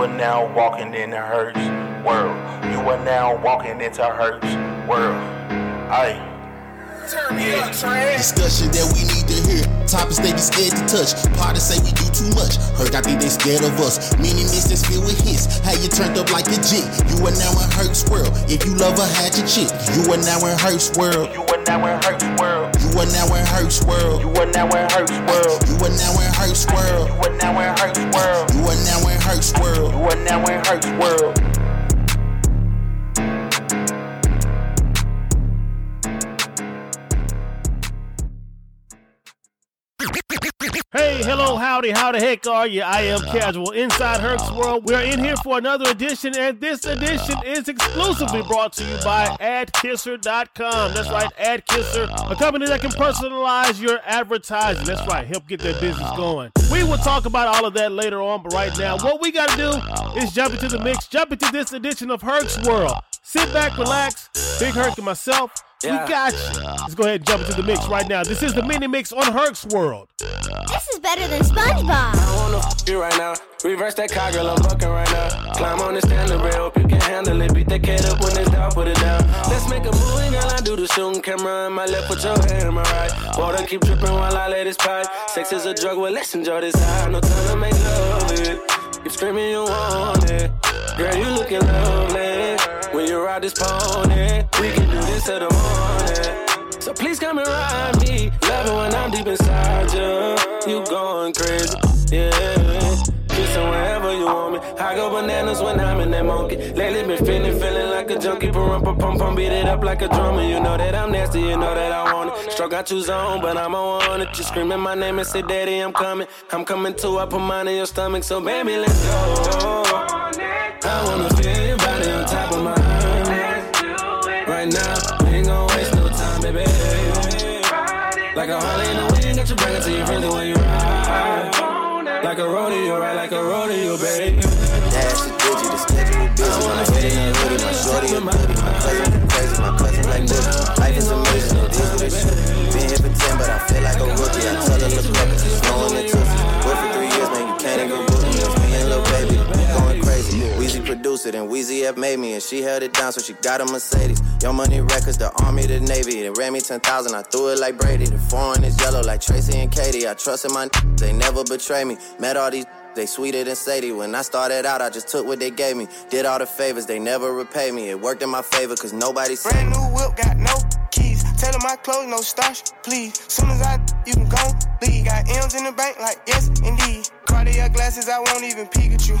are now walking in the Herc's world. You are now walking into Herc's world. Aye. Discussion that we need to hear. Topics they be scared to touch. Parties say we do too much. Heard I think they scared of us. Meaning this is filled with hits. How you turned up like a jig. You are now in Herc's world. If you love a had your chick. You are now in Herc's world. You are now in Herc's world. You are now in Herc's world. You are now in Herc's world. You are now in Herc's world. You are now in Herc's world. You are now in Herc's world. You are now in Herc's world. Hey, hello, howdy, how the heck are you? I am Casual Inside Herc's World. We're in here for another edition, and this edition is exclusively brought to you by AdKisser.com. That's right, AdKisser, a company that can personalize your advertising. That's right, help get their business going. We will talk about all of that later on, but right now, what we got to do is jump into the mix, jump into this edition of Herc's World. Sit back, relax. Big Herc and myself, Yeah. we got you. Let's go ahead and jump into the mix right now. This is the mini mix on Herc's World. This is better than SpongeBob. I wanna f you right now. Reverse that car, girl, I'm bucking right now. Climb on the stand rail, hope you can handle it. Beat that cat up when it's down, put it down. Let's make a movie, girl. I do the shooting camera in my left, put your hand in my right. Water keep dripping while I let it pipe. Sex is a drug, well, let's enjoy this high. No time to make love it. Keep screaming, you want it. Girl, you looking lovely. When you ride this pony, we can do this till the morning. So please come and ride me. Love it when I'm deep inside you. You going crazy, yeah. Kissing wherever you want me. I go bananas when I'm in that monkey. Lately been feeling, feeling like a junkie. Pump, pump, pump, pump, beat it up like a drummer. You know that I'm nasty, you know that I want it. Stroke got you zone, but I'm on it. You screaming my name and say, Daddy, I'm coming. I'm coming too. I put mine in your stomach, so baby, let's go. I wanna feel your body on top Like a Harley in the wind, got you bring to your friends when you ride. Like a rodeo, right? Like a rodeo, baby. Dash the digi, the schedule busy. My head in the hoodie, my shorty a booty. My cousin crazy, my cousin like Boogie. Life is amazing, it is what it should be. Been here for 10, but I feel like a rookie. I tell her, look up, it's snowing and tootsie. Work for three years, man, you can't even Weezy produced it, and Weezy F made me, and she held it down, so she got a Mercedes. Your money records, the army, the navy. They ran me 10,000, I threw it like Brady. The foreign is yellow like Tracy and Katie. I trusted my they never betray me. Met all these they sweeter than Sadie. When I started out, I just took what they gave me. Did all the favors, they never repay me. It worked in my favor, cause nobody. Brand new whip, got no keys. Tell my clothes, no starch, please. Soon as I, you can go leave. Got M's in the bank, like yes, indeed. Cartier glasses, I won't even peek at you.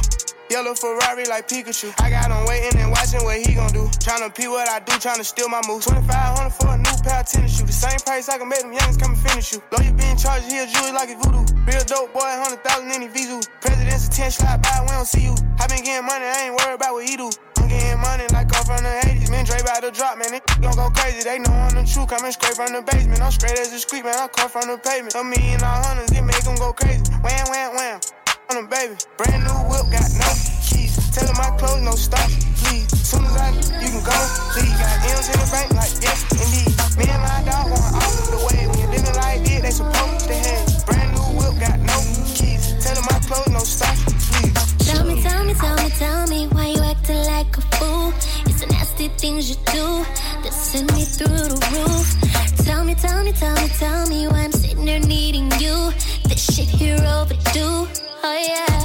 Yellow Ferrari like Pikachu. I got him waiting and watching what he gon' do. Tryna pee what I do, tryna steal my moves. 2500 for a new pair of tennis shoes. The same price I can make them youngins come and finish you. Lawyer being charged, he a jewelry like it's voodoo. Real dope boy, 100,000 in his visu. President's attention, slide by, we don't see you. I been getting money, I ain't worried about what he do. I'm getting money like I'm from the 80s. Man, Dre about to drop, man. They gon' go crazy. They know I'm the truth. Coming straight from the basement. I'm straight as a street, man. I come from the pavement. A million all hundreds, it make them go crazy. Wham, wham, wham. On baby. Brand new whip, got no keys. Tell my clothes, no please. Soon as I, you can go, please. Got M's in the bank, like yes, indeed. Me and my dog going off the way. When you living like this, they supposed to have. Brand new whip, got no keys. My clothes, no please. Tell me, tell me, tell me, tell me why you acting like a fool. It's the nasty things you do that send me through the roof. Tell me, tell me, tell me, tell me why I'm sitting yeah,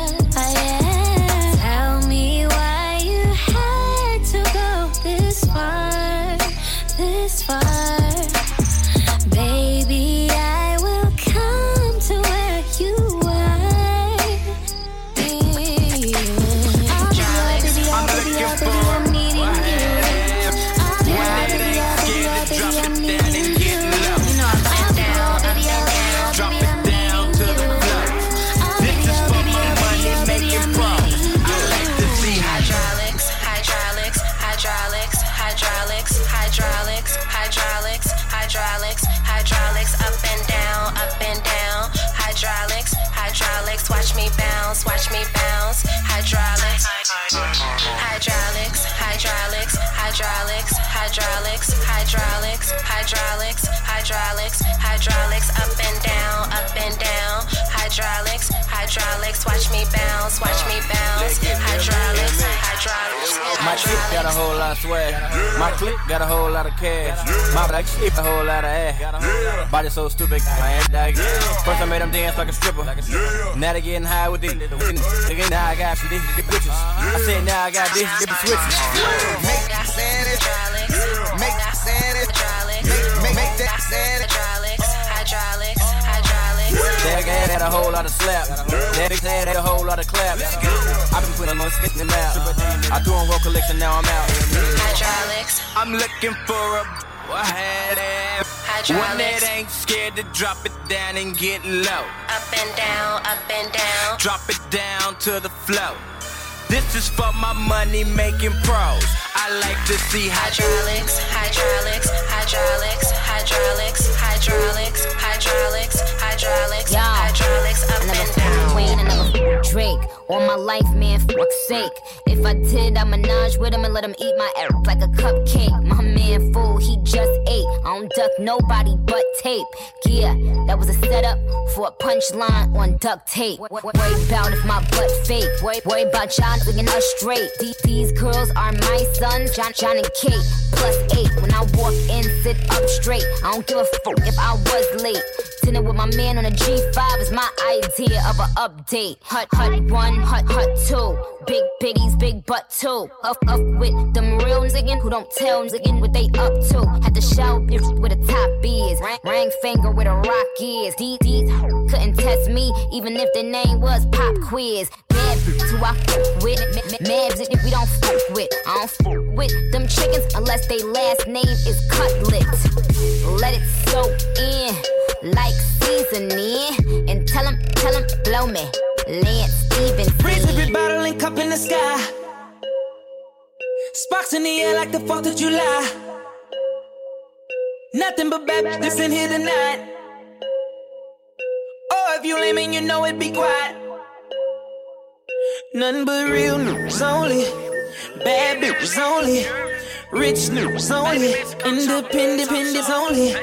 hydraulics. Watch me bounce, watch me uh, bounce. Hydraulics, hydraulics. My chick got a whole lot of swag. My click got a whole lot of cash. My black shit a whole lot of ass. Body so stupid, my ass dog. First I made them dance like a stripper. Now they getting high with it. Now I got some these bitches. I said now I got this, different switches. Make that hydraulics. Make that hydraulics. Make, make that hydraulics. Hydraulics, hydraulics. That guy had a whole lot of slap. That guy had a whole lot of clap. I've been putting on skits in the map. I threw on roll collection, now I'm out. Hydraulics. I'm looking for a I had it. One that ain't scared to drop it down and get low. Up and down, up and down. Drop it down to the flow. This is for my money making pros. I like to see hydraulics, hydraulics, hydraulics, hydraulics, hydraulics, hydraulics, hydraulics, Yo, hydraulics, up and down. Queen, another Drake. On my life, man, fuck's sake. If I did, I'd menage with him and let him eat my ass like a cupcake. My man, fool, he just ate. I don't duck nobody but tape. Yeah, that was a setup for a punchline on duct tape. Worry about if my butt fake. Worry, about y'all looking us straight. These, these girls are my sons, John, John and Kate. Plus eight. When I walk in, sit up straight. I don't give a fuck if I was late. Dinner with my man on a G5 is my idea of an update. Hut, hut one, hut, hut two. Big bitties, big butt two. Up, up with them real niggas who don't tell niggas what they up to. Had to show bitch where the top is. Ring, finger where the rock is. These couldn't test me, even if the name was Pop Quiz. Mad bitch who I fuck with. M- m- Mad bitch if we don't fuck with. I don't fuck with them chickens unless they last name is Cutlet. Let it soak in like seasoning. And tell them, tell him, blow me. Lance Stephenson. Raise every bottle and cup in the sky. Sparks in the air like the 4th of July. Nothing but bad bitches in here tonight. Oh, if you lame and you know it, be quiet. Nothing but real news only. Bad bitches only. Rich news only. Independent independence only.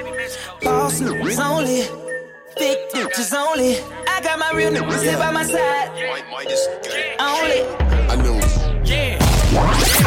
Boss news only. Thick bitches only. I got my real niggas here by my side. Only. I know. Yeah.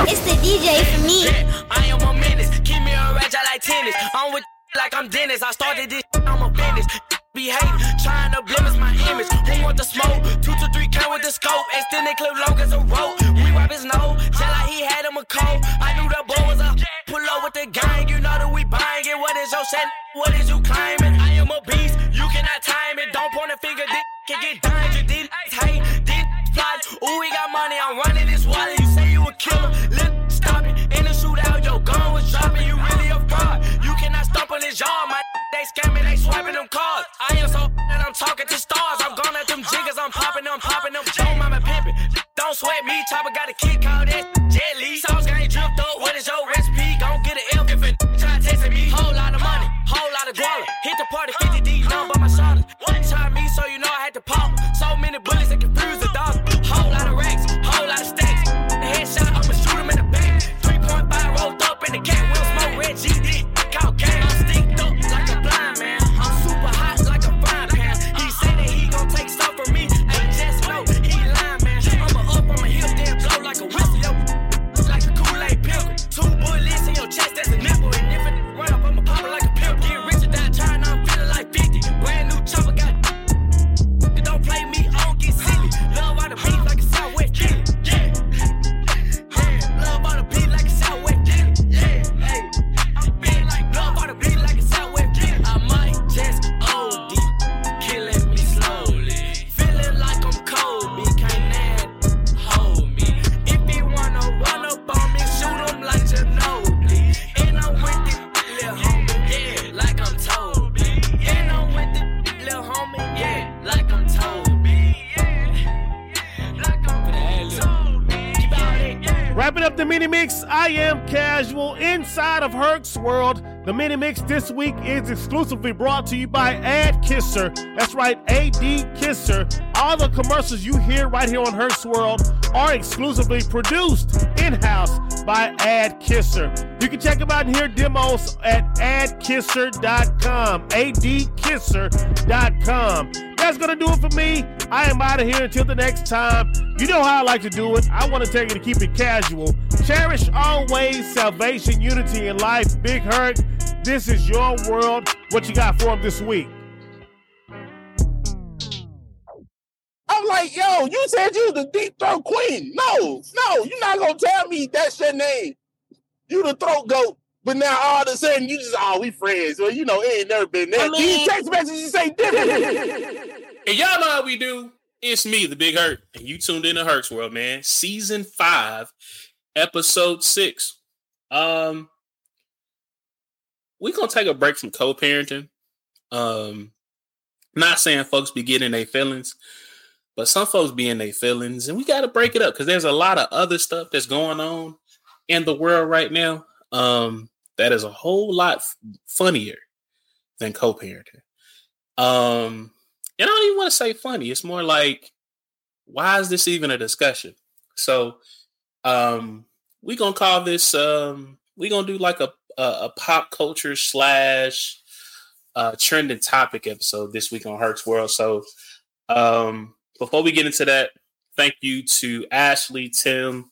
It's the DJ for me. I am a menace. Keep me a rage, I like tennis. I'm with like I'm Dennis. I started this, I'm a business. Be hating, trying to blemish my image. Who want the smoke? Two to three count with the scope. Extended clip long as a rope. We wipe his nose, just like he had him a cold. I knew the boy was a pull up with the gang. You know that we buying it. What is your set? What is you claiming? I am a beast. You cannot time it. Don't point a finger. This can get done. You did hey, did plot. Ooh, we got money. I'm running this wallet. You say you a killer. Let stop it. In the shootout, your gun was dropping. You really a fraud. You cannot stop on this yard. My they scamming, they swiping them cards. I am so that I'm talking to stars. I'm gone at them jiggers. I'm popping them, popping them. Don't mama pimping. Don't sweat me. Chopper got a kick out that jelly. Sauce I am casual inside of Herc's World. The mini mix this week is exclusively brought to you by Ad Kisser. That's right, AD Kisser. All the commercials you hear right here on Herc's World are exclusively produced in house by Ad Kisser. You can check him out and hear demos at adkisser.com. adkisser.com. That's going to do it for me. I am out of here until the next time. You know how I like to do it. I want to take it to keep it casual. Cherish always salvation, unity in life. Big Herc. This is your world. What you got for him this week? I'm like, yo, you said you the deep throat queen. No, no, you're not gonna tell me that's your name. You the throat goat, but now all of a sudden you just, oh, we friends. Well, you know, it ain't never been there. I mean- These text messages say different. And y'all know how we do. It's me, the Big Herc, and you tuned in to Herc's World, man. Season five, episode six. Um, we gonna take a break from co-parenting. Um, not saying folks be getting their feelings, but some folks be in their feelings, and we got to break it up because there's a lot of other stuff that's going on in the world right now. Um, that is a whole lot funnier than co-parenting. Um, and I don't even want to say funny. It's more like, why is this even a discussion? So, um, we gonna call this. Um, we gonna do like a a, a pop culture slash uh, trending topic episode this week on Herc's World. So, um, before we get into that, thank you to Ashley, Tim,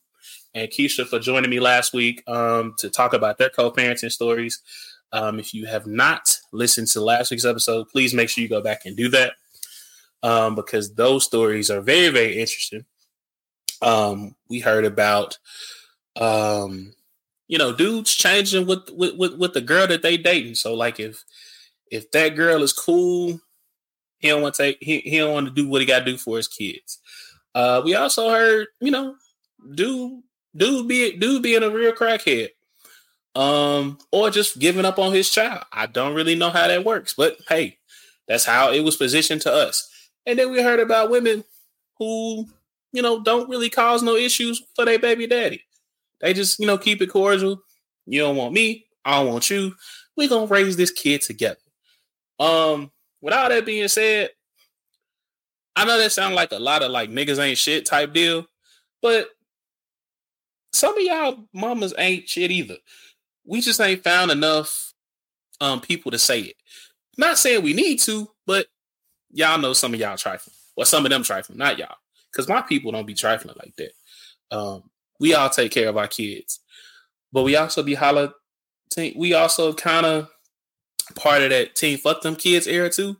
and Keisha for joining me last week um, to talk about their co-parenting stories. Um, if you have not listened to last week's episode, please make sure you go back and do that um, because those stories are very, very interesting. Um, we heard about, um, you know, dudes changing with, with with with the girl that they dating. So, like, if if that girl is cool, he don't want to take he, he don't want to do what he got to do for his kids. Uh, we also heard, you know, dude dude be dude being a real crackhead um or just giving up on his child. I don't really know how that works but hey that's how it was positioned to us. And then we heard about women who you know don't really cause no issues for their baby daddy. They just you know keep it cordial. You don't want me i don't want you. We're gonna raise this kid together. Um with all that being said i know that sounds like a lot of like niggas ain't shit type deal but some of y'all mamas ain't shit either. We just ain't found enough um people to say it. Not saying we need to, but y'all know some of y'all trifling. Or some of them trifling, not y'all. Because my people don't be trifling like that. Um, we all take care of our kids. But we also be holla we also kind of part of that team fuck them kids era too.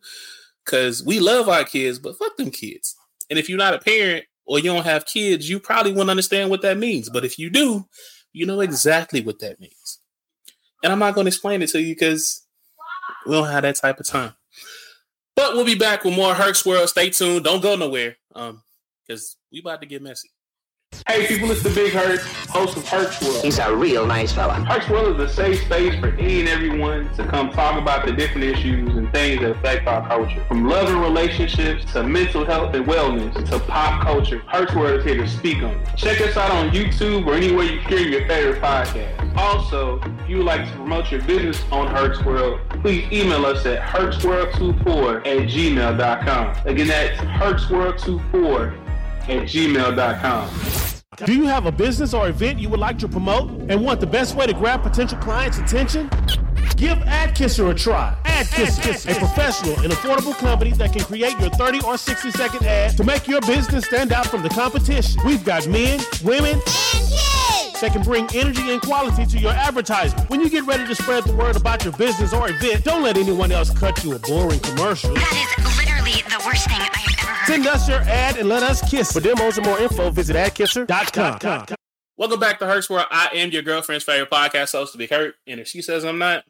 Cause we love our kids, but fuck them kids. And if you're not a parent or you don't have kids, you probably won't understand what that means. But if you do, you know exactly what that means. And I'm not going to explain it to you because we don't have that type of time. But we'll be back with more Herc's World. Stay tuned. Don't go nowhere. Um, because we about to get messy. Hey people, it's the Big Herc, host of Herc's World. He's a real nice fella. Herc's World is a safe space for any and everyone to come talk about the different issues and things that affect our culture. From love and relationships to mental health and wellness to pop culture, Herc's World is here to speak on it. Check us out on YouTube or anywhere you hear your favorite podcast. Also, if you would like to promote your business on Herc's World, please email us at hertzworld24 at gmail.com. Again, that's hertzworld24 at gmail.com. Do you have a business or event you would like to promote and want the best way to grab potential clients' attention? Give AdKisser a try. AdKisser, Kisser, a professional and affordable company that can create your 30 or 60 second ad to make your business stand out from the competition. We've got men, women, and kids that can bring energy and quality to your advertisement. When you get ready to spread the word about your business or event, don't let anyone else cut you a boring commercial. That is literally the worst thing I've ever heard. Send us your ad and let us kiss. For demos and more info, visit adkisser.com. Welcome back to Herc's World. I am your girlfriend's favorite podcast host, to be hurt. And if she says I'm not,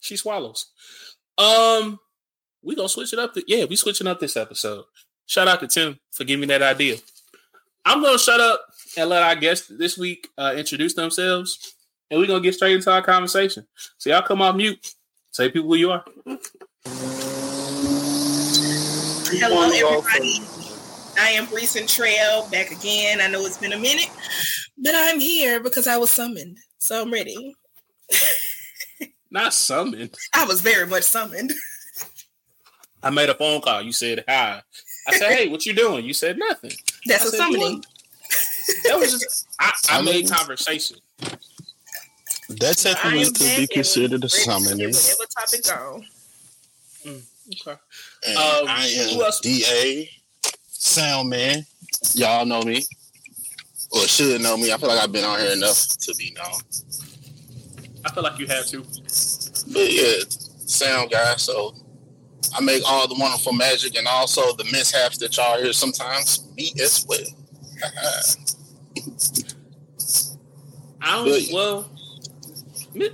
she swallows. Um, we gonna switch it up. To, yeah, we switching up this episode. Shout out to Tim for giving me that idea. I'm gonna shut up and let our guests this week uh, introduce themselves, and we're gonna get straight into our conversation. So y'all come off mute. Say people who you are. Hello, everybody. I am Bri Cantrell back again. I know it's been a minute, but I'm here because I was summoned, so I'm ready. Not summoned. I was very much summoned. I made a phone call. You said hi. I said, "Hey, what you doing?" You said nothing. That's I a said, summoning. "What?" That was just I, I made conversation. That's I technically am to be considered a ready summoning. Whatever topic go. Okay. And Um, I am? DA Sound Man. Y'all know me. Or should know me. I feel like I've been on here enough to be known. I feel like you have to. But yeah, sound guy. So I make all the wonderful magic and also the mishaps that y'all hear sometimes me as well. I don't. But- well,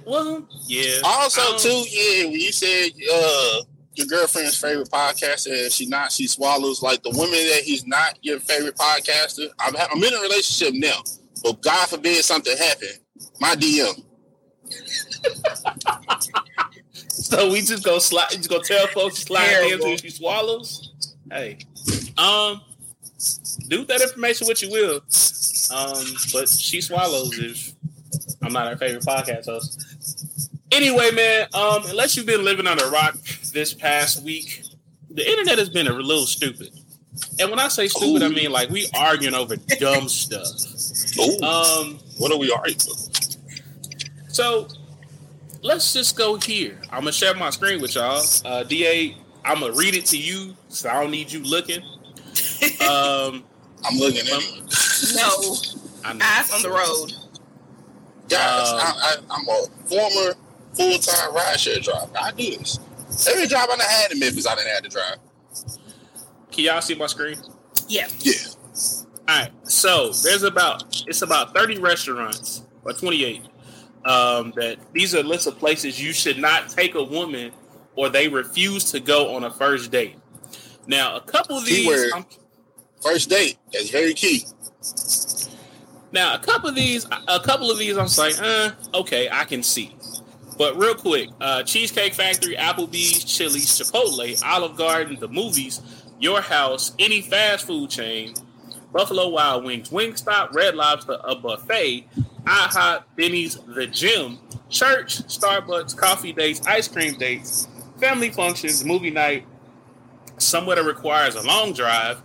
well, yeah. Also, too, yeah, when you said uh your girlfriend's favorite podcaster, and she not, she swallows like the women that he's not your favorite podcaster. I'm, ha- I'm in a relationship now, but God forbid something happen, my DM. So we just go slide. Just go tell folks slide in Terrible. until she swallows. Hey, um, do that information what you will. Um, but she swallows if I'm not her favorite podcast host. Anyway, man, um, unless you've been living on a rock this past week, the internet has been a little stupid. And when I say stupid, I mean like we arguing over dumb stuff. Ooh, Um, what are we arguing? so let's just go here. I'm gonna share my screen with y'all. Uh, Da, I'm gonna read it to you, so I don't need you looking. Um, I'm looking anyway. No, I know. eyes on the road. Guys, Um, I, I, I'm a former full time rideshare driver. I do this. Every job I done had in Memphis, I didn't have to drive. Can y'all see my screen? Yeah. Yeah. All right. So there's about it's about 30 restaurants or 28. Um, that these are lists of places you should not take a woman or they refuse to go on a first date. Now, a couple of these, Keyword. I'm, First date, that's very key. now a couple of these, a couple of these, I'm like, uh, okay, I can see. But real quick, uh, Cheesecake Factory, Applebee's, Chili's, Chipotle, Olive Garden, the movies, Your House, any fast food chain, Buffalo Wild Wings, Wingstop, Red Lobster, a buffet, IHOP, Denny's, the gym, church, Starbucks, coffee dates, ice cream dates, family functions, movie night, somewhere that requires a long drive,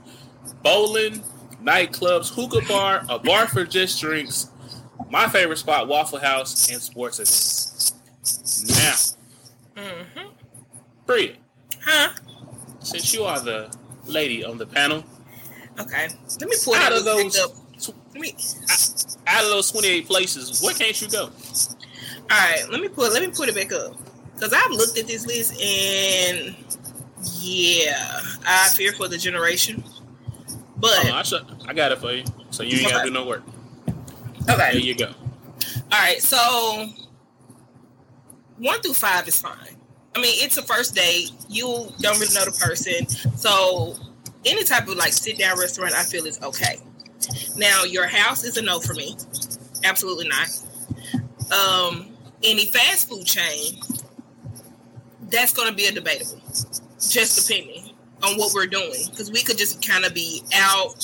bowling, nightclubs, hookah bar, a bar for just drinks, my favorite spot, Waffle House, and sports events. Now, Mm-hmm. Priya, Huh? since you are the lady on the panel, Okay. Let me pull out of those, up. Let me. out of those twenty-eight places, where can't you go? All right. Let me put. Let me put it back up because I've looked at this list and yeah, I fear for the generation. But Oh, I, should, I got it for you, so you ain't gotta do no work. okay. There you go. All right, so one through five is fine. I mean, it's a first date. You don't really know the person, so any type of like sit down restaurant, I feel is okay. Now, your house is a no for me. Absolutely not. Um, any fast food chain, that's going to be a debatable. Just depending on what we're doing, because we could just kind of be out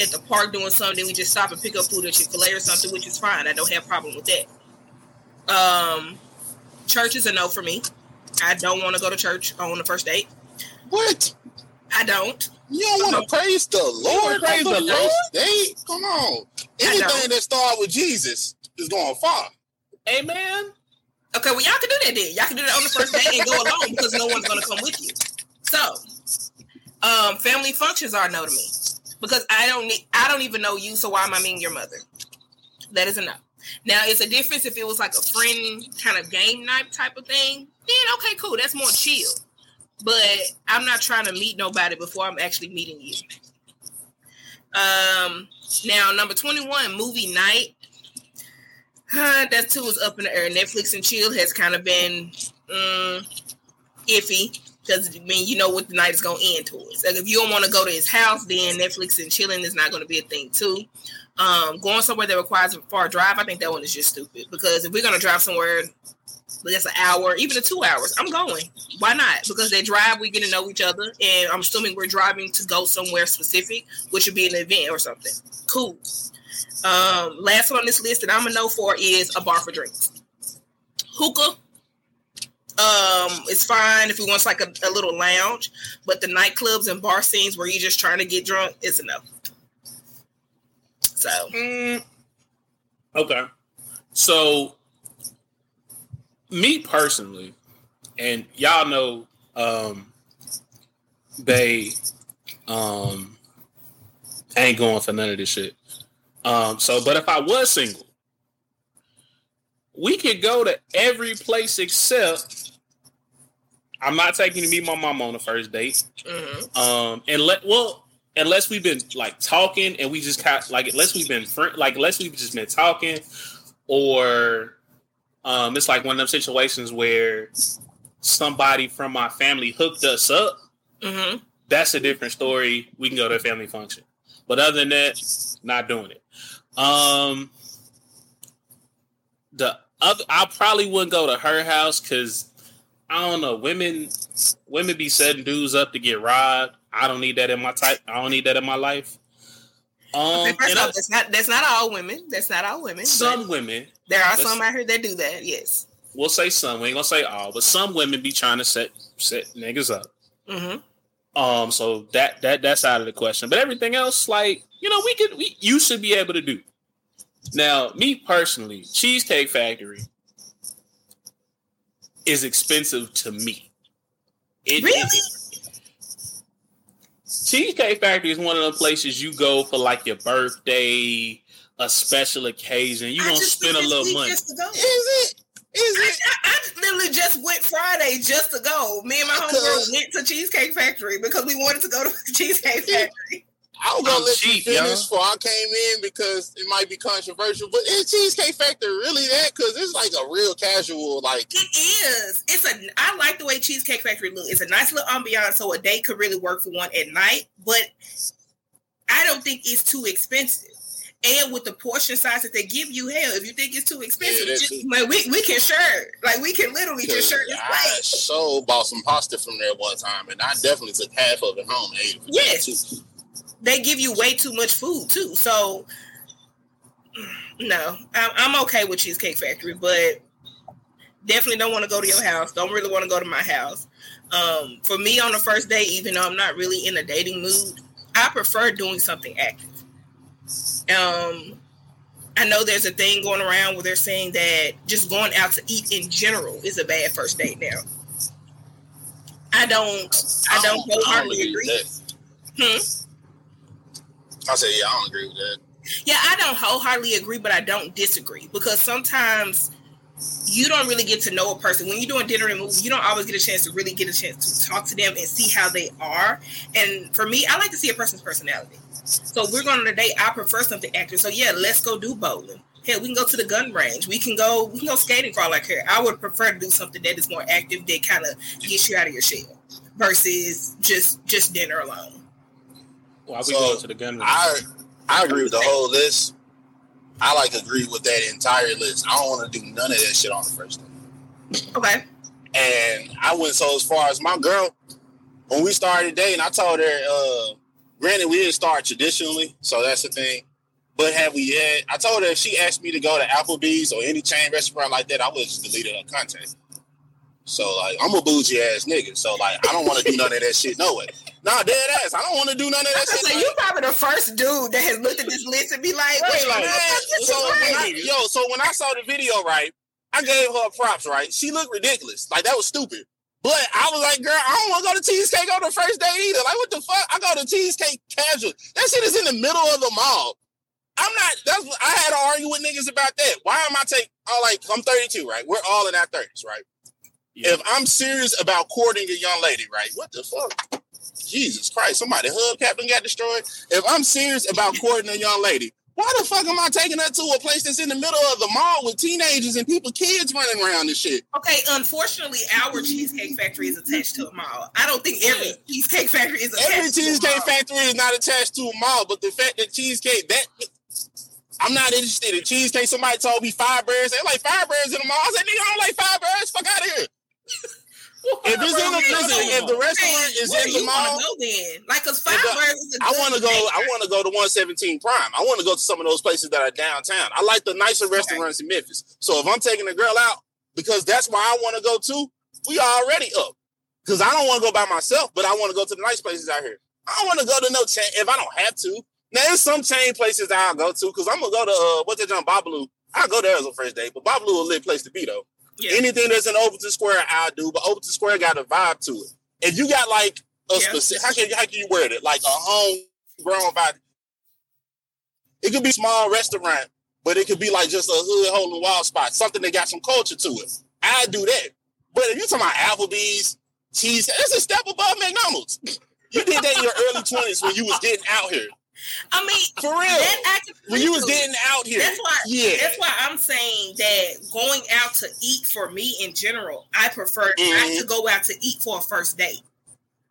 at the park doing something. We just stop and pick up food at Chick Fil A or something, which is fine. I don't have a problem with that. Um, church is a no for me. I don't want to go to church on the first date. What? I don't. You don't want to praise the Lord? praise the the Lord? first date? Come on. Anything that starts with Jesus is going far. Amen. Okay, well y'all can do that then. Y'all can do that on the first date and go alone because no one's gonna come with you. So, um, family functions are no to me because I don't need. I don't even know you, so why am I meeting your mother? That is enough. Now it's a difference if it was like a friend kind of game night type of thing. Then okay, cool. That's more chill. But I'm not trying to meet nobody before I'm actually meeting you. Um, now number 21, movie night. Huh, that too is up in the air. Netflix and chill has kind of been um, iffy because I mean you know what the night is gonna end towards. Like if you don't want to go to his house, then Netflix and chilling is not going to be a thing too. Um, going somewhere that requires a far drive, I think that one is just stupid because if we're gonna drive somewhere that's an hour, even a two hours, I'm going. Why not? Because they drive, we get to know each other, and I'm assuming we're driving to go somewhere specific, which would be an event or something. Cool. Um, last one on this list that I'm gonna know for is a bar for drinks. Hookah. Um, it's fine if he wants like a, a little lounge, but the nightclubs and bar scenes where you're just trying to get drunk is enough. So Mm, okay. So me personally, and y'all know, um, they um ain't going for none of this shit. Um, so, but if I was single, we could go to every place except I'm not taking to meet my mom on the first date. Mhm. Um, and let well, unless we've been like talking and we just kind like unless we've been friend, like unless we've just been talking, or um, it's like one of them situations where somebody from my family hooked us up. Mm-hmm. That's a different story. We can go to a family function, but other than that, not doing it. Um, the other, I probably wouldn't go to her house because I don't know. Women, women be setting dudes up to get robbed. I don't need that in my type. I don't need that in my life. Um, Okay, first off, I- that's not that's not all women. That's not all women. some women, there are some out here that do that. Yes. we'll say some. We ain't gonna say all, but some women be trying to set set niggas up. Mm-hmm. Um, so that that that's out of the question. But everything else, like you know, we could we you should be able to do. Now, me personally, Cheesecake Factory is expensive to me. It, Really? it- Cheesecake Factory is one of the places you go for like your birthday, a special occasion. You I gonna spend a went this little money. Just to go. Is it? Is it? I, I literally just went Friday just to go. Me and my homegirl went to Cheesecake Factory because we wanted to go to Cheesecake Factory. I was gonna I'm let cheap, you finish y'all. before I came in because it might be controversial. But is Cheesecake Factory really that? Because it's like a real casual, like It is. It's a. I like the way Cheesecake Factory look. It's a nice little ambiance, so a day could really work for one at night. But I don't think it's too expensive. And with the portion size that they give you, hell, if you think it's too expensive, Yeah, just, man, we we can share. Like we can literally just share this I so bought some pasta from there one time, and I definitely took half of it home. and ate it for Yes. They give you way too much food too. So no, I'm, I'm okay with Cheesecake Factory, but definitely don't want to go to your house. Don't really want to go to my house. Um, for me on the first day, even though I'm not really in a dating mood, I prefer doing something active. Um, I know there's a thing going around where they're saying that just going out to eat in general is a bad first date now. I don't. I don't wholeheartedly agree. Hmm? I said, yeah, I don't agree with that. Yeah, I don't wholeheartedly agree, but I don't disagree because sometimes you don't really get to know a person when you're doing dinner and movie. You don't always get a chance to really get a chance to talk to them and see how they are. And for me, I like to see a person's personality. So we're going on a date. I prefer something active. So yeah, let's go do bowling. Hell, we can go to the gun range. We can go. We can go skating for all I care. I would prefer to do something that is more active that kind of gets you out of your shell versus just just dinner alone. Why we So, going to the gun range? I I agree with the whole list. I like agree with that entire list. I don't want to do none of that shit on the first day. Okay. And I went so as far as my girl, when we started dating, I told her, uh, granted, we didn't start traditionally, so that's the thing. But have we had, I told her if she asked me to go to Applebee's or any chain restaurant like that, I would just deleted her contact. So, like, I'm a bougie ass nigga. So, like, I don't want to do none of that shit no way. Nah, dead ass. I don't want to do none of that shit. So you probably the first dude that has looked at this list and be like, Right, wait, like, so when I, yo, so when I saw the video, right, I gave her props, right? She looked ridiculous. Like that was stupid. But I was like, girl, I don't want to go to cheesecake on the first date either. Like, what the fuck? I go to cheesecake casual. That shit is in the middle of the mall. I'm not. That's what I had to argue with niggas about that. Why am I taking? I'm oh, like, I'm 32, right? We're all in our 30s, right? If I'm serious about courting a young lady, right? What the fuck? Jesus Christ! Somebody hubcap and got destroyed. If I'm serious about courting a young lady, why the fuck am I taking her to a place that's in the middle of the mall with teenagers and people, kids running around and shit? Okay, unfortunately, our cheesecake factory is attached to a mall. I don't think every cheesecake factory is attached Every cheesecake mall. factory is not attached to a mall, but the fact that cheesecake that I'm not interested in cheesecake. Somebody told me Firebirds. They like Firebirds in the mall. I said, nigga, I don't like Firebirds. Fuck out of here. If it's in the listen, if the restaurant is in the mall, go then? Like, cause If the- Firebird is a I want to go. I want to go to 117 Prime. I want to go to some of those places that are downtown. I like the nicer restaurants in Memphis. So if I'm taking a girl out because that's where I want to go to, we are already up. Because I don't want to go by myself, but I want to go to the nice places out here. I don't want to go to no chain if I don't have to. Now there's some chain places that I'll go to because I'm gonna go to uh, what's that John Babalu. I'll go there as a first date, but Babalu is a lit place to be though. Anything that's in Overton Square, I'll do. But Overton Square got a vibe to it. If you got like a specific, how can how can you word it? Like a homegrown vibe. It could be a small restaurant, but it could be like just a hood hole in the wall spot, something that got some culture to it. I do that. But if you're talking about Applebee's, cheese, that's a step above McDonald's. You did that in your early twenties when you was getting out here. I mean, for real. when you was getting out here, That's why. yeah. That's why I'm saying that going out to eat for me in general, I prefer Mhm. not to go out to eat for a first date.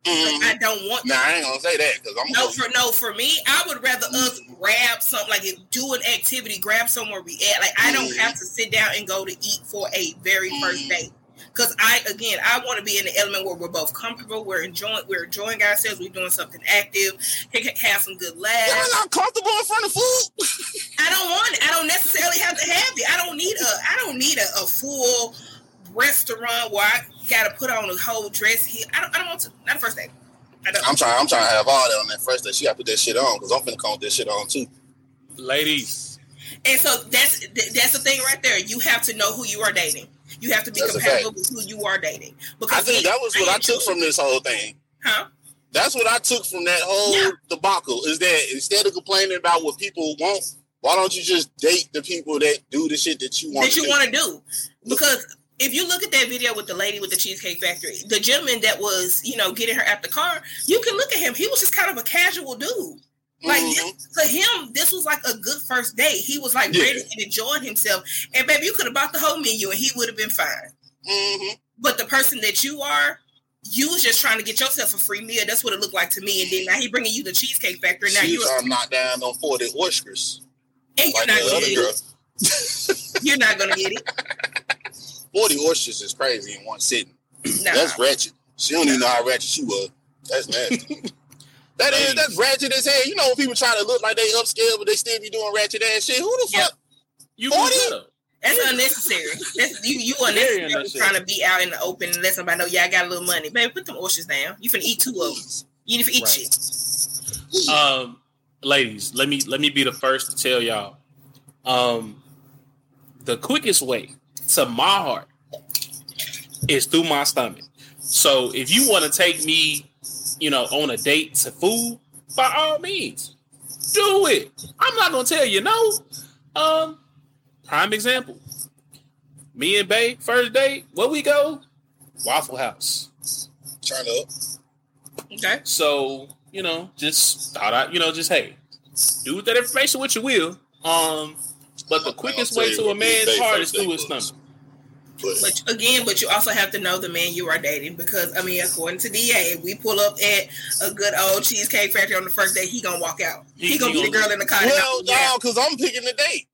Mhm. I don't want. Nah, I ain't gonna say that because I'm No, gonna- for no, for me, I would rather us grab something like do an activity, grab somewhere we at. Like I don't have to sit down and go to eat for a very first date. Cause I again, I want to be in the element where we're both comfortable, we're enjoying, we're enjoying ourselves, we're doing something active, can- can have some good laughs. Y'all not comfortable in front of food. I don't want it. I don't necessarily have to have it. I don't need a. I don't need a, a full restaurant where I got to put on a whole dress. Here, I don't. I don't want to. Not the first day. I'm trying. I'm trying to have all that on that first day. She got to put that shit on because I'm finna come with that shit on too. Ladies, And so that's that's the thing right there. You have to know who you are dating. You have to be That's compatible with who you are dating. Because I think that was what I took from this whole thing. Huh? That's what I took from that whole debacle. Is that instead of complaining about what people want, why don't you just date the people that do the shit that you want? that you want to do. Because if you look at that video with the lady with the Cheesecake Factory, the gentleman that was, you know, getting her at the car, you can look at him. He was just kind of a casual dude. Like to him, this was like a good first date. He was like Yeah. ready and enjoying himself. And baby, you could have bought the whole menu and he would have been fine. Mm-hmm. But the person that you are, you was just trying to get yourself a free meal. That's what it looked like to me. And then now he bringing you the Cheesecake Factory. Now you're not down on forty oysters. and you're Like not gonna get it. You're not gonna get it. Forty oysters is crazy in one sitting. Nah. That's ratchet. She don't even know how ratchet she was. That's nasty. That is that's ratchet as hell. You know when people try to look like they upscale, but they still be doing ratchet ass shit. Who the fuck? You 40? That's unnecessary. That's you. You Very unnecessary. trying to be out in the open and let somebody know. Yeah, I got a little money, baby. Put them oysters down. You finna eat two of them. You need to eat Right. shit. um, ladies, let me let me be the first to tell y'all. Um, the quickest way to my heart is through my stomach. So if you want to take me, you know, on a date to food, by all means, do it. I'm not gonna tell you no. Um, prime example. Me and Bay, first date, where we go? Waffle House. Turn up. Okay. So, you know, just thought I, you know, just hey, do that information what you will. Um, but the quickest way to a what me and man's heart is through his stomach. But again, but you also have to know the man you are dating because I mean, according to DA, if we pull up at a good old cheesecake factory on the first day, he gonna walk out. He, He- gonna he be the gonna- girl in the car. Well, no, because I'm picking the date.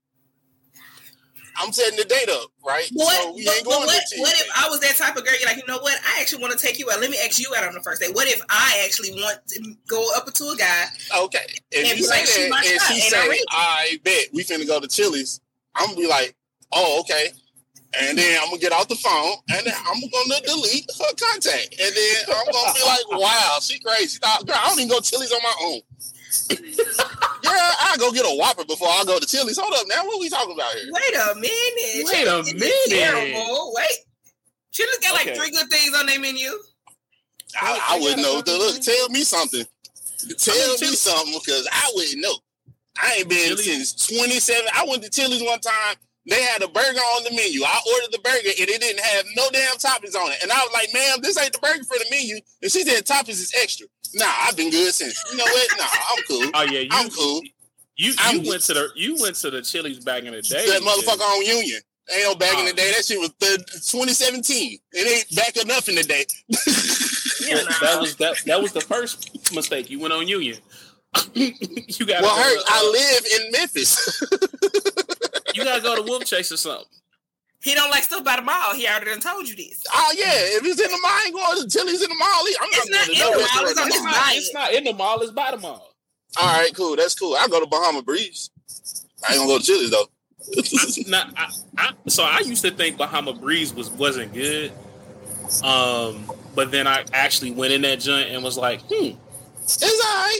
I'm setting the date up, right? What, So we but, ain't but going what, to what if I was that type of girl? You're like, you know what? I actually want to take you out. Let me ask you out on the first day. What if I actually want to go up to a guy? Okay. If And you be say like, that my and she say, I. I bet we finna go to Chili's, I'm gonna be like, oh, okay. And then I'm gonna get off the phone and then I'm gonna delete her contact. And then I'm gonna be like, wow, she crazy. She thought, girl, I don't even go to Chili's on my own. Girl, I go get a Whopper before I go to Chili's. Hold up now, what we talking about here? Wait a minute. Wait a This is minute. Terrible. Wait. Chili's got like Okay. three good things on their menu. I, I wouldn't know. Look, tell me something. Tell me something because I wouldn't know. I ain't been since 27. I went to Chili's one time. They had a burger on the menu. I ordered the burger and it didn't have no damn toppings on it. And I was like, ma'am, this ain't the burger for the menu. And she said toppings is extra. Nah, I've been good since. You know what? Nah, I'm cool. Oh yeah, you, I'm cool. You you I'm- went to the you went to the Chili's back in the day. That motherfucker on Union. Ain't no back Oh. in the oh. day. That shit was the 2017. It ain't back enough in the day. That, that was that that was the first mistake. You went on Union. you got well, her, I uh, live in Memphis. you gotta go to Wolfchase or something. He don't like stuff by the mall. He already done told you this. Oh yeah, if he's in the mall, I ain't going to Chili's in the mall. I'm not, not going to in the mall, it's It's not, it's not in the mall. It's by the mall. All right, cool. That's cool. I go to Bahama Breeze. I ain't gonna go to Chili's though. Now, I, I, so I used to think Bahama Breeze was wasn't good. Um, but then I actually went in that joint and was like, hmm, It's all right.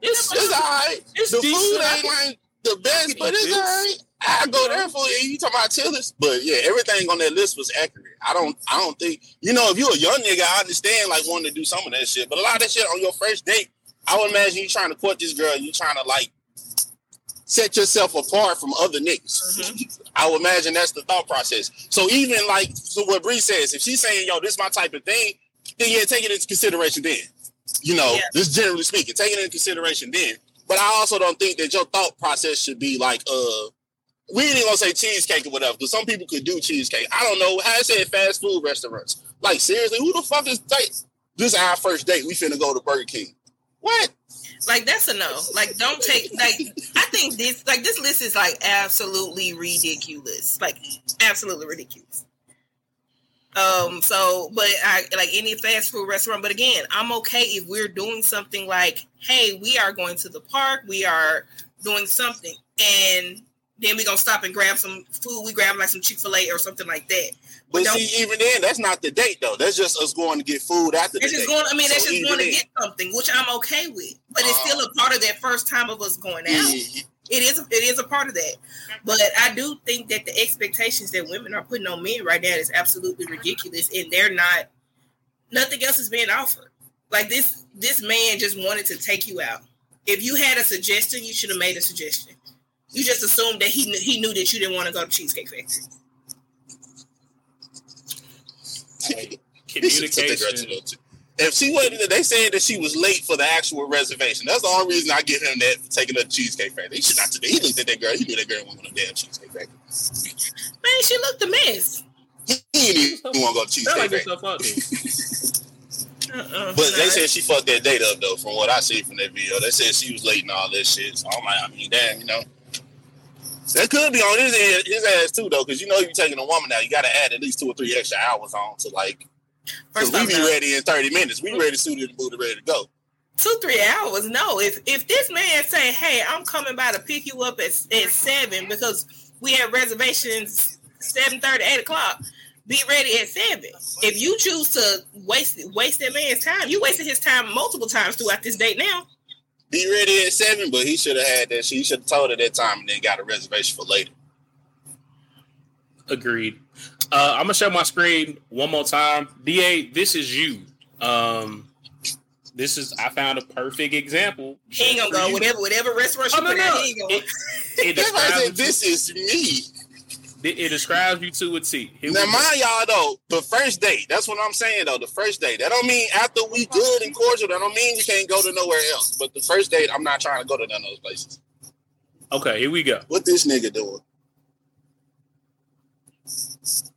it's It's all right. It's the decent. food I ain't like the best, but it's this. all right. I go there for it. You talking about Tillis, but yeah, everything on that list was accurate. I don't, I don't think you know if you're a young nigga, I understand like wanting to do some of that shit, but a lot of that shit on your first date, I would imagine you trying to court this girl, you trying to like set yourself apart from other niggas. I would imagine that's the thought process. So even like so what Bree says, if she's saying, "Yo, this is my type of thing," then yeah, take it into consideration. Then, you know, just generally speaking, take it into consideration. Then, but I also don't think that your thought process should be like, uh, we ain't gonna say cheesecake or whatever, because some people could do cheesecake. I don't know I said fast food restaurants. Like seriously, who the fuck is like this? Is our first date. We finna go to Burger King. What? Like that's a no. Like don't take like I think this like this list is like absolutely ridiculous. Like absolutely ridiculous. Um so but I like any fast food restaurant, but again, I'm okay if we're doing something like, hey, we are going to the park, we are doing something, and then we're gonna stop and grab some food. We grab like some Chick-fil-A or something like that. But don't- see, even then, that's not the date though. That's just us going to get food after the That's just date. going. I mean, that's just going to get something, which I'm okay with. But it's still Uh-huh. a part of that first time of us going out. Mhm. It is. It is a part of that. But I do think that the expectations that women are putting on men right now is absolutely ridiculous, and they're not. Nothing else is being offered. Like this, this man just wanted to take you out. If you had a suggestion, you should have made a suggestion. You just assumed that he knew, he knew that you didn't want to go to Cheesecake Factory. Communication. If she wasn't, they said that she was late for the actual reservation. That's the only reason I give him that for taking her to Cheesecake Factory. He should not. He looked at that girl. He knew that girl wasn't going to damn Cheesecake Factory. Man, she looked a mess. He didn't even want to go to Cheesecake Factory. up, dude. Uh-uh. But they said she fucked that date up though, from what I see from that video. They said she was late and all that shit. So I'm like, I mean, damn, you know. That could be on his head, his ass too, though, because you know you're taking a woman now, you got to add at least two or three extra hours on to like. Because First we be now- ready in thirty minutes. We ready suited and booted, ready to go. two three hours no if if this man say hey i'm coming by to pick you up at, at seven because we have reservations 7 8 o'clock be ready at seven if you choose to waste waste that man's time you wasted his time multiple times throughout this date now Be ready at seven, but he should have had that. She should have told her that time and then got a reservation for later. Agreed. Uh, I'm gonna share my screen one more time. Da, this is you. Um, this is I found a perfect example. he ain't gonna go whatever whatever restaurant you Oh, no, put out no. he ain't going It That's why describes said this is me. It, it describes you to a T. Here Now, mind y'all though, the first date. That's what I'm saying though. The first date. That don't mean after we good and cordial. That don't mean we can't go to nowhere else. But the first date, I'm not trying to go to none of those places. Okay, here we go. What this nigga doing?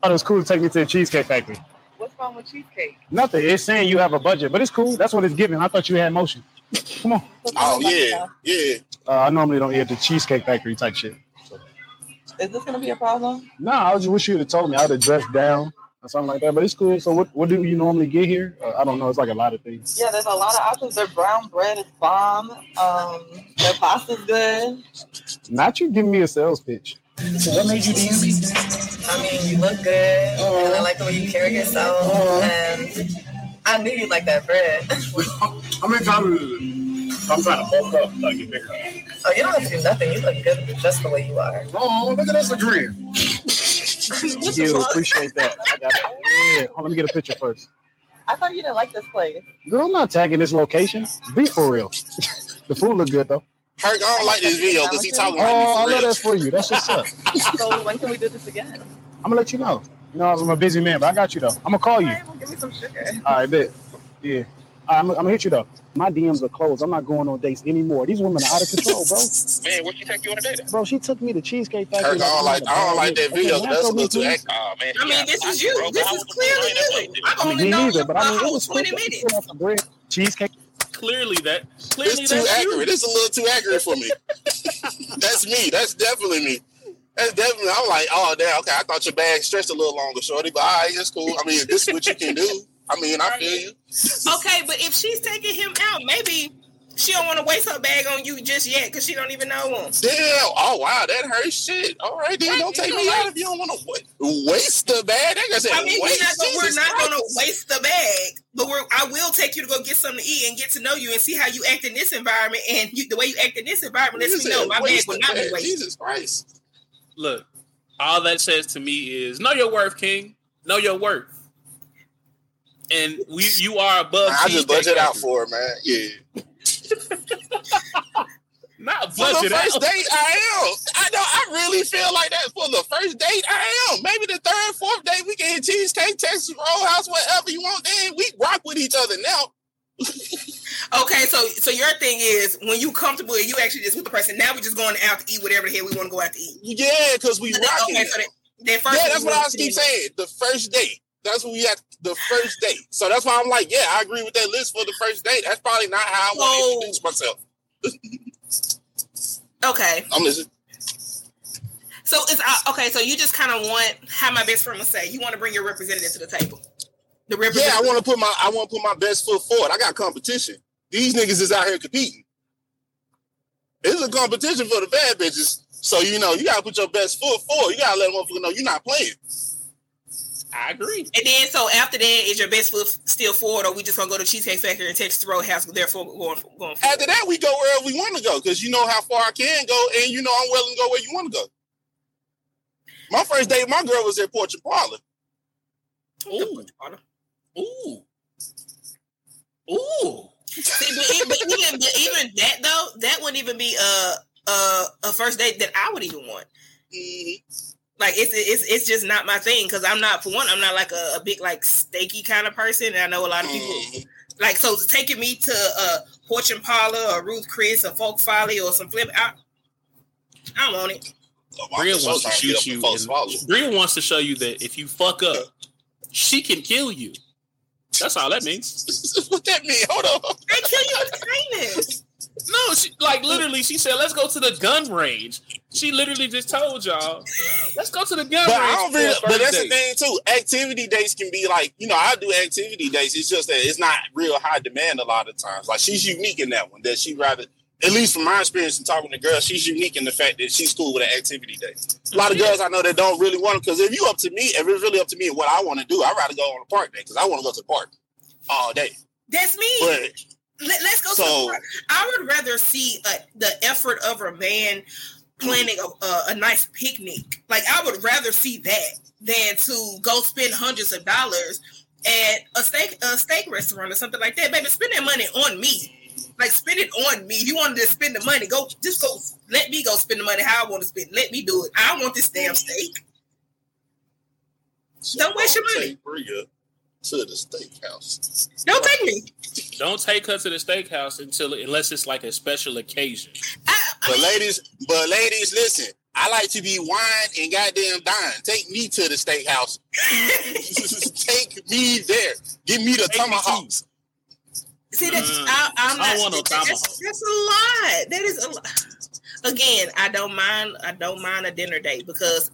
Oh, it was cool to take me to the Cheesecake Factory. What's wrong with cheesecake? Nothing. It's saying you have a budget, but it's cool. That's what it's giving. I thought you had motion. Come on. Oh yeah, yeah. Uh, I normally don't eat the Cheesecake Factory type shit. Is this gonna be a problem? No, I just wish you would have told me. I would have dressed down or something like that. But it's cool. So what, what do you normally get here? Uh, I don't know. It's like a lot of things. Yeah, there's a lot of options. Their brown bread is bomb. Um, their pasta's good. Not you giving me a sales pitch. So what made you DM me? I mean, you look good, and I like the way you carry yourself, and I knew you like that bread. How many times is? I'm trying to bulk up, like get bigger. Oh, you don't have to do nothing. You look good just the way you are. Oh, look at us agreeing. Thank you. Appreciate that. I got it. Yeah. Hold on, let me get a picture first. I thought you didn't like this place. Girl, I'm not tagging this location. Be for real. the food look good though. Herc, I don't like this video because he talking like Oh, I me for love that for you. That's what's up. So when can we do this again? I'm gonna let you know. You know, I'm a busy man, but I got you though. I'm gonna call you. Well, give me some sugar. All right, bet. Yeah. All right, I'm, I'm gonna hit you though. My DMs are closed. I'm not going on dates anymore. These women are out of control, bro. Man, where she take you on a date? Bro, she took me to Cheesecake Factory. Herc, I don't like. I don't like that video. Okay, That's a little too please. active. Oh man. i mean this is you this is clearly you i've mean, only me known neither, you but for I a mean, it was 20 quick. minutes off the bread. Cheesecake. Clearly that. Clearly It's too that's accurate. you. It's a little too accurate for me. That's me. That's definitely me. That's definitely. I'm like, oh damn. Okay, I thought your bag stretched a little longer, shorty. But all right, it's cool. I mean, if this is what you can do. I mean, I feel you. okay but if she's taking him out maybe she don't want to waste her bag on you just yet because she don't even know him Damn. Oh wow, that hurts. Shit. All right, then don't take me out if you don't want to waste the bag. That guy said I mean, we're waste. not, gonna, we're not gonna waste the bag, but we're. I will take you to go get something to eat and get to know you and see how you act in this environment. And you, the way you act in this environment lets You me know my bag will the not be wasted. Jesus Christ. Look, all that says to me is know your worth, King. Know your worth. And we, you are above. I just budget out for it, man. Yeah. Not For the budget first out. date, I am. I know. I really feel like that. For the first date, I am. Maybe the third, fourth date, we can hit cheesecake, Texas Roadhouse, whatever you want. Then we rock with each other now. Okay, so so your thing is when you comfortable, and you actually just with the person. Now we're just going out to eat whatever the hell we want to go out to eat. Yeah, because we So that- okay, so that, that first yeah, that's what I was- keep saying. The first date. That's what we had. The first date. So that's why I'm like, yeah, I agree with that list for the first date. That's probably not how I want to introduce myself. Okay, I'm listening. so it's uh, okay. So you just kind of want how my best friend would say. You want to bring your representative to the table. The representative. Yeah, I want to put my I want to put my best foot forward. I got competition. These niggas is out here competing. It's a competition for the bad bitches. So you know you gotta put your best foot forward. You gotta let them know you're not playing. I agree. And then, so after that, is your best foot still forward, or we just gonna go to Cheesecake Factory and Texas Roadhouse? Therefore, going going. Forward? After that, we go wherever we want to go because you know how far I can go, and you know I'm willing to go where you want to go. My first date, my girl was at Porch and Parlor. Ooh. Ooh. Ooh. See, but, but even but even that though, that wouldn't even be a a, a first date that I would even want. Mm-hmm. Like it's it's it's just not my thing because I'm not for one I'm not like a, a big like steaky kind of person and I know a lot of people like so taking me to uh Porch and Parlor or Ruth Chris or Folk Folly or some flip I, I don't want it. Bria wants to trying to get shoot you. in and- Bria wants to show you that if you fuck up, she can kill you. That's all that means. what that mean? Hold on. They kill you with kindness. No, she, like literally, she said, "Let's go to the gun range." She literally just told y'all, "Let's go to the gun But range." I don't really, but that's date." the thing too. Activity dates can be like, you know, I do activity dates. It's just that it's not real high demand a lot of times. Like she's unique in that one. That she rather, at least from my experience in talking to girls, she's unique in the fact that she's cool with an activity date. A lot of girls I know that don't really want to. Because if you up to me, if it's really up to me and what I want to do, I'd rather go on a park day because I want to go to the park all day. That's me. But Let, us go. So- to I would rather see uh, the effort of a man planning a, a, a nice picnic. Like I would rather see that than to go spend hundreds of dollars at a steak a steak restaurant or something like that. Baby, spend that money on me. Like spend it on me. You wanted to spend the money, go just go. Let me go spend the money how I want to spend. Let me do it. I want this damn steak. Don't waste your money. Bria to the steakhouse. Don't take me. Don't take her to the steakhouse until unless it's like a special occasion. But ladies, but ladies, listen. I like to be wine and goddamn dine. Take me to the steakhouse. Take me there. Give me the tomahawks. See that Mm. I, I'm I not. want no that's, that's a lot. That is a lot. Again, I don't mind. I don't mind a dinner date because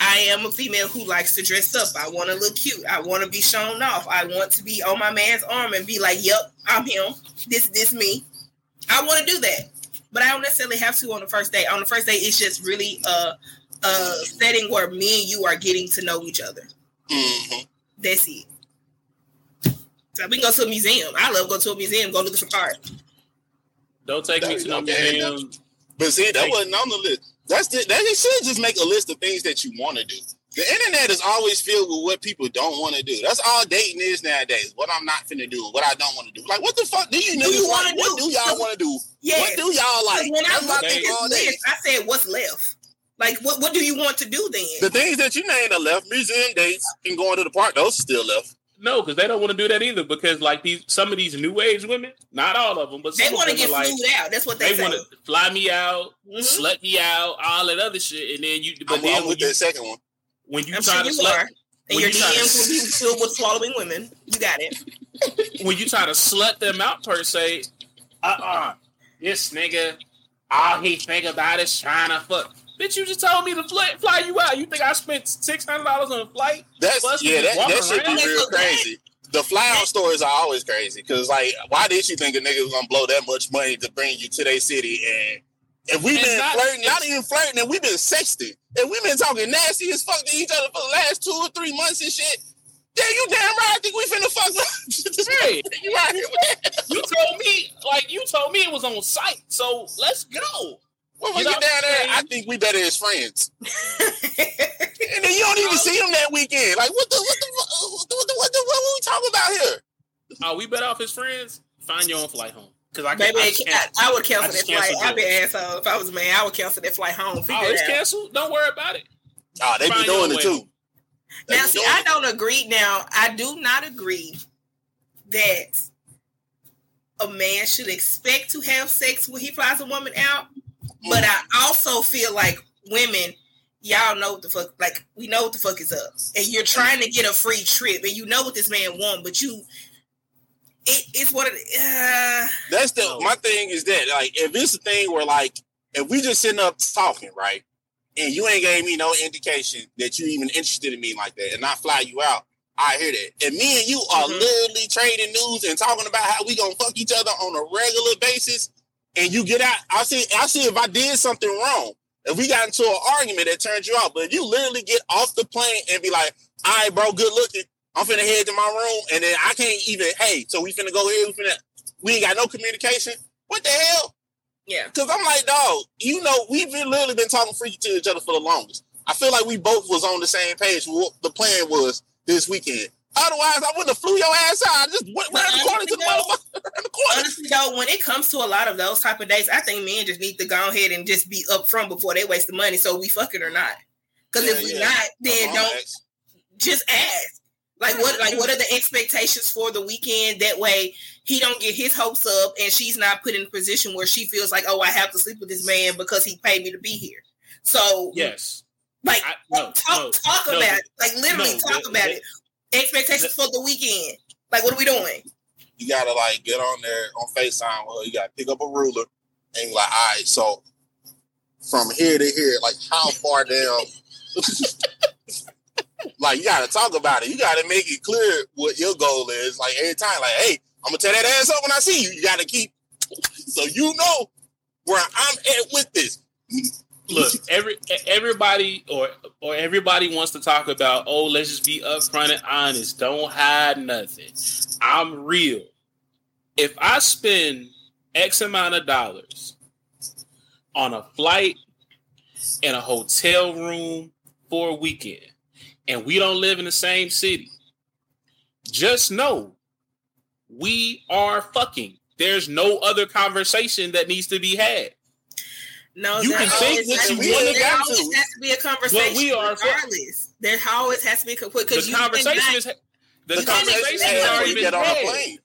I am a female who likes to dress up. I want to look cute. I want to be shown off. I want to be on my man's arm and be like, "Yep, I'm him. This, this me." I want to do that, but I don't necessarily have to on the first day. On the first day, it's just really a, a setting where me and you are getting to know each other. Mm-hmm. That's it. So we can go to a museum. I love go to a museum. Go look at some art. Don't take me to no museum. But see, that wasn't on the list. That's the, that you should just make a list of things that you want to do. The internet is always filled with what people don't want to do. That's all dating is nowadays. What I'm not finna do, what I don't want to do. Like, what the fuck do you do you to do? What do? y'all want to do? Yeah. What do y'all like? When I looked at this list, I said, "What's left? Like, what what do you want to do then?" The things that you named are left. Museum dates and going to the park, those are still left. No, because they don't want to do that either. Because like these, some of these new age women, not all of them, but They want to get are like flued out. That's what they, they want to fly me out, Mhm. slut me out, all that other shit, and then you. But I'm, then with you, that second one. when you I'm try sure to you slut, are. And when your you try to DMs will be filled with swallowing women. You got it. when you try to slut them out per se, uh uh this nigga, all he think about is trying to fuck. Bitch, you just told me to fly, fly you out. You think I spent six hundred dollars on a flight? That's yeah, that, that should be real crazy. The fly out stories are always crazy because, like, why did you think a nigga was gonna blow that much money to bring you to their city? And if we've been not- flirting, not even flirting, and we've been sexting, and we've been talking nasty as fuck to each other for the last two or three months and shit. Yeah, you damn right. I think we finna fuck. Hey, you right here with that? you told me, like you told me it was on site. So let's go. When we You know get down I'm there, I think we better as friends. and then you don't even see him that weekend. Like what the what the what the what the, what, the, what we talking about here? Are we better off as friends? Find your own flight home. Because I, Baby, I, I, can't- I, would cancel I that flight. canceled I'd be yours. an asshole if I was a man. I would cancel that flight home. Figure Oh, it's out. canceled. Don't worry about it. Oh, they be Find your doing way. it too. They Now, see, I it. don't agree. Now, I do not agree that a man should expect to have sex when he flies a woman out. But I also feel like women, y'all know what the fuck, like we know what the fuck is up, and you're trying to get a free trip, and you know what this man want, but you, it, it's what it. Uh, That's the my thing is that like if it's a thing where like if we just sitting up talking right, and you ain't gave me no indication that you even interested in me like that, and I fly you out, I hear that. And me and you are Mhm. literally trading news and talking about how we gonna fuck each other on a regular basis, and you get out. I see. I see if I did something wrong. If we got into an argument that turns you out, but if you literally get off the plane and be like, "All right, bro, good looking. I'm finna head to my room," and then I can't even. Hey, so we finna go here. We finna. We ain't got no communication. What the hell? yeah. Because I'm like, dog, you know, we've been literally been talking freaky to each other for the longest. I feel like we both was on the same page what the plan was this weekend. Otherwise, I wouldn't have flew your ass out. I just went But around the corner to the motherfucker. The corner. Honestly, though, when it comes to a lot of those type of dates, I think men just need to go ahead and just be upfront before they waste the money. So we fuck it or not. Because Yeah, if we yeah. not, then on, don't X. just ask. Like what? Like what are the expectations for the weekend? That way he don't get his hopes up, and she's not put in a position where she feels like, oh, I have to sleep with this man because he paid me to be here. So Yes. like I, no, talk no, talk no. about it. Like literally talk about it. Expectations for the weekend. Like what are we doing? You gotta like get on there on FaceTime her. You gotta pick up a ruler and like, all right, so from here to here, like how far down like you gotta talk about it. You gotta make it clear what your goal is. Like every time, like, hey, I'm gonna tear that ass up when I see you. You gotta keep so you know where I'm at with this. Look, every everybody or or everybody wants to talk about. Oh, let's just be upfront and honest. Don't hide nothing. I'm real. If I spend X amount of dollars on a flight and a hotel room for a weekend, and we don't live in the same city, just know we are fucking. There's no other conversation that needs to be had. No, You can think what has you to be- wanna There get always to. has to be a conversation. we are- regardless. There always has to be a because The you conversation cannot- is the, The conversation conversation had has already you been get on a had. plane.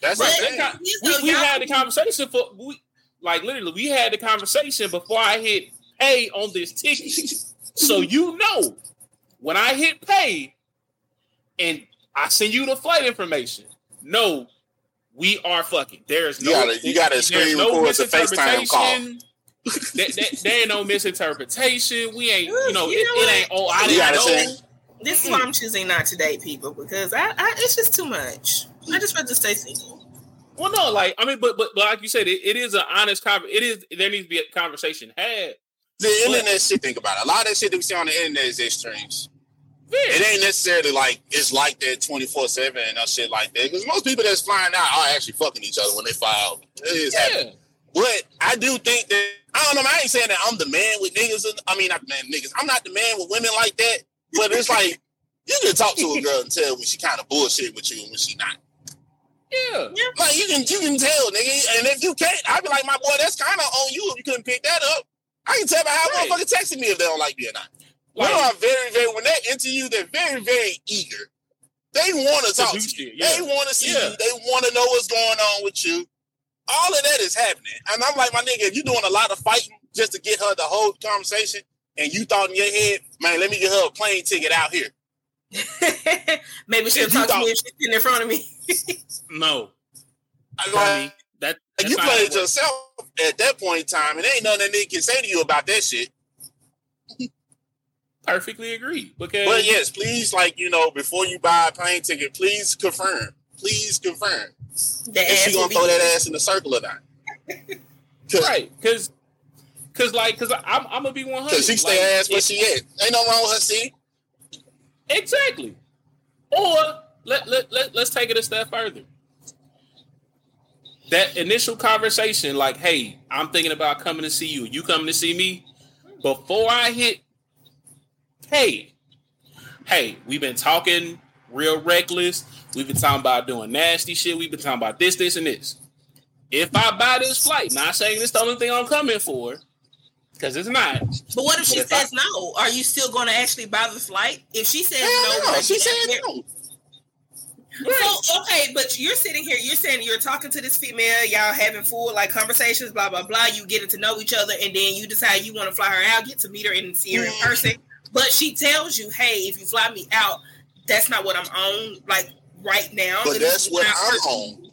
That's But- the That thing. we, we had the conversation for we like literally we had the conversation before I hit pay on this ticket. so you know when I hit pay and I send you the flight information, no, we are fucking. There's no you gotta there's screen no record the FaceTime call. Misinterpretation. there, there- there ain't no misinterpretation. We ain't, you know, You it, know it ain't. Oh, I You didn't know. say- This is why I'm choosing not to date people because I, I it's just too much. I just rather stay single. Well, no, like I mean, but but, but like you said, it, it is an honest conversation. It is there needs to be a conversation had. The internet shit, think about it. A lot of that shit that we see on the internet is extremes. Yeah. It ain't necessarily like it's like that 24 7 and no shit like that. Because most people that's flying out are actually fucking each other when they fly out. It is happening. But I do think that, I don't know, I ain't saying that I'm the man with niggas. I mean, not the man with niggas. I'm not the man with women like that. But it's like, you can talk to a girl and tell when she kind of bullshit with you and when she not. Yeah. Like, you can, you can tell, nigga. And if you can't, I'd be like, my boy, that's kind of on you if you couldn't pick that up. I can tell by how Right. motherfucker texting me if they don't like me or not. Like- Women are very, very, when they're into you, they're very, very eager. They want to To talk to you. shit, yeah. They want to see Yeah. you. They want to know what's going on with you. All of that is happening. And I'm like, my nigga, if you're doing a lot of fighting just to get her the whole conversation, and you thought in your head, man, let me get her a plane ticket out here. Maybe she'll If you talk to thought- me if she's sitting in front of me. No, I I like, mean, that that's you not played it yourself at that point in time, and ain't nothing that nigga can say to you about that shit. Perfectly agree. Because But yes, please, like you know, before you buy a plane ticket, please confirm. Please confirm. The If she gonna be- throw that ass in the circle or not? Cause, right, because because like because I'm I'm gonna be one hundred. Cause she stay ass where she at. Ain't no wrong with her. See, Exactly. Or let, let, let, let's take it a step further. that initial conversation, like, hey, I'm thinking about coming to see you. You coming to see me? Before I hit, hey, hey, we've been talking real reckless. We've been talking about doing nasty shit. We've been talking about this, this, and this. If I buy this flight, not saying it's the only thing I'm coming for, because it's not. But what if she if says no? Are you still going to actually buy the flight? If she says Hell no, no, she yeah, said yeah. no. So okay, but you're sitting here, you're saying you're talking to this female, y'all having full like conversations, blah blah blah. You getting to know each other, and then you decide you want to fly her out, get to meet her and see her in mm. person. But she tells you, "Hey, if you fly me out, that's not what I'm on like right now." But And that's what I'm person. on.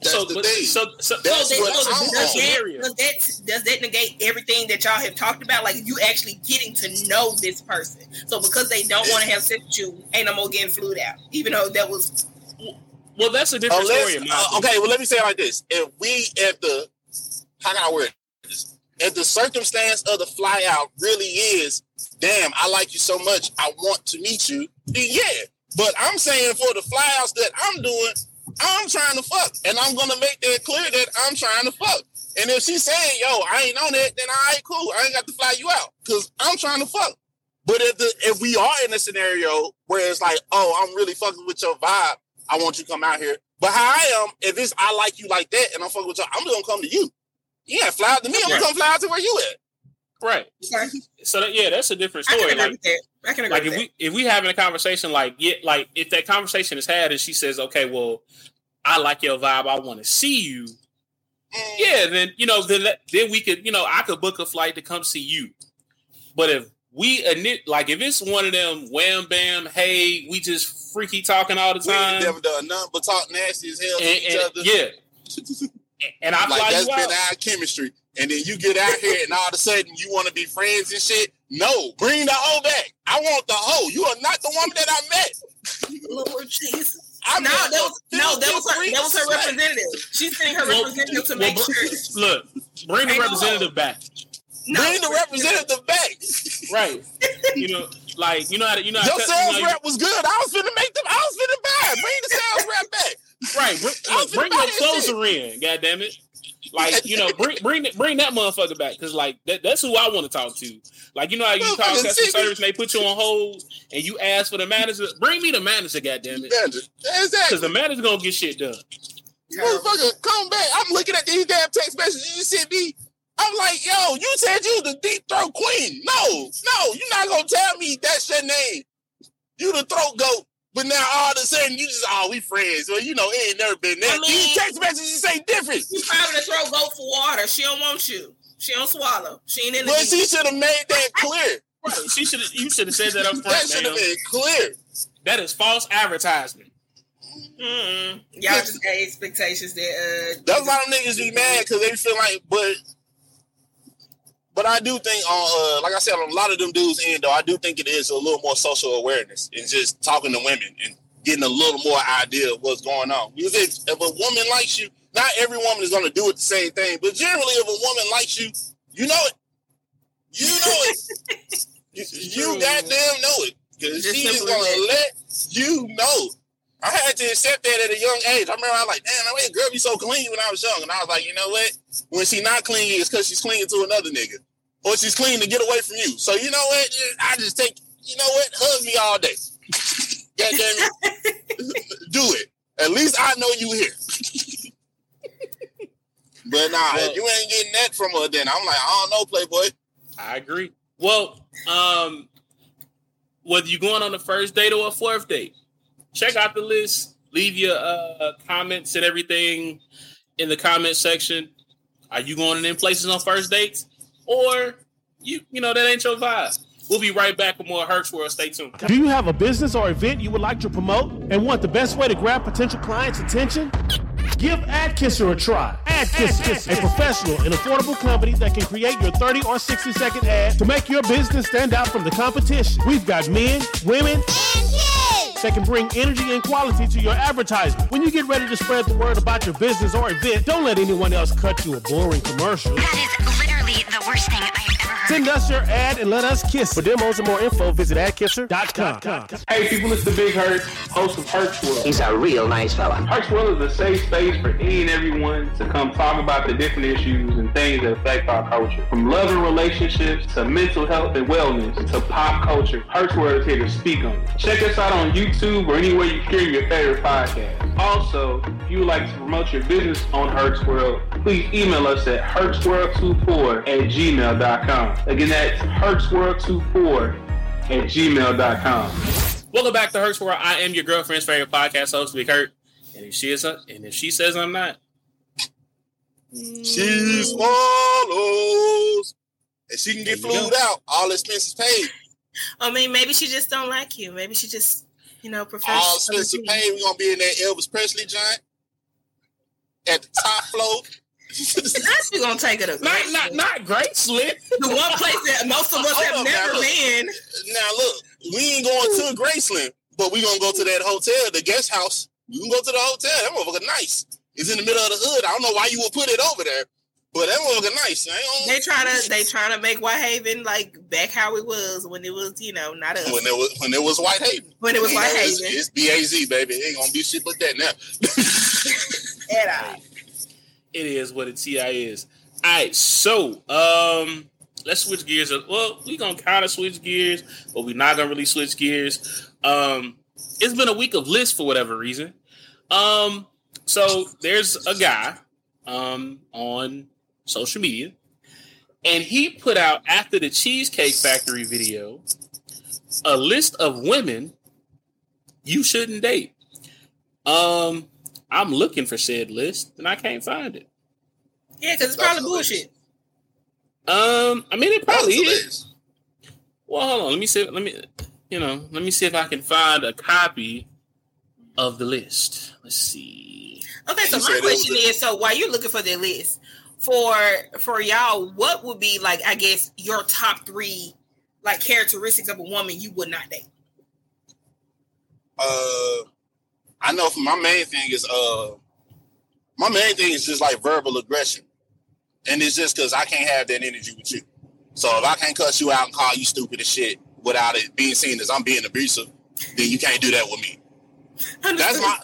That's so, the but- thing. so, so, That's So what I'm does, on. that, does that does that negate everything that y'all have talked about? Like you actually getting to know this person. So because they don't want to have sex with you, ain't no more getting flued out. Even though that was well, that's a different Unless- story. In uh, okay, well, let me say it like this: If we at the how can I word this? If the circumstance of the fly out really is, damn, I like you so much, I want to meet you. Then yeah, but I'm saying for the flyouts that I'm doing, I'm trying to fuck, and I'm gonna make that clear that I'm trying to fuck. And if she's saying, "Yo, I ain't on it," then all right, cool. I ain't got to fly you out because I'm trying to fuck. But if the if we are in a scenario where it's like, "Oh, I'm really fucking with your vibe," I want you to come out here. But how I am, if it's I like you like that and I'm fucking with you, I'm gonna come to you. Yeah, fly out to me. I'm gonna come fly out to where you at. Right. So that, yeah, that's a different I can story. Like, that. I can agree like if that. we if we having a conversation like yeah, like if that conversation is had and she says, okay, well, I like your vibe, I want to see you. Mm. Yeah, then you know, then then we could, you know, I could book a flight to come see you. But if we admit, like, if it's one of them wham bam, hey, we just freaky talking all the We ain't time, never done nothing but talk nasty as hell to and, each and- other. yeah, and I like fly that's you been out. our chemistry. And then you get out here and all of a sudden you want to be friends and shit. No, bring the hoe back. I want the hoe. You are not the woman that I met. Lord Jesus. I no, that was no, that was her, that was her representative. She's sending her Well, representative to well, make sure. Look, bring the representative back. No, Bring the representative back. Right. You know, like you know how to, you know how Your to, sales you know, rep was good. I was finna make them. I was finna buy. it. Bring the sales rep back. Right. Bring, I bring your that closer in. God damn it. Like you know, bring bring that- bring that motherfucker back because like that, that's who I want to talk to. Like you know how you call customer service and they put you on hold and you ask for the manager. Bring me the manager. God damn it. Manager. Because the manager gonna get shit done. Motherfucker, come back. I'm looking at these damn text messages you sent me. I'm like, yo, you said you the deep throat queen. No, no, you're not gonna tell me that's your name. You the throat goat. But now all of a sudden you just, oh, we friends. Well, you know, it ain't never been that. I mean- these text messages say different. She's probably to throw goat for water. She don't want you. She don't swallow. She ain't in the But she should have made that clear. Right. She should have. you should have said that up front. That should have been clear. That is false advertisement. Mm-mm. Y'all just got expectations that uh That's why them niggas be mad because they feel like, but, but I do think on, uh, like I said, on a lot of them dudes end though, I do think it is a little more social awareness and just talking to women and getting a little more idea of what's going on. Because if, if a woman likes you, not every woman is going to do it the same thing, but generally, if a woman likes you, you know it. You know it. you, you goddamn know it because she is going to let you know. I had to accept that at a young age. I remember I was like, damn, that girl be so clean when I was young. And I was like, you know what? When she not clingy, it's because she's clinging to another nigga. Or she's clean to get away from you. So you know what? I just take, you know what? Hug me all day. God damn it. Do it. At least I know you here. but nah, Well- if you ain't getting that from her, then I'm like, I don't know, Playboy. I agree. Well, um, whether you're going on the first date or a fourth date, check out the list. Leave your uh, comments and everything in the comment section. Are you going in places on first dates, or you you know that ain't your vibe? We'll be right back with more Herc's World. Stay tuned. Do you have a business or event you would like to promote and want the best way to grab potential clients' attention? Give AdKisser a try. AdKisser, a professional and affordable company that can create your 30 or 60 second ad to make your business stand out from the competition. We've got men, women, and kids that can bring energy and quality to your advertisement. When you get ready to spread the word about your business or event, don't let anyone else cut you a boring commercial. That is literally the worst thing I've ever heard. Send us your ad and let us kiss. For demos and more info, visit adkisser.com. Hey people, it's the Big Herc, host of Herc's World. He's a real nice fella. Herc's World is a safe space for any and everyone to come talk about the different issues and things that affect our culture. From love and relationships to mental health and wellness to pop culture, Herc's World is here to speak on it. Check us out on YouTube or anywhere you stream your favorite podcast. Also, if you would like to promote your business on Herc's World, please email us at hertzworld24 at gmail.com. Again, that's hertzworld24 at gmail.com. Welcome back to Herc's World. I am your girlfriend's favorite podcast host, Big Herc. And if she is, and if she says I'm not, She swallows. Mm. And she can get There flued go. out. All expenses paid. I mean, maybe she just don't like you. Maybe she just, you know, prefers. All expenses paid. We're gonna be in that Elvis Presley joint at the top floor. Not you gonna take it up. Not not not Graceland. The one place that most of us have up now, never look. been. Now look, we ain't going to Graceland, but we gonna go to that hotel, the guest house. We can go to the hotel. That motherfucker nice. It's in the middle of the hood. I don't know why you would put it over there, but that motherfucker nice. I They try to they trying to make Whitehaven like back how it was when it was, you know, not us. when it was when it was Whitehaven. When it was You know, it's- Whitehaven. It's, BAZ, baby. It ain't gonna be shit but that now. At all. It is what a TI is. All right, so um, let's switch gears. Well, we're gonna kind of switch gears, but we're not gonna really switch gears. Um, it's been a week of lists for whatever reason. Um, so there's a guy um on social media, and he put out after the Cheesecake Factory video a list of women you shouldn't date. Um, I'm looking for said list and I can't find it. Yeah, because it's probably bullshit. Um, I mean, it probably is. Well, hold on. Let me see. Let me, you know, let me see if I can find a copy of the list. Let's see. Okay, so my question was is: so while you're looking for the list for for y'all, what would be like? I guess your top three like characteristics of a woman you would not date. uh, I know my main thing is uh, my main thing is just like verbal aggression, and it's just because I can't have that energy with you. So if I can't cuss you out and call you stupid and shit without it being seen as I'm being abusive, then you can't do that with me. That's my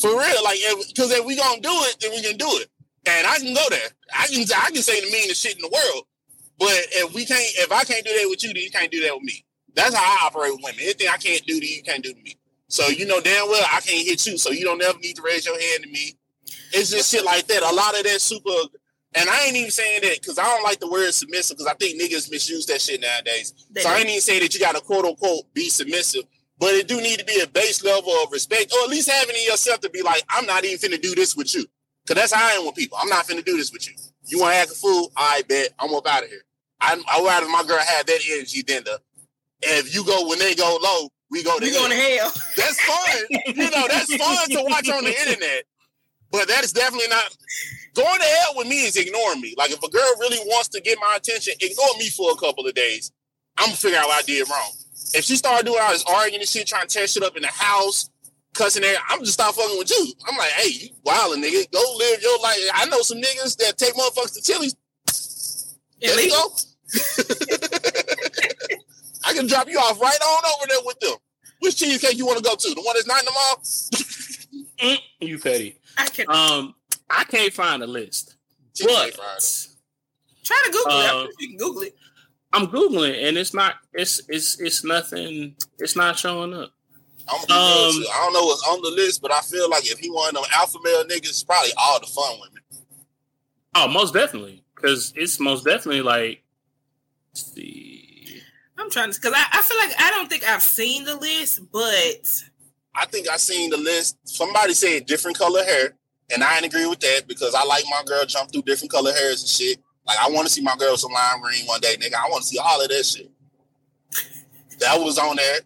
for real. Like, because if, we gonna do it, then we can do it, and I can go there. I can I can say the meanest shit in the world, but if we can't, if I can't do that with you, then you can't do that with me. That's how I operate with women. Anything I can't do to you, you can't do to me. So you know damn well I can't hit you, so you don't ever need to raise your hand to me. It's just shit like that. A lot of that super, and I ain't even saying that because I don't like the word submissive because I think niggas misuse that shit nowadays. They so I ain't even saying that you got to quote unquote be submissive, but it do need to be a base level of respect, or at least having in yourself to be like, I'm not even finna do this with you, because that's how I am with people. I'm not finna do this with you. You want to act a fool? I bet I'm up out of here. I I would rather my girl have that energy than the if you go when they go low, we go to We going to hell. That's fun. you know, that's fun to watch on the internet. But that is definitely not going to hell with me is ignoring me. Like if a girl really wants to get my attention, ignore me for a couple of days. I'm gonna figure out what I did wrong. If she started doing all this arguing and shit, trying to tear shit up in the house, cussing there, I'm just stop fucking with you. I'm like, hey, you wildin' nigga, go live your life. I know some niggas that take motherfuckers to Chili's. Illegal. I can drop you off right on over there with them. Which cheesecake you want to go to? The one that's not in the mall? Mm, you petty. I can Um, I can't find a list, Cheesecake but try to Google it. Uh, I'm you can Google it. I'm googling and it's not. It's it's it's nothing. It's not showing up. I'm gonna be real Um. I don't know what's on the list, but I feel like if he one of them alpha male niggas, probably all the fun women. Oh, most definitely, because it's most definitely like. let's see. I'm trying to because I, I feel like I don't think I've seen the list, but I think I seen the list. Somebody said different color hair, and I ain't agree with that because I like my girl jump through different color hairs and shit. Like I want to see my girl with some lime green one day, nigga. I want to see all of that shit. That was on there.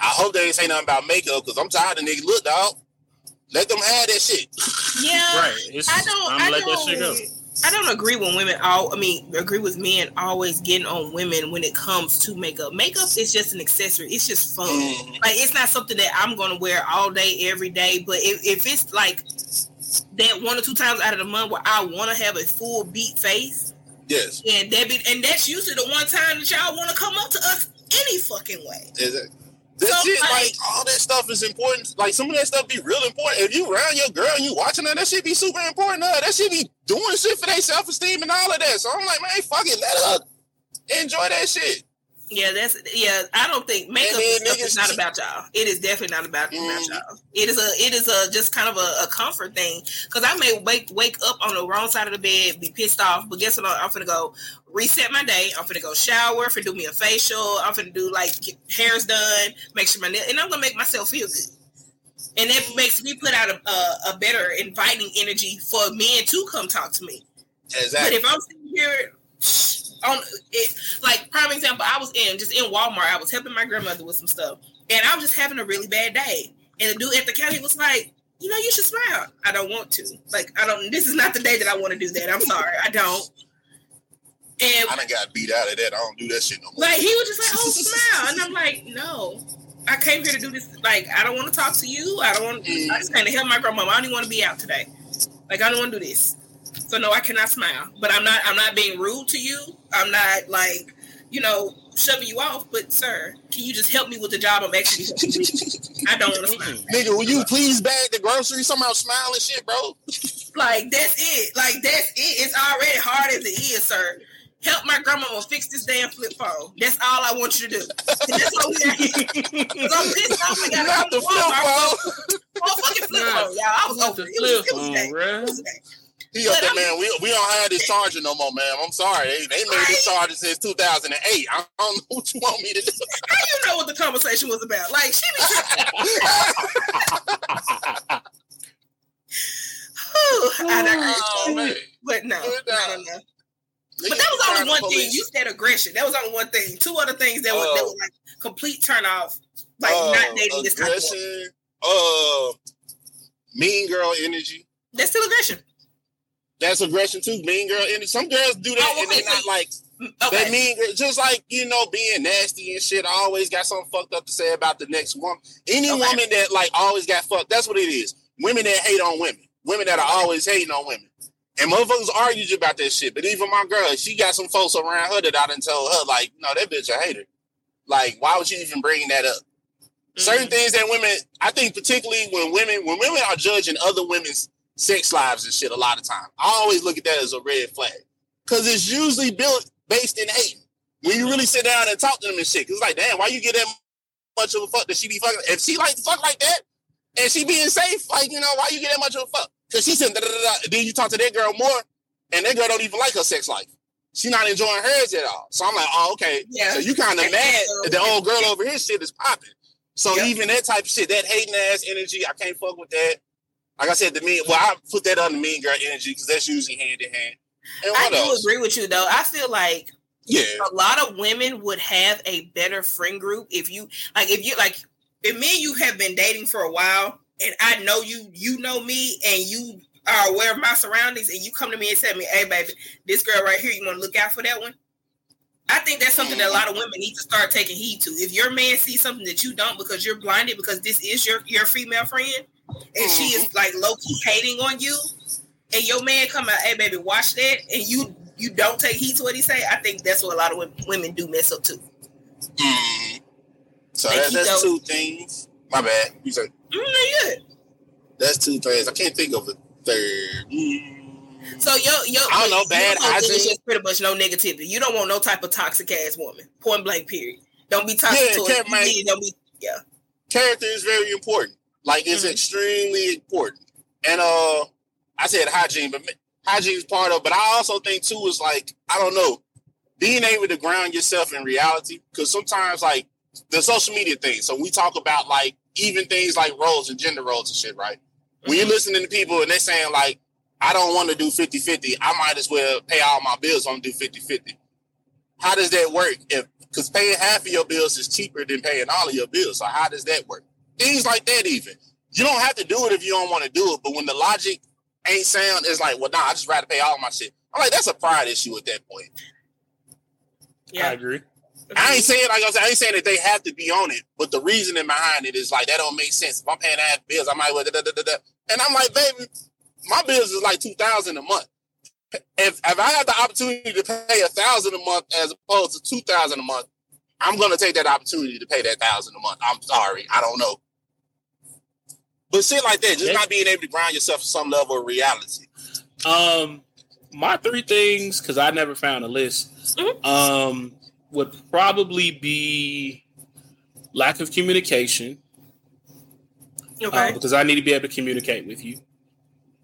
I hope they ain't say nothing about makeup because I'm tired of niggas. Look, dog. Let them have that shit. yeah, Right. It's, I don't. I'm I gonna let that shit go. I don't agree when women all. I mean, agree with men always getting on women when it comes to makeup. Makeup is just an accessory. It's just fun. Mm-hmm. Like it's not something that I'm gonna wear all day, every day. But if, if it's like that one or two times out of the month where I want to have a full beat face, Yes. And that be, and that's usually the one time that y'all want to come up to us any fucking way. Is it? So, shit, like- like all that stuff is important. Like some of that stuff be real important. If you around your girl and you watching her, that shit be super important. her. That shit be doing shit for their self esteem and all of that. So I'm like, man, fuck it, let her enjoy that shit. Yeah, that's yeah. I don't think makeup stuff niggas- is not about y'all. It is definitely not about, about Mhm. y'all. It is a it is a just kind of a, a comfort thing. Because I may wake wake up on the wrong side of the bed, be pissed off, but guess what? I'm gonna go reset my day. I'm gonna go shower, for do me a facial. I'm gonna do like get hair's done, make sure my nail, and I'm gonna make myself feel good. And that makes me put out a, a, a better inviting energy for men to come talk to me. But if I'm sitting here on it, like prime example, I was in just in Walmart. I was helping my grandmother with some stuff, and I was just having a really bad day. And the dude at the counter was like, "You know, you should smile." I don't want to. Like, I don't. This is not the day that I want to do that. I'm sorry, I don't. And I done got beat out of that. I don't do that shit no more. like he was just like, "Oh, smile," and I'm like, "No." I came here to do this. Like, I don't want to talk to you. I don't want. I just mm. came to help my grandmama. I don't even want to be out today. Like, I don't want to do this. So no, I cannot smile. But I'm not. I'm not being rude to you. I'm not like, you know, shoving you off. But sir, can you just help me with the job I'm actually? I don't want to smile. Nigga, will you please bag the groceries? Somehow smile and shit, bro. Like that's it. Like that's it. It's already hard as it is, sir. Help my grandmama fix this damn flip phone. That's all I want you to do. And that's all we got. 'Cause I'm pissed off. I gotta Not the to Walmart. flip Oh, fucking flip phone, y'all. I was over the it. It was, flip it was phone, a day. bruh. It was. He up there, man. We, we don't have this charger no more, man. I'm sorry. They, they made this charger since 2008. I don't know what you want me to do. How you know what the conversation was about? Like she be Whew, I Oh, digress. man. But no, no, no, no. But that was only one thing. You said aggression. That was only one thing. Two other things that Oh. were like complete turn off. Like uh, not dating this type of uh, mean girl energy. That's still aggression. That's aggression too. Mean girl energy. Some girls do that Oh, and they're not like Okay. that mean. Just like you know, being nasty and shit. I always got something fucked up to say about the next woman. Any Okay. woman that like always got fucked. That's what it is. Women that hate on women. Women that are always hating on women. And motherfuckers argued about that shit. But even my girl, she got some folks around her that I done told her, like, no, that bitch a hater. Like, why would you even bring that up? Certain mm-hmm. things that women, I think particularly when women, when women are judging other women's sex lives and shit a lot of time, I always look at that as a red flag. Cause it's usually built based in hate. When you really sit down and talk to them and shit, 'cause it's like, damn, why you get that much of a fuck that she be fucking? If she like fuck like that, and she being safe, like you know, why you get that much of a fuck? Cause she said, da, da, da, da. then you talk to that girl more, and that girl don't even like her sex life. She not enjoying hers at all. So I'm like, oh, okay. Yeah. So you kind of mad the old girl over here shit is popping. So Yep. even that type of shit, that hating ass energy, I can't fuck with that. Like I said, the mean, well, I put that on the mean girl energy because that's usually hand in hand. And I do else? agree with you though. I feel like Yeah. a lot of women would have a better friend group if you like if you like if me and you have been dating for a while and I know you you know me and you are aware of my surroundings and you come to me and tell me, hey baby, this girl right here, you want to look out for that one? I think that's something that a lot of women need to start taking heed to. If your man sees something that you don't because you're blinded because this is your your female friend and she is like low key hating on you, and your man come out, hey baby, watch that, and you you don't take heed to what he say. I think that's what a lot of women, women do mess up too. Mm. So that, that's don't- two things. My bad. You said Mm, that's two things. I can't think of a third. Mm. So yo yo, I don't know, bad is just pretty much no negativity. You don't want no type of toxic ass woman. Point blank. Period. Don't be toxic Yeah, to her. Don't be. Yeah. character is very important. Like it's Mm-hmm. extremely important. And uh I said hygiene, but hygiene is part of. But I also think too is like I don't know, being able to ground yourself in reality. Because sometimes like the social media thing. So we talk about like even things like roles and gender roles and shit, right? When Mm-hmm. you're listening to people and they're saying like, I don't want to do 50-50, I might as well pay all my bills on do 50-50. How does that work? If because paying half of your bills is cheaper than paying all of your bills. So how does that work? Things like that even. You don't have to do it if you don't want to do it. But when the logic ain't sound, it's like, well, nah, I just rather pay all my shit. I'm like, that's a pride issue at that point. Yeah. I agree. I ain't saying like I, was, I ain't saying that they have to be on it, but the reasoning behind it is like that don't make sense. If I'm paying half bills, I might well da, da, da, da, da. and I'm like, baby, my bills is like two thousand a month. if if I had the opportunity to pay a thousand a month as opposed to two thousand a month, I'm gonna take that opportunity to pay that thousand a month. I'm sorry, I don't know. But shit like that, just not being able to ground yourself to some level of reality. Um, my three things because I never found a list. Um, would probably be lack of communication. Okay. uh, because I need to be able to communicate with you.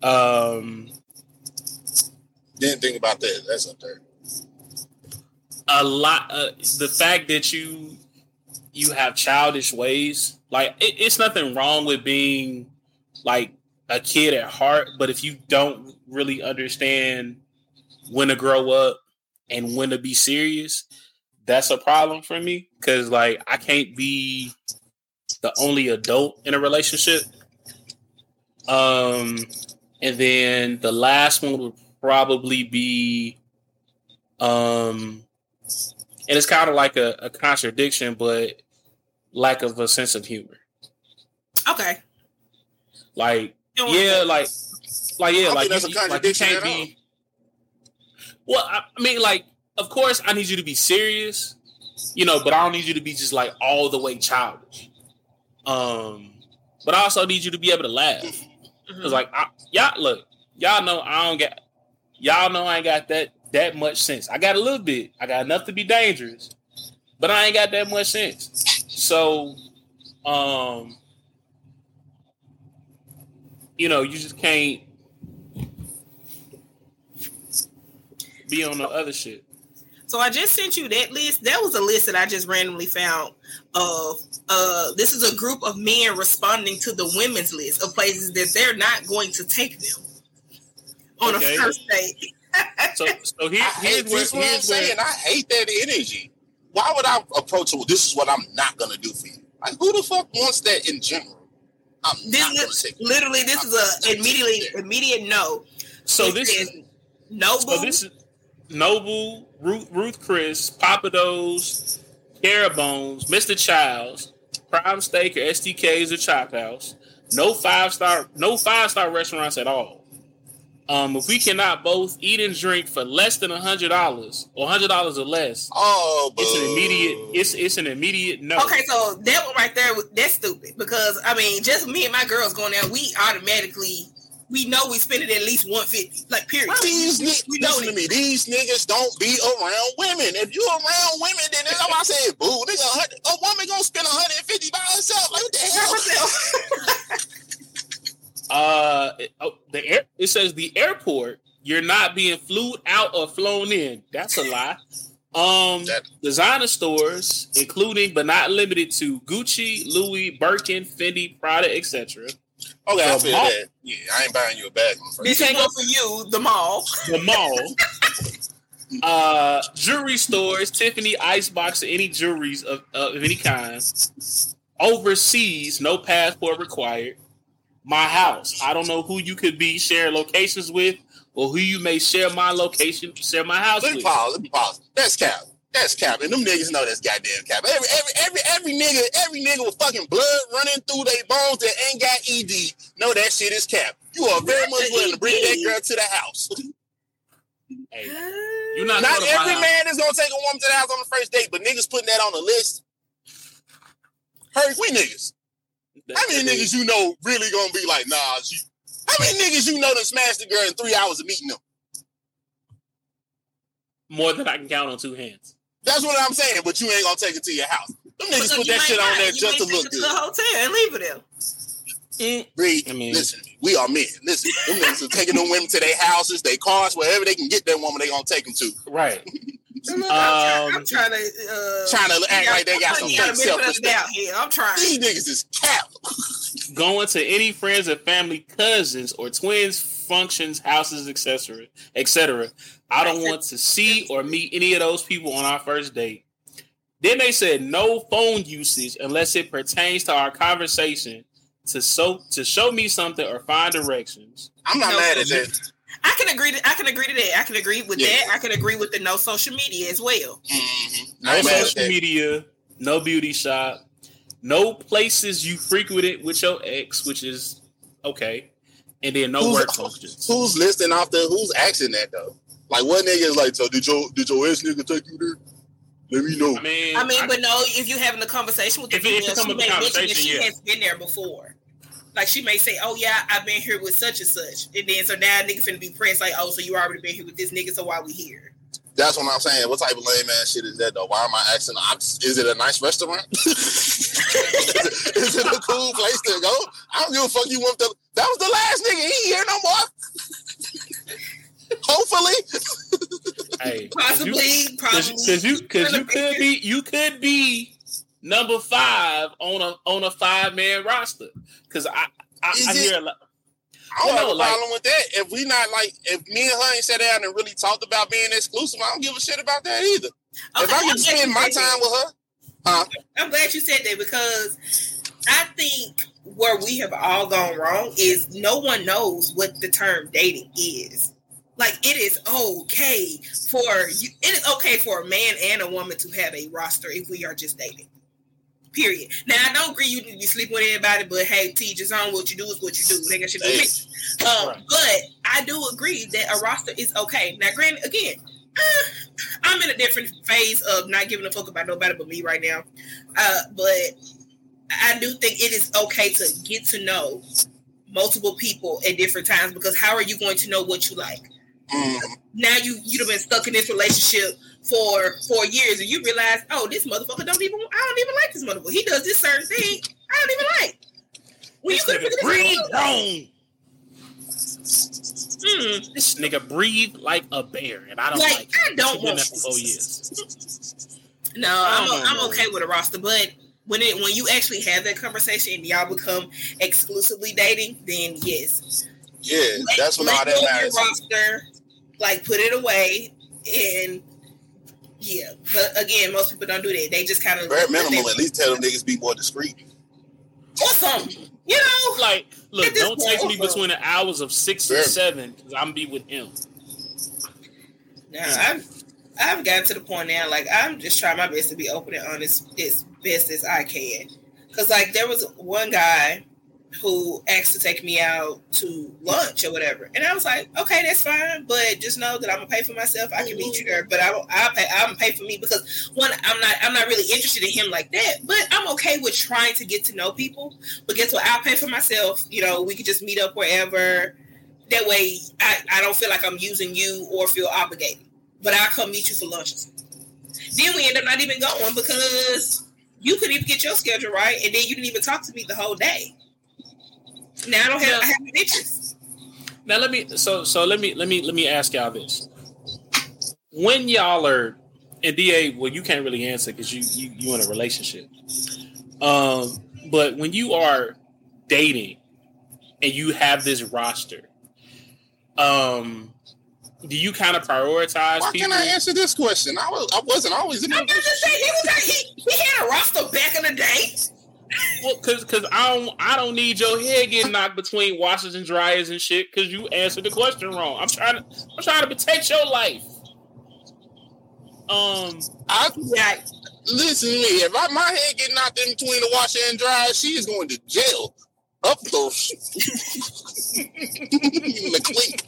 Um, Didn't think about that. That's up there. a lot. Uh, the fact that you you have childish ways, like it, it's nothing wrong with being like a kid at heart, but if you don't really understand when to grow up and when to be serious, that's a problem for me. Because like I can't be the only adult in a relationship. Um, and then the last one would probably be, um, and it's kind of like a, a contradiction, but lack of a sense of humor. Okay. Like, You don't want yeah, like, like, yeah, I like, think that's you- a you- like you can't at all. be. Well, I I mean, like, of course, I need you to be serious, you know, but I don't need you to be just like all the way childish. Um, but I also need you to be able to laugh. Mm-hmm. Cause like, I, y'all look, y'all know I don't get, y'all know I ain't got that that much sense. I got a little bit. I got enough to be dangerous, but I ain't got that much sense. So, um, you know, you just can't be on the other shit. So I just sent you that list. That was a list that I just randomly found of uh this is a group of men responding to the women's list of places that they're not going to take them on Okay. a first date. So, so here, I hate here's where, this. What I'm here's where, saying. I hate that energy. Why would I approach it? with, This is what I'm not gonna do for you. Like, who the fuck wants that in general? I'm This not gonna is take it. literally this is a immediately immediate no. so It this says, is Noble. So this is Noble, Ruth, Ruth Chris, Pappadeaux, Carabones, Mr. Childs, Prime Steak or STKs or Chop House. No five star, no five star restaurants at all. Um, if we cannot both eat and drink for less than a hundred dollars or hundred dollars or less, oh, it's an immediate. It's it's an immediate no. Okay, so that one right there, that's stupid because I mean, just me and my girls going there, we automatically we know we spend it at least one fifty, like period. These niggas, we know listen to me. These niggas don't be around women. If you around women, then that's why I said, boo. Nigga, a hundred- a woman gonna spend 150 by herself. Like what the hell? Uh, it- oh, the air. It says the airport. You're not being flew out or flown in. That's a lie. Um, designer stores, including but not limited to Gucci, Louis, Birkin, Fendi, Prada, etc. Okay, I The feel mall- that. Yeah, I ain't buying you a bag. on the first This date. ain't go for you, the mall. The mall. uh, jewelry stores, Tiffany, Icebox, or any jewelries of, of any kind. Overseas, no passport required. My house. I don't know who you could be sharing locations with, or who you may share my location, share my house Let me with. pause. Let me pause. That's cap. That's cap. And them niggas know that's goddamn cap. Every every every every nigga, every nigga with fucking blood running through their bones that ain't got ED, know that shit is cap. You are very much willing to bring that girl to the house. Hey, you're not, Not going to my every man is gonna take a woman to the house on the first date, but niggas putting that on the list. Hurt we niggas. How many niggas you know really gonna be like, nah, she how many niggas you know that smashed the girl in three hours of meeting them? More than I can count on two hands. That's what I'm saying, but you ain't gonna take it to your house. Them niggas Because put that might shit on there You just to look it to the hotel and leave it there. Reed, listen to me. We are men. Listen, them niggas are taking them women to their houses, their cars, wherever they can get that woman, they gonna take them to. Right. I'm, Um, trying, I'm trying to uh, Trying to act like they got some putting fake on the benefit of the self-respect. doubt here. I'm trying. These niggas is cap. Going to any friends or family, cousins or twins, functions, houses, etc., etc. I don't want to see or meet any of those people on our first date. Then they said no phone usage unless it pertains to our conversation to so to show me something or find directions. I'm not No, mad at that. I can agree. To, I can agree to that. I can agree with Yeah. that. I can agree with the no social media as well. Mm-hmm. No I ain't mad at social media, no beauty shop, no places you frequented with your ex, which is okay, and then no Who's- work functions. Who's listing off the who's asking that though? Like what nigga is like, so did your did your ex nigga take you there? Let me know. I mean, I mean, but no, if you're having a conversation with the If it- female, she may mention that conversation, she yeah. has been there before. Like she may say, "Oh yeah, I've been here with such and such," and then so now nigga finna be pressed like, "Oh, so you already been here with this nigga, so why we here?" That's what I'm saying. What type of lame ass shit is that though? Why am I asking? I'm, is it a nice restaurant? is, it, is it a cool place to go? I don't give a fuck. You want the? That was the last nigga. He here no more. Hopefully. Hey, Possibly, because you because you could be you could be number five on a on a five man roster. Because I I, Is I it- hear a lot. I don't Well, have a like- problem with that. If we not like, if me and her ain't sat down and really talked about being exclusive, I don't give a shit about that either. if I I'm can spend my time with her, huh? I'm glad you said that because I think where we have all gone wrong is no one knows what the term dating is. Like it is okay for you. It is okay for a man and a woman to have a roster if we are just dating. Period. Now I don't agree you need to be sleeping with everybody, but hey, teach his own. What you do is what you do. Nigga should be. Um, But I do agree that a roster is okay. Now, granted, again, uh, I'm in a different phase of not giving a fuck about nobody but me right now. Uh, but I do think it is okay to get to know multiple people at different times because how are you going to know what you like? Now you you'd have been stuck in this relationship for four years and you realize, oh, this motherfucker don't even I don't even like this motherfucker. He does this certain thing I don't even like. Well, you could have breathe wrong. Hmm. This nigga breathe like a bear, and I don't Like, like. I don't She's been want there for four years. No, I'm, Oh, I'm okay with a roster, but when it when you actually have that conversation and y'all become exclusively dating, then yes, Yeah, that's when all let that go of your matters. roster, like put it away, and yeah. But again, most people don't do that. They just kind of Bare minimum, at least tell them niggas be more discreet. or something. You know, like look, don't take point, me between the hours of six and seven because I'm be with him. Now I've I've gotten to the point now, like I'm just trying my best to be open and honest as best as I can. Cause like there was one guy who asked to take me out to lunch or whatever, and I was like, okay, that's fine, but just know that I'm gonna pay for myself. I can meet you there, but I will I'll pay I'm pay for me because one, I'm not I'm not really interested in him like that, but I'm okay with trying to get to know people. But guess what? I'll pay for myself. You know, we could just meet up wherever. That way, I, I don't feel like I'm using you or feel obligated. But I'll come meet you for lunches. Then we end up not even going because you couldn't even get your schedule right, and then you didn't even talk to me the whole day. Now I don't have, I have no interest. Now let me so so let me let me let me ask y'all this. When y'all are and DeeAye, well, you can't really answer because you you you in a relationship. Um, but when you are dating and you have this roster, um, do you kind of prioritize Why people? can I answer this question? I was I wasn't always in a I'm just saying he was like, he, he had a roster back in the day. Well, cause, cause I don't, I don't need your head getting knocked between washers and dryers and shit. Cause you answered the question wrong. I'm trying to, I'm trying to protect your life. Um, I listen to me. If I, my head get knocked in between the washer and dryer, she is going to jail. Up those. McQueen.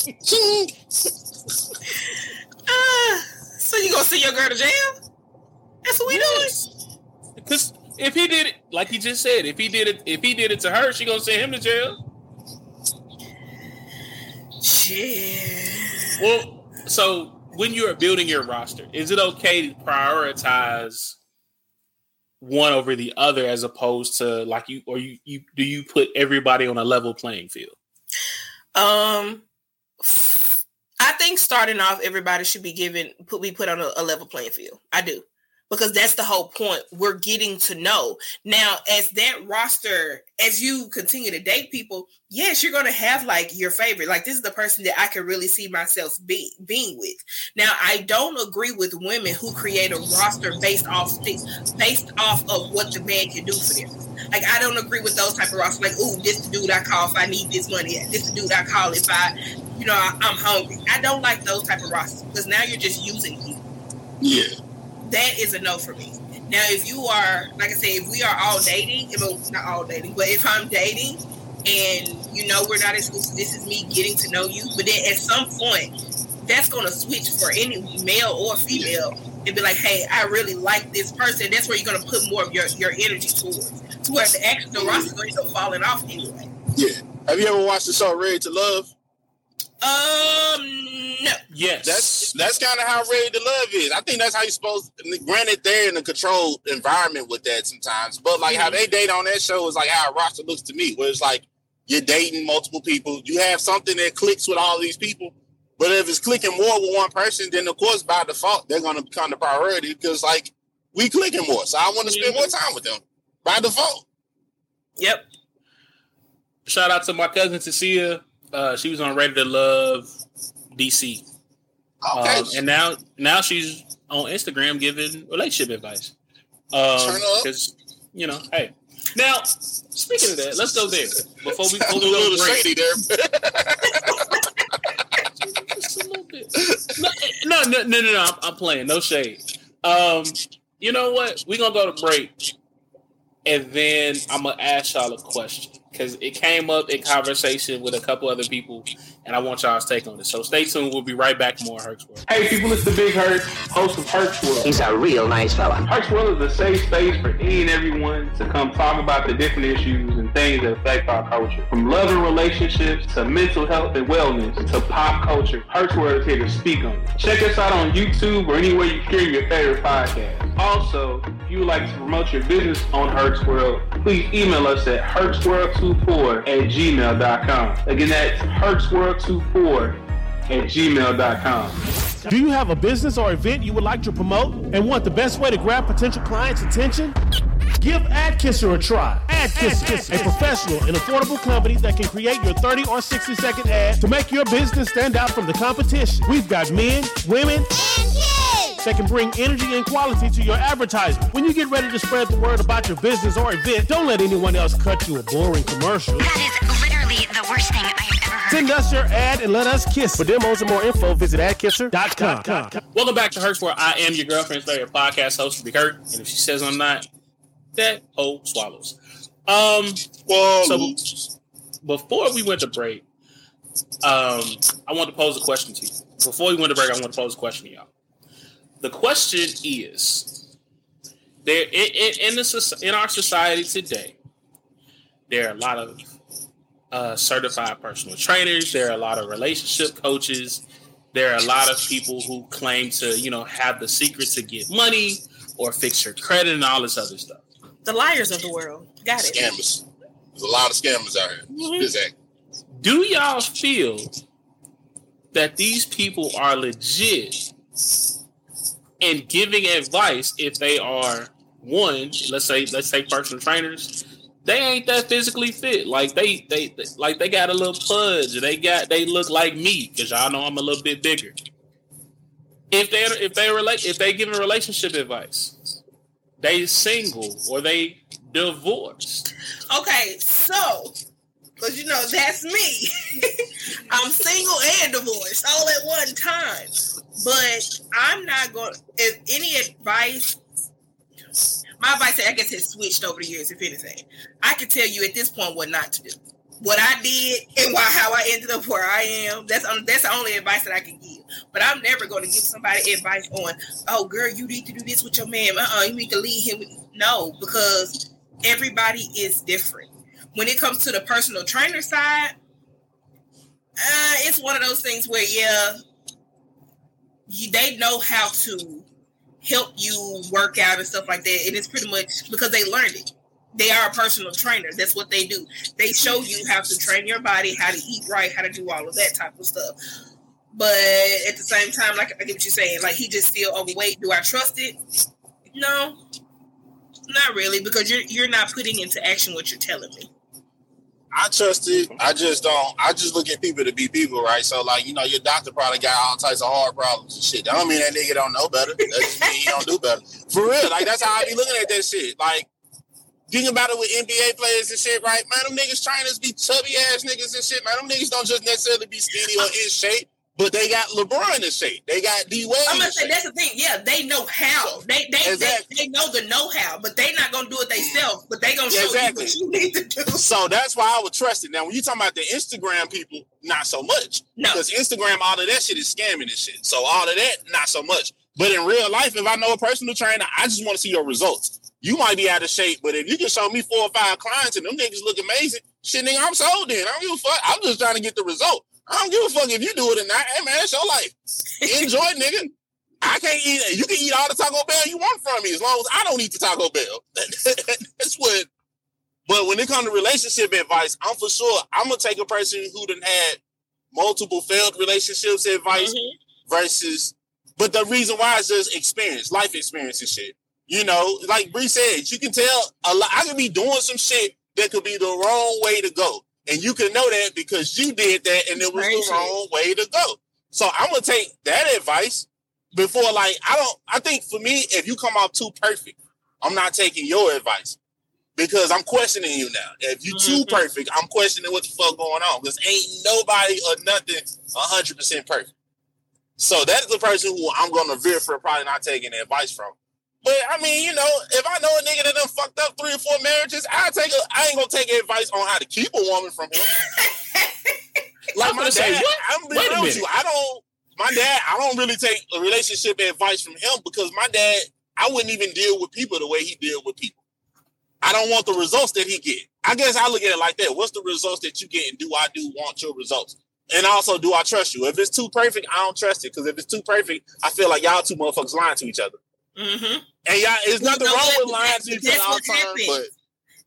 Uh, so you gonna send your girl to jail? That's what we doing. Because if he did it, like he just said, if he did it, if he did it to her, she gonna send him to jail. Shit. Well, so when you are building your roster, is it okay to prioritize one over the other as opposed to like you or you, you do you put everybody on a level playing field? Um, I think starting off, everybody should be given put be put on a, a level playing field. I do because that's the whole point. We're getting to know now as that roster. As you continue to date people, yes, you're gonna have like your favorite. Like this is the person that I can really see myself be, being with. Now, I don't agree with women who create a roster based off based off of what the man can do for them. Like I don't agree with those type of rosters. Like, ooh, this dude I call if I need this money. This dude I call if I, you know, I, I'm hungry. I don't like those type of rosters because now you're just using people. Yeah. That is a no for me. Now, if you are, like I said, if we are all dating, well, oh, not all dating, but if I'm dating and you know we're not exclusive. This is me getting to know you. But then at some point, that's gonna switch for any male or female and be like, hey, I really like this person. That's where you're gonna put more of your, your energy towards. To where the actual the roster's gonna end up falling off anyway. Yeah. Have you ever watched the show Ready to Love? Um, no. Yes. That's that's kind of how Ready to Love is. I think that's how you're supposed. To, Granted, they're in a controlled environment with that sometimes, but like how they date on that show is like how a roster looks to me, where it's like you're dating multiple people. You have something that clicks with all these people, but if it's clicking more with one person, then of course by default they're going to become the priority because like we clicking more, so I want to spend more time with them by default. Yep. Shout out to my cousin Cecilia. Uh, she was on Ready to Love DC. Okay. Um, and now now she's on Instagram giving relationship advice. Um. Because you know, hey. Now, speaking of that, let's go there before we, before a we go little break. shady there. No, no, no, no, no. I'm, I'm playing. No shade. Um, you know what? We're gonna go to break, and then I'm gonna ask y'all a question because it came up in conversation with a couple other people, and I want y'all's take on it. So stay tuned. We'll be right back. More Herc's World. Hey people, it's the Big Herc, host of Herc's World. He's a real nice fella. Herc's World is a safe space for any and everyone to come talk about the different issues and things that affect our culture. From love and relationships to mental health and wellness to pop culture, Herc's World is here to speak on it. Check us out on YouTube or anywhere you hear your favorite podcast. Also, if you would like to promote your business on Herc's World, please email us at hertzworld24 at gmail.com. Again, that's hertzworld24 at gmail.com. Do you have a business or event you would like to promote and want the best way to grab potential clients' attention? Give AdKisser a try. AdKisser, a professional and affordable company that can create your 30 or 60 second ad to make your business stand out from the competition. We've got men, women, and kids that can bring energy and quality to your advertisement. When you get ready to spread the word about your business or event, don't let anyone else cut you a boring commercial. That is literally the worst thing I've ever heard. Send us your ad and let us kiss. For demos and more info, visit adkisser.com. Welcome back to Herc's where I am your girlfriend's favorite podcast host, Big Herc, and if she says I'm not, that hoe swallows. Um, so before we went to break, um, I want to pose a question to you. Before we went to break, I want to pose a question to y'all. The question is: there in, in, in the in our society today, there are a lot of uh, certified personal trainers. There are a lot of relationship coaches. There are a lot of people who claim to, you know, have the secret to get money or fix your credit and all this other stuff. The liars of the world. Got it. Scammers. There's a lot of scammers out here. Exactly. Do y'all feel that these people are legit and giving advice if they are one, let's say, let's say personal trainers, they ain't that physically fit. Like they, they, they like they got a little pudge. They got, they look like me because y'all know I'm a little bit bigger. If they, if they relate, if they giving relationship advice, they single or they divorced. Okay, so because you know that's me. I'm single and divorced all at one time. But I'm not going. If any advice, my advice, I guess, has switched over the years. If anything, I can tell you at this point what not to do, what I did, and why how I ended up where I am. That's um, that's the only advice that I can give. But I'm never going to give somebody advice on, oh, girl, you need to do this with your man. Uh, uh you need to leave him. No, because everybody is different. When it comes to the personal trainer side, uh, it's one of those things where, yeah, you, they know how to help you work out and stuff like that. And it's pretty much because they learned it. They are a personal trainer. That's what they do. They show you how to train your body, how to eat right, how to do all of that type of stuff. But at the same time, like I get what you're saying, like he just still overweight. Do I trust it? No, not really, because you're you're not putting into action what you're telling me. I trust it. I just don't. I just look at people to be people, right? So, like, you know, your doctor probably got all types of hard problems and shit. That don't mean that nigga don't know better. That just mean he don't do better. For real, like that's how I be looking at that shit. Like, thinking about it with NBA players and shit, right? Man, them niggas trainers be chubby ass niggas and shit. Man, them niggas don't just necessarily be skinny or in shape. But they got LeBron in shape. They got D Wade. I'm gonna say shape. that's the thing. Yeah, they know how. They they, Exactly. they they know the know how, but they not gonna do it themselves. But they gonna show Exactly. you what you need to do. So that's why I would trust it. Now, when you talking about the Instagram people, not so much. No. Because Instagram, all of that shit is scamming and shit. So all of that, not so much. But in real life, if I know a personal trainer, I just want to see your results. You might be out of shape, but if you can show me four or five clients and them niggas look amazing, shit, nigga, I'm sold then. I don't give a fuck. I'm just trying to get the result. I don't give a fuck if you do it or not. Hey man, it's your life. Enjoy, nigga. I can't eat. You can eat all the Taco Bell you want from me as long as I don't eat the Taco Bell. That's what. But when it comes to relationship advice, I'm for sure I'm gonna take a person who done had multiple failed relationships advice mm-hmm. versus. But the reason why is just experience, life experience and shit. You know, like Bri said, you can tell a lot. I could be doing some shit that could be the wrong way to go, and you can know that because you did that, and it was the wrong way to go. So I'm gonna take that advice before, like, I don't. I think for me, if you come off too perfect, I'm not taking your advice because I'm questioning you now. If you too mm-hmm. perfect, I'm questioning what the fuck going on because ain't nobody or nothing 100 percent perfect. So that's the person who I'm gonna veer for probably not taking advice from. But I mean, you know, if I know a nigga that done fucked up three or four marriages, I take a, I ain't gonna take advice on how to keep a woman from him. like I'm my gonna say, dad, what? I'm being Wait a real with you. I don't. My dad, I don't really take a relationship advice from him because my dad, I wouldn't even deal with people the way he deal with people. I don't want the results that he get. I guess I look at it like that. What's the results that you get, and do I do want your results? And also, do I trust you? If it's too perfect, I don't trust it. Because if it's too perfect, I feel like y'all two motherfuckers lying to each other. Mm-hmm. And y'all, there's You nothing know wrong what? with lying to each that's other all the time. happens. But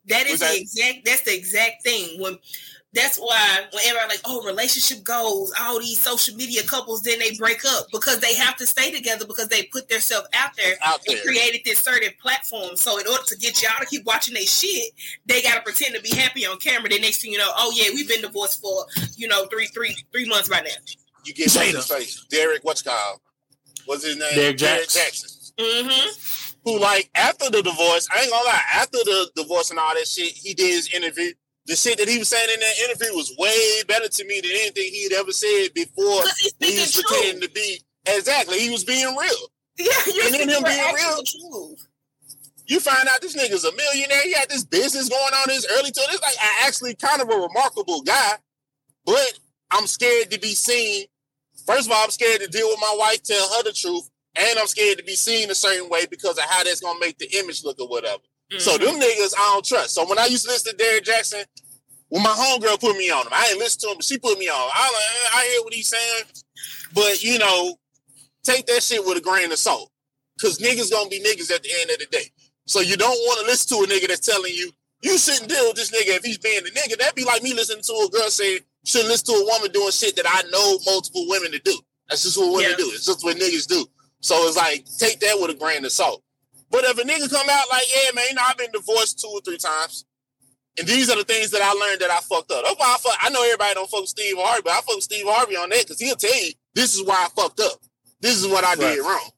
That is What's the exact. That's the exact thing. When that's why when everybody like, oh, relationship goals, all these social media couples, then they break up because they have to stay together because they put themselves out there Out and created this certain platform. So in order to get y'all to keep watching their shit, they gotta pretend to be happy on camera. The next thing you know, oh yeah, we've been divorced for you know three three three months by now. you get Jada. his face. Derek, what's called? What's his name? Derrick Jaxn. Jaxn. Mm-hmm. Who like after the divorce? I ain't gonna lie. After the divorce and all that shit, he did his interview. The shit that he was saying in that interview was way better to me than anything he'd ever said before. He was pretending to be exactly. He was being real. Yeah, you're And then him being real. truth. You find out this nigga's a millionaire. He had this business going on his early 20s. It's like I actually kind of a remarkable guy, but I'm scared to be seen. First of all, I'm scared to deal with my wife, tell her the truth, and I'm scared to be seen a certain way because of how that's gonna make the image look or whatever. So Mm-hmm. them niggas I don't trust. So when I used to listen to Derrick Jaxn, when my homegirl put me on him, I didn't listen to him, but she put me on. I like, I hear what he's saying, but you know, take that shit with a grain of salt. Cause niggas gonna be niggas at the end of the day. So you don't want to listen to a nigga that's telling you you shouldn't deal with this nigga if he's being a nigga. That'd be like me listening to a girl say shouldn't listen to a woman doing shit that I know multiple women to do. That's just what women Yeah. do. It's just what niggas do. So it's like take that with a grain of salt. But if a nigga come out like, yeah, man, you know, I've been divorced two or three times. And these are the things that I learned that I fucked up. That's why I fuck. I know everybody don't fuck with Steve Harvey, but I fuck with Steve Harvey on that because he'll tell you this is why I fucked up. This is what I did wrong.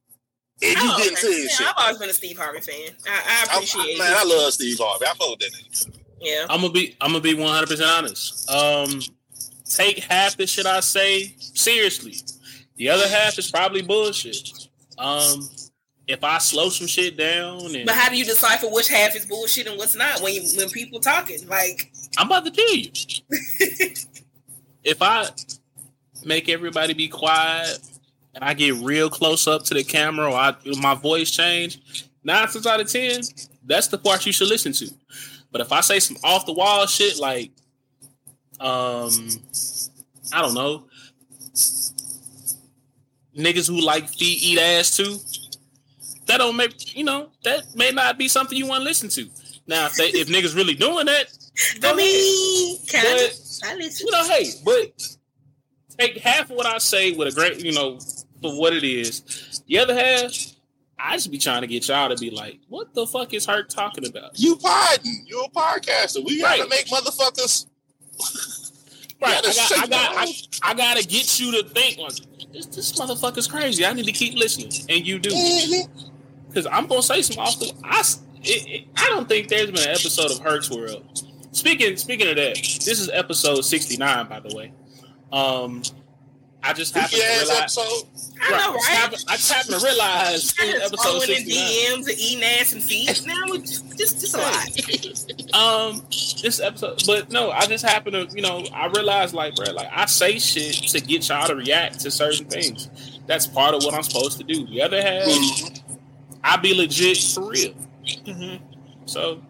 And you get into okay. his Yeah, shit. I've always been a Steve Harvey fan. I, I I, appreciate man. I love Steve Harvey. I fuck with that nigga. Yeah. I'm gonna be I'm gonna be 100 percent honest. Um, take half the shit I say seriously. The other half is probably bullshit. Um, if I slow some shit down and But how do you decipher which half is bullshit and what's not when you, when people talking? Like, I'm about to tell you. if I make everybody be quiet and I get real close up to the camera or I, my voice change, nine times out of ten, that's the part you should listen to. But if I say some off the wall shit like, um, I don't know, niggas who like feet eat ass too, that don't make you know that may not be something you want to listen to. Now, if they, if niggas really doing that, I mean, kind of. But- I listen. you know, hey, but take half of what I say with a great, you know, for what it is. The other half, I just be trying to get y'all to be like, what the fuck is Herc talking about? You podding. You a podcaster. We gotta Right. make motherfuckers. Right, I gotta got, shake I got, I, I gotta get you to think like this, this motherfucker's crazy. I need to keep listening, and you do, Mm-hmm. because I'm gonna say some off the. I, it, it- I don't think there's been an episode of Herc's World. Speaking, speaking of that, this is episode 69, by the way. Um, I just happened to realize. episode. I know, I just right? happened- I just happened to realize I in just episode scrolling in 69. DMs and eating ass and feet. Now it's just just a lot. Um, this episode, but no, I just happened to, you know, I realized like, bro, like I say shit to get y'all to react to certain things. That's part of what I'm supposed to do. The other half, I be legit for real. Mm-hmm. So,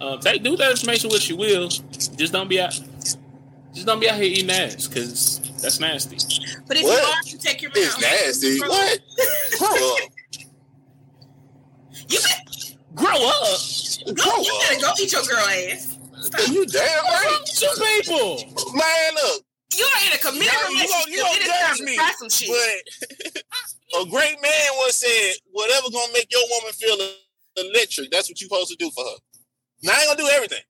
uh, take do that information what you will. Just don't be out. Just don't be out here eating ass, cause that's nasty. But if What? you are, you take your It's mouth. nasty. What? Grow up. You grow up. Go, you better go eat your girl ass. You damn right. Two people. Man, look. You are in a committed Now, you gonna, relationship. you gonna It is time judge to me, try some shit. but a great man once said, "Whatever gonna make your woman feel electric, that's what you supposed to do for her." Now I ain't gonna do everything.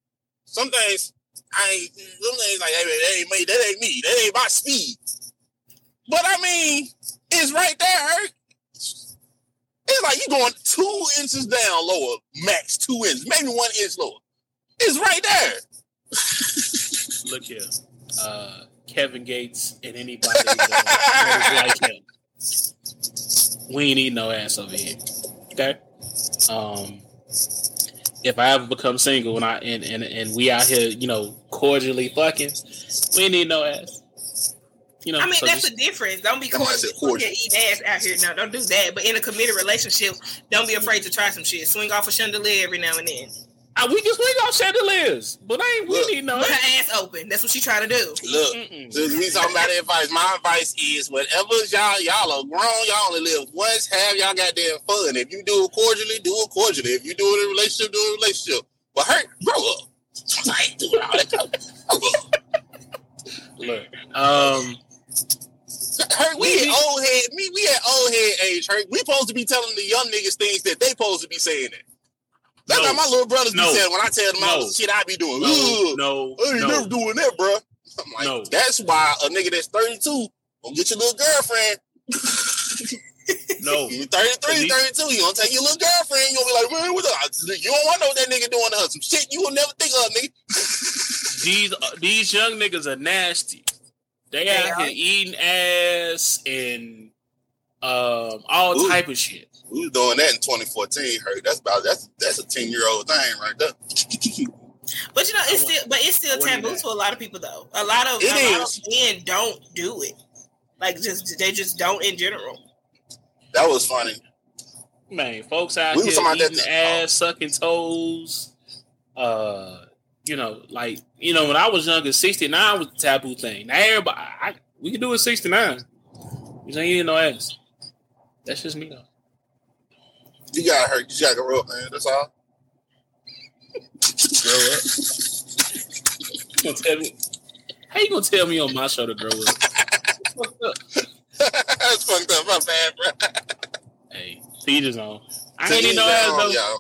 Some things I ain't. Things like that ain't me. That ain't me. That ain't my speed. But I mean, it's right there. It's like you're going two inches down lower, max two inches, maybe one inch lower. It's right there. Look here, uh, Kevin Gates and anybody like him. We ain't eating no ass over here. Okay. Um, if I ever become single and I and, and, and we out here, you know, cordially fucking, we ain't need no ass. You know, I mean, so that's just- the difference. Don't be cordially on, I cordial, said cordial. eating ass out here. No, don't do that. But in a committed relationship, don't be afraid to try some shit. Swing off a chandelier every now and then. Uh, we can swing off chandeliers, but I ain't we Look. need no With ass. her ass open. That's what she trying to do. Look, since we talking about advice, my advice is whatever y'all y'all are grown, y'all only live once. Have y'all goddamn fun. If you do it cordially, do it cordially. If you do it in a relationship, do it in a relationship. But Herc, grow up. I ain't doing all that. Look, um, Herc, we at old head, me, we at old head age. Herc, we supposed to be telling the young niggas things that they supposed to be saying. It. That's No. how my little brothers No. be saying when I tell them all No. the shit I be doing. no, no, I ain't no, never doing that, bro. I'm like, No. that's why a nigga that's 32 gonna get your little girlfriend. no. You 33, He- 32, you gonna take your little girlfriend, you gonna be like, man, what the, you don't want to know what that nigga doing to her. Some shit you will never think of, nigga. These uh, these young niggas are nasty. They They out are. here eating ass and um all Ooh. type of shit. We was doing that in 2014, Herc. That's about that's that's a 10 year old thing right there. But you know, it's still, but it's still I wouldn't do taboo that. to a lot of people though. A lot of, It a lot of men don't do it. Like just they just don't in general. That was funny. Man, folks out We was here eating that- ass, sucking toes. Uh, you know, like you know, when I was younger, sixty nine was the taboo thing. Now everybody, I, we can do it sixty nine. You ain't eating no ass. That's just me though. You got hurt. You just got to grow up, man. That's all. Grow up. You gonna tell me? How you gonna tell me on my show to grow up? Fucked up. that's fucked up. My bad, bro. Hey, feed his own. I To ain't need each no their ass own, though. yo.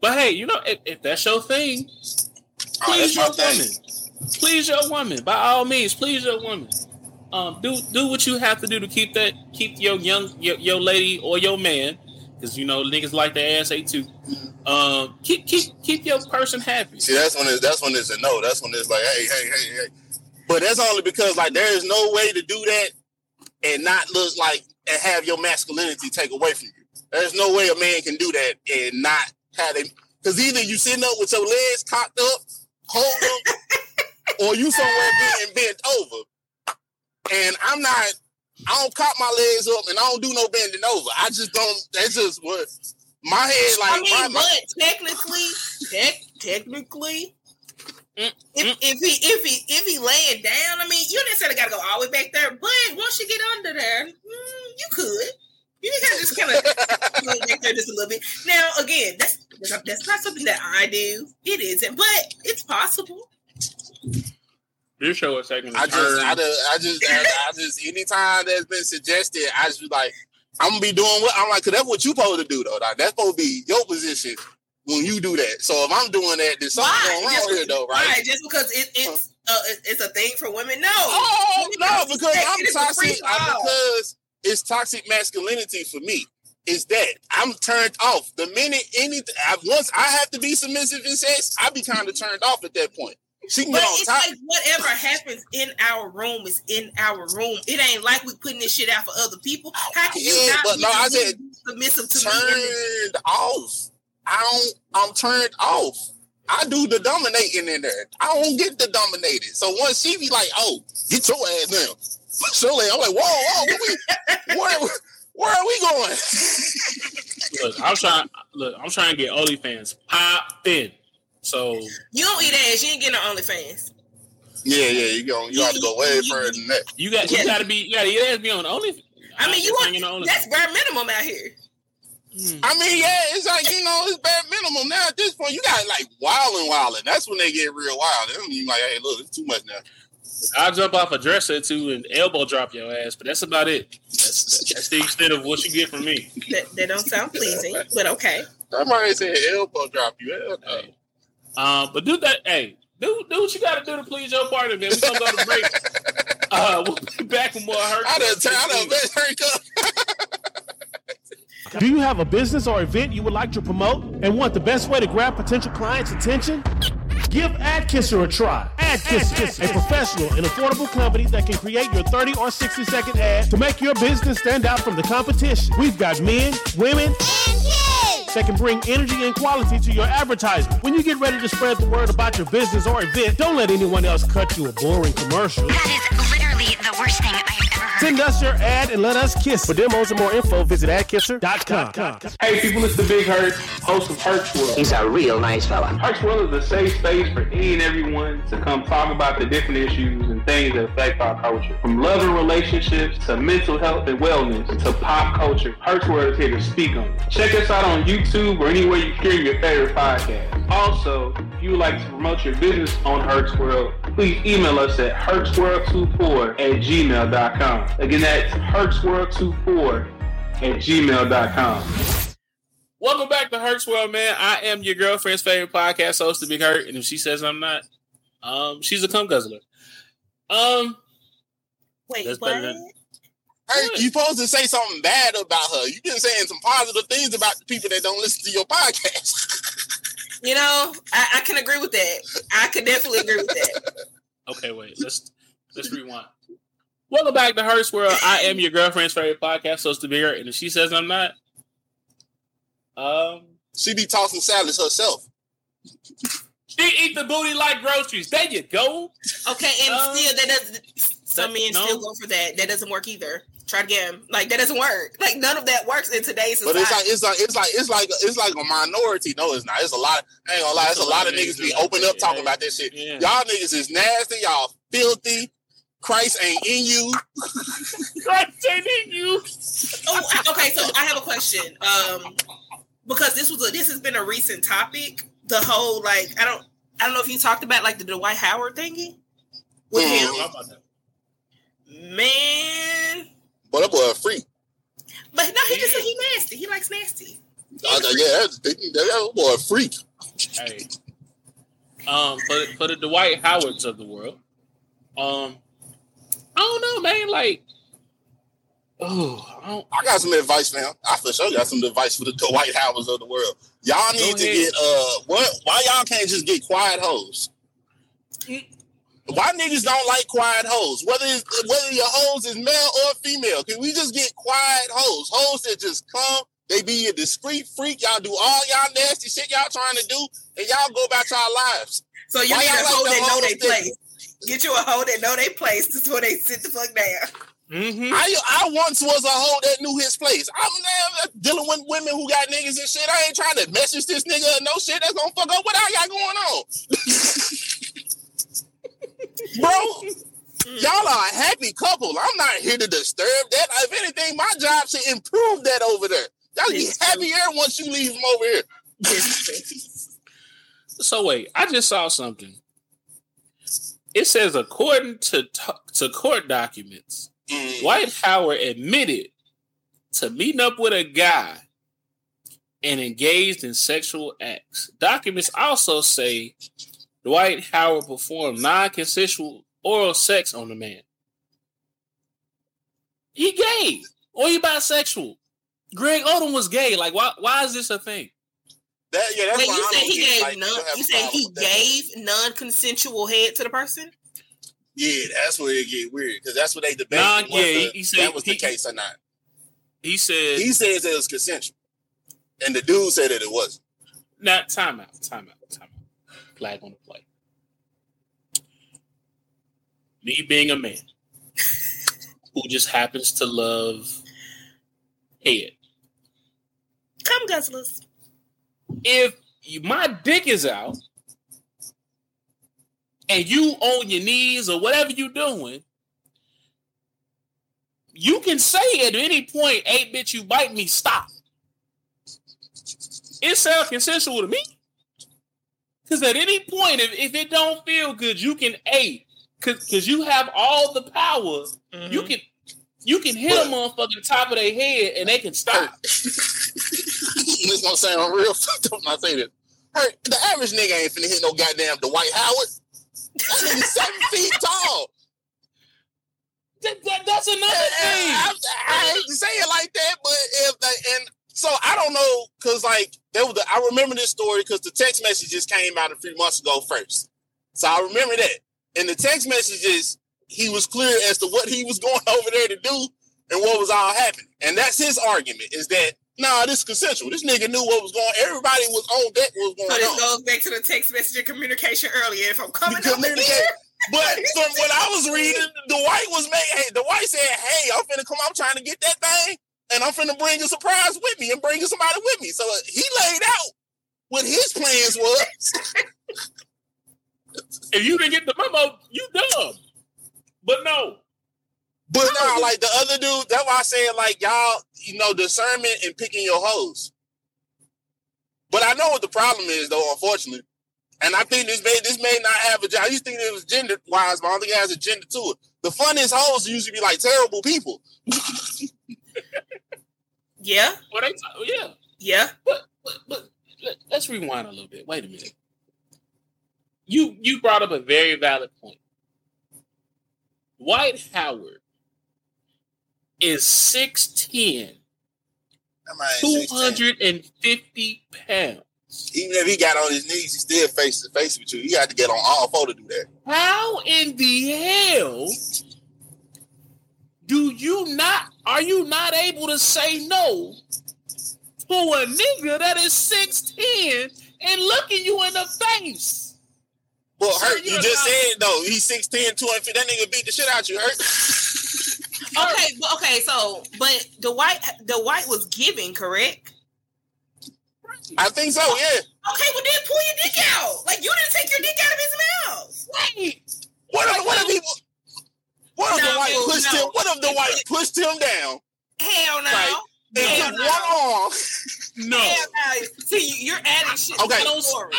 But hey, you know, if, if that's your thing, Oh, please your thing. woman. Please your woman. By all means, please your woman. Um, do do what you have to do to keep that keep your young your, your lady or your man, because you know niggas like their ass ate too. Um, keep keep keep your person happy. See, that's when it's that's when it's a no. That's when it's like, hey, hey, hey, hey. But that's only because like there is no way to do that and not look like and have your masculinity take away from you. There's no way a man can do that and not have them. Because either you sitting up with your legs cocked up, hold them, or you somewhere being bent over. And I'm not. I don't cock my legs up and I don't do no bending over. I just don't. That's just what my head like. I mean, my, my, but technically, tech, technically, Mm, if, if he if he if he laying down, I mean, you didn't necessarily gotta go all the way back there, but once you get under there, mm, you could. You can just kind of go back there just a little bit. Now, again, that's that's not something that I do. It isn't, but it's possible. This show is taking a I just. I just, I just, I, I just, anytime that's been suggested, I just be like, I'm gonna be doing what I'm like, cause that's what you supposed to do though. Dog. That's supposed to be your position when you do that. So if I'm doing that, then something's Why? going wrong Just- here though, right? Why? Just because it, it's uh, it- it's a thing for women? No. Oh Women no, because. I'm It is a free toxic. I- fall. Because it's toxic masculinity for me. Is that I'm turned off the minute anything. I, once I have to be submissive in sex, I be kind of turned off at that point. She But it's top. like whatever happens in our room is in our room. It ain't like we putting this shit out for other people. How can you Yeah, not but be no, I submissive- said submissive to me? turned off. I don't. I'm turned off. I do the dominating in there. I don't get the dominated. So once she be like, "Oh, get your ass down," so I'm like, "Whoa, whoa, where, we, where, where are we going?" Look, I'm trying. Look, I'm trying to get OnlyFans popping. So You don't eat ass. You ain't getting no OnlyFans. Yeah, yeah, you go. You have to go way further than that. you got you got to be you got to eat ass be on Only. I mean, you want that's bare minimum out here. Hmm. I mean, yeah, it's like you know, it's bare minimum now. At this point, you got like wilding, wilding. That's when they get real wild. Then you like, hey, look, it's too much now. I'll jump off a dresser or two and elbow drop your ass, but that's about it. That's, that's the extent of what you get from me. That, that don't sound pleasing, but okay. Somebody said elbow drop you. Hell no. Um, but do that. Hey, do do what you got to do to please your partner, man. We gonna go to break. Uh, we'll be back with more hurt. I done, t- I done been hurt Do you have a business or event you would like to promote and want the best way to grab potential clients' attention? Give AdKisser a try. AdKisser, a professional and affordable company that can create your 30 or 60 second ad to make your business stand out from the competition. We've got men, women, that can bring energy and quality to your advertisement. When you get ready to spread the word about your business or event, don't let anyone else cut you a boring commercial. That is literally the worst thing heard. Send us your ad and let us kiss. For demos and more info, visit adkisser.com. Hey people, it's the Big Herc, host of Herc's World. He's a real nice fella. Herc's World is a safe space for any and everyone to come talk about the different issues and things that affect our culture. From love and relationships to mental health and wellness to pop culture, Herc's World is here to speak on it. Check us out on YouTube or anywhere you stream your favorite podcast. Also, if you would like to promote your business on Herc's World, please email us at hertzworld24 at gmail.com. Again, that's hertzworld24 at gmail.com. Welcome back to Herc's World, man. I am your girlfriend's favorite podcast host, The Big Herc, and if she says I'm not, um, she's a cum guzzler. Um, Wait, that's what? than Hey, you supposed to say something bad about her. You've been saying some positive things about the people that don't listen to your podcast. You know, I, I can agree with that. I could definitely agree with that. Okay, wait. Let's let's rewind. Welcome back to Herc's World. I am your girlfriend's favorite podcast host, The Big Herc, and if she says I'm not, um, she be tossing salads herself. She eat the booty like groceries. There you go. Okay, and Um, still that doesn't. Some men no. still go for that. That doesn't work either. Try to get him. Like that doesn't work. Like none of that works in today's But society. it's like it's like it's like it's like it's like a minority. No, it's not. It's a lot. I ain't gonna lie. It's a lot of niggas be open up talking about this shit. Yeah. Y'all niggas is nasty. Y'all filthy. Christ ain't in you. Christ ain't in you. oh, okay. So I have a question. Um, because this was a this has been a recent topic. The whole like I don't I don't know if you talked about like the Dwight Howard thingy with him. How about that? Man, But that boy a freak. but no, he just said he nasty. He likes nasty. I yeah, that's, that, that boy a freak. Hey, um, for for the Dwight Howards of the world, um, I don't know, man. Like, oh, I. I got some advice, man. I for sure got some advice for the Dwight Howards of the world. Y'all need to get uh what why y'all can't just get quiet hoes? Why niggas don't like quiet hoes? Whether it's, whether your hoes is male or female, can we just get quiet hoes? Hoes that just come, they be a discreet freak. Y'all do all y'all nasty shit y'all trying to do, and y'all go about y'all lives. So you Why need a y'all like hoe the that know hoes they that- place. Get you a hoe that know they place before they sit the fuck down. Mm-hmm. I I once was a hoe that knew his place. I'm never dealing with women who got niggas and shit. I ain't trying to message this nigga no shit that's gonna fuck up what I got going on. Bro, y'all are a happy couple. I'm not here to disturb that. If anything, my job should improve that over there. Y'all be happier once you leave them over here. So wait, I just saw something. It says according to to court documents, mm. Dwight Howard admitted to meeting up with a guy and engaged in sexual acts. Documents also say Dwight Howard performed non-consensual oral sex on the man. He gay or he bisexual. Greg Odom was gay. Like, why? Why is this a thing? That yeah, that's Wait, you I said he get, gave like, non. people have You a said he gave non-consensual head to the person. Yeah, that's where it get weird because that's what they debate. Nah, yeah, the- he- he said- that was the he- case or not. He said He says it was consensual, and the dude said that it wasn't. not timeout, timeout, timeout. Flag on the play. Me being a man who just happens to love head. Come guzzlers. If my dick is out and you on your knees or whatever you're doing, you can say at any point, "Hey, bitch, you bite me, stop." It sounds consensual to me. Because at any point, if, if it don't feel good, you can a because you have all the power. You mm-hmm. can you can hit a motherfucker the top of their head and they can stop. this gonna sound real fucked up when I say this. The average nigga ain't finna hit no goddamn Dwight Howard. That nigga seven feet tall. That, that- that's another thing. I, I hate to say it like that, but if they, and so I don't know because like there was the, I remember this story because the text messages came out a few months ago first. So I remember that. In the text messages, he was clear as to what he was going over there to do and what was all happening. And that's his argument is that nah, this is consensual. This nigga knew what was going. On. Everybody was on deck. What was going So this on. goes back to the text message communication earlier. If I'm coming You here, But from what I was reading, Dwight was made. Hey, Dwight said, "Hey, I'm finna come. I'm trying to get that thing, and I'm finna bring a surprise with me and bring somebody with me." So he laid out what his plans was. If you didn't get the memo, you dumb. But no, But no, like the other dude, that's why I said like y'all, you know, discernment and picking your hoes. But I know what the problem is though, unfortunately. And I think this may this may not have a I used to think it was gender wise, but I don't think it has a gender to it. The funniest hoes usually be like terrible people. yeah, what they yeah, yeah. But, but but let's rewind a little bit. Wait a minute. You you brought up a very valid point. Dwight Howard is 6'10, That man ain't 250 pounds. Even if he got on his knees, he still face to face with you. You had to get on all four to do that. How in the hell do you not are you not able to say no to a nigga that is 6'10 and looking you in the face? Well, Herc, you just said though, he's 6'10, 250. That nigga beat the shit out you, Herc. Okay, but okay, so but the white the white was giving, correct? I think so, yeah. Okay, well then pull your dick out. Like you didn't take your dick out of his mouth. Right. What if, what if he what if No, the white pushed no. him? What if the white pushed him down Hell no. Right. And took no. one arm? No. See, you- you're adding shit. Okay,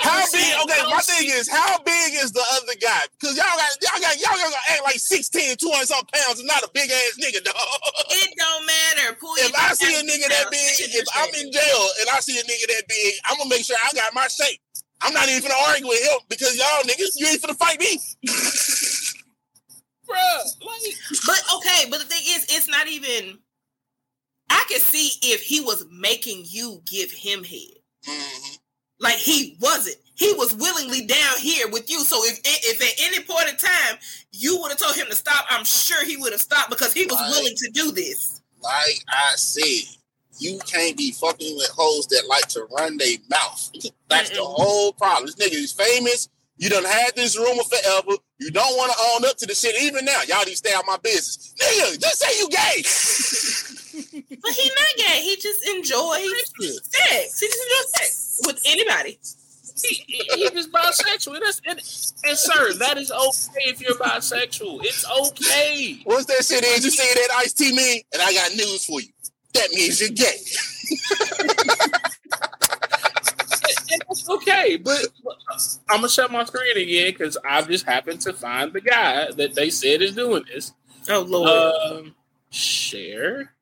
how big? Okay, my thing is, how big is the other guy? Because y'all got y'all got y'all got to act like 16, 200 something pounds. Is not a big ass nigga, dog. It don't matter. Pull If I see a nigga that big, if I'm in jail and I see a nigga that big, I'm gonna make sure I got my shape. I'm not even gonna argue with him because y'all niggas, you ain't gonna fight me. Bruh, like But okay, but the thing is, it's not even. I can see if he was making you give him head. Mm-hmm. Like he wasn't. He was willingly down here with you. So if if at any point in time you would have told him to stop, I'm sure he would have stopped because he was Right. willing to do this. Like I said, you can't be fucking with hoes that like to run their mouth. That's the whole problem. This nigga is famous. You done had this rumor forever. You don't want to own up to the shit. Even now, y'all need to stay out my business. Nigga, just say you gay. But he not gay. He just enjoys sex. He just enjoys sex with anybody. he, he, he just bisexual. And, that's, and, and sir, that is okay if you're bisexual. It's okay. Once that shit is, you say that Ice T me, and I got news for you. That means you're gay. And that's okay. But I'm gonna shut my screen again because I just happened to find the guy that they said is doing this. Oh lord. Um, share.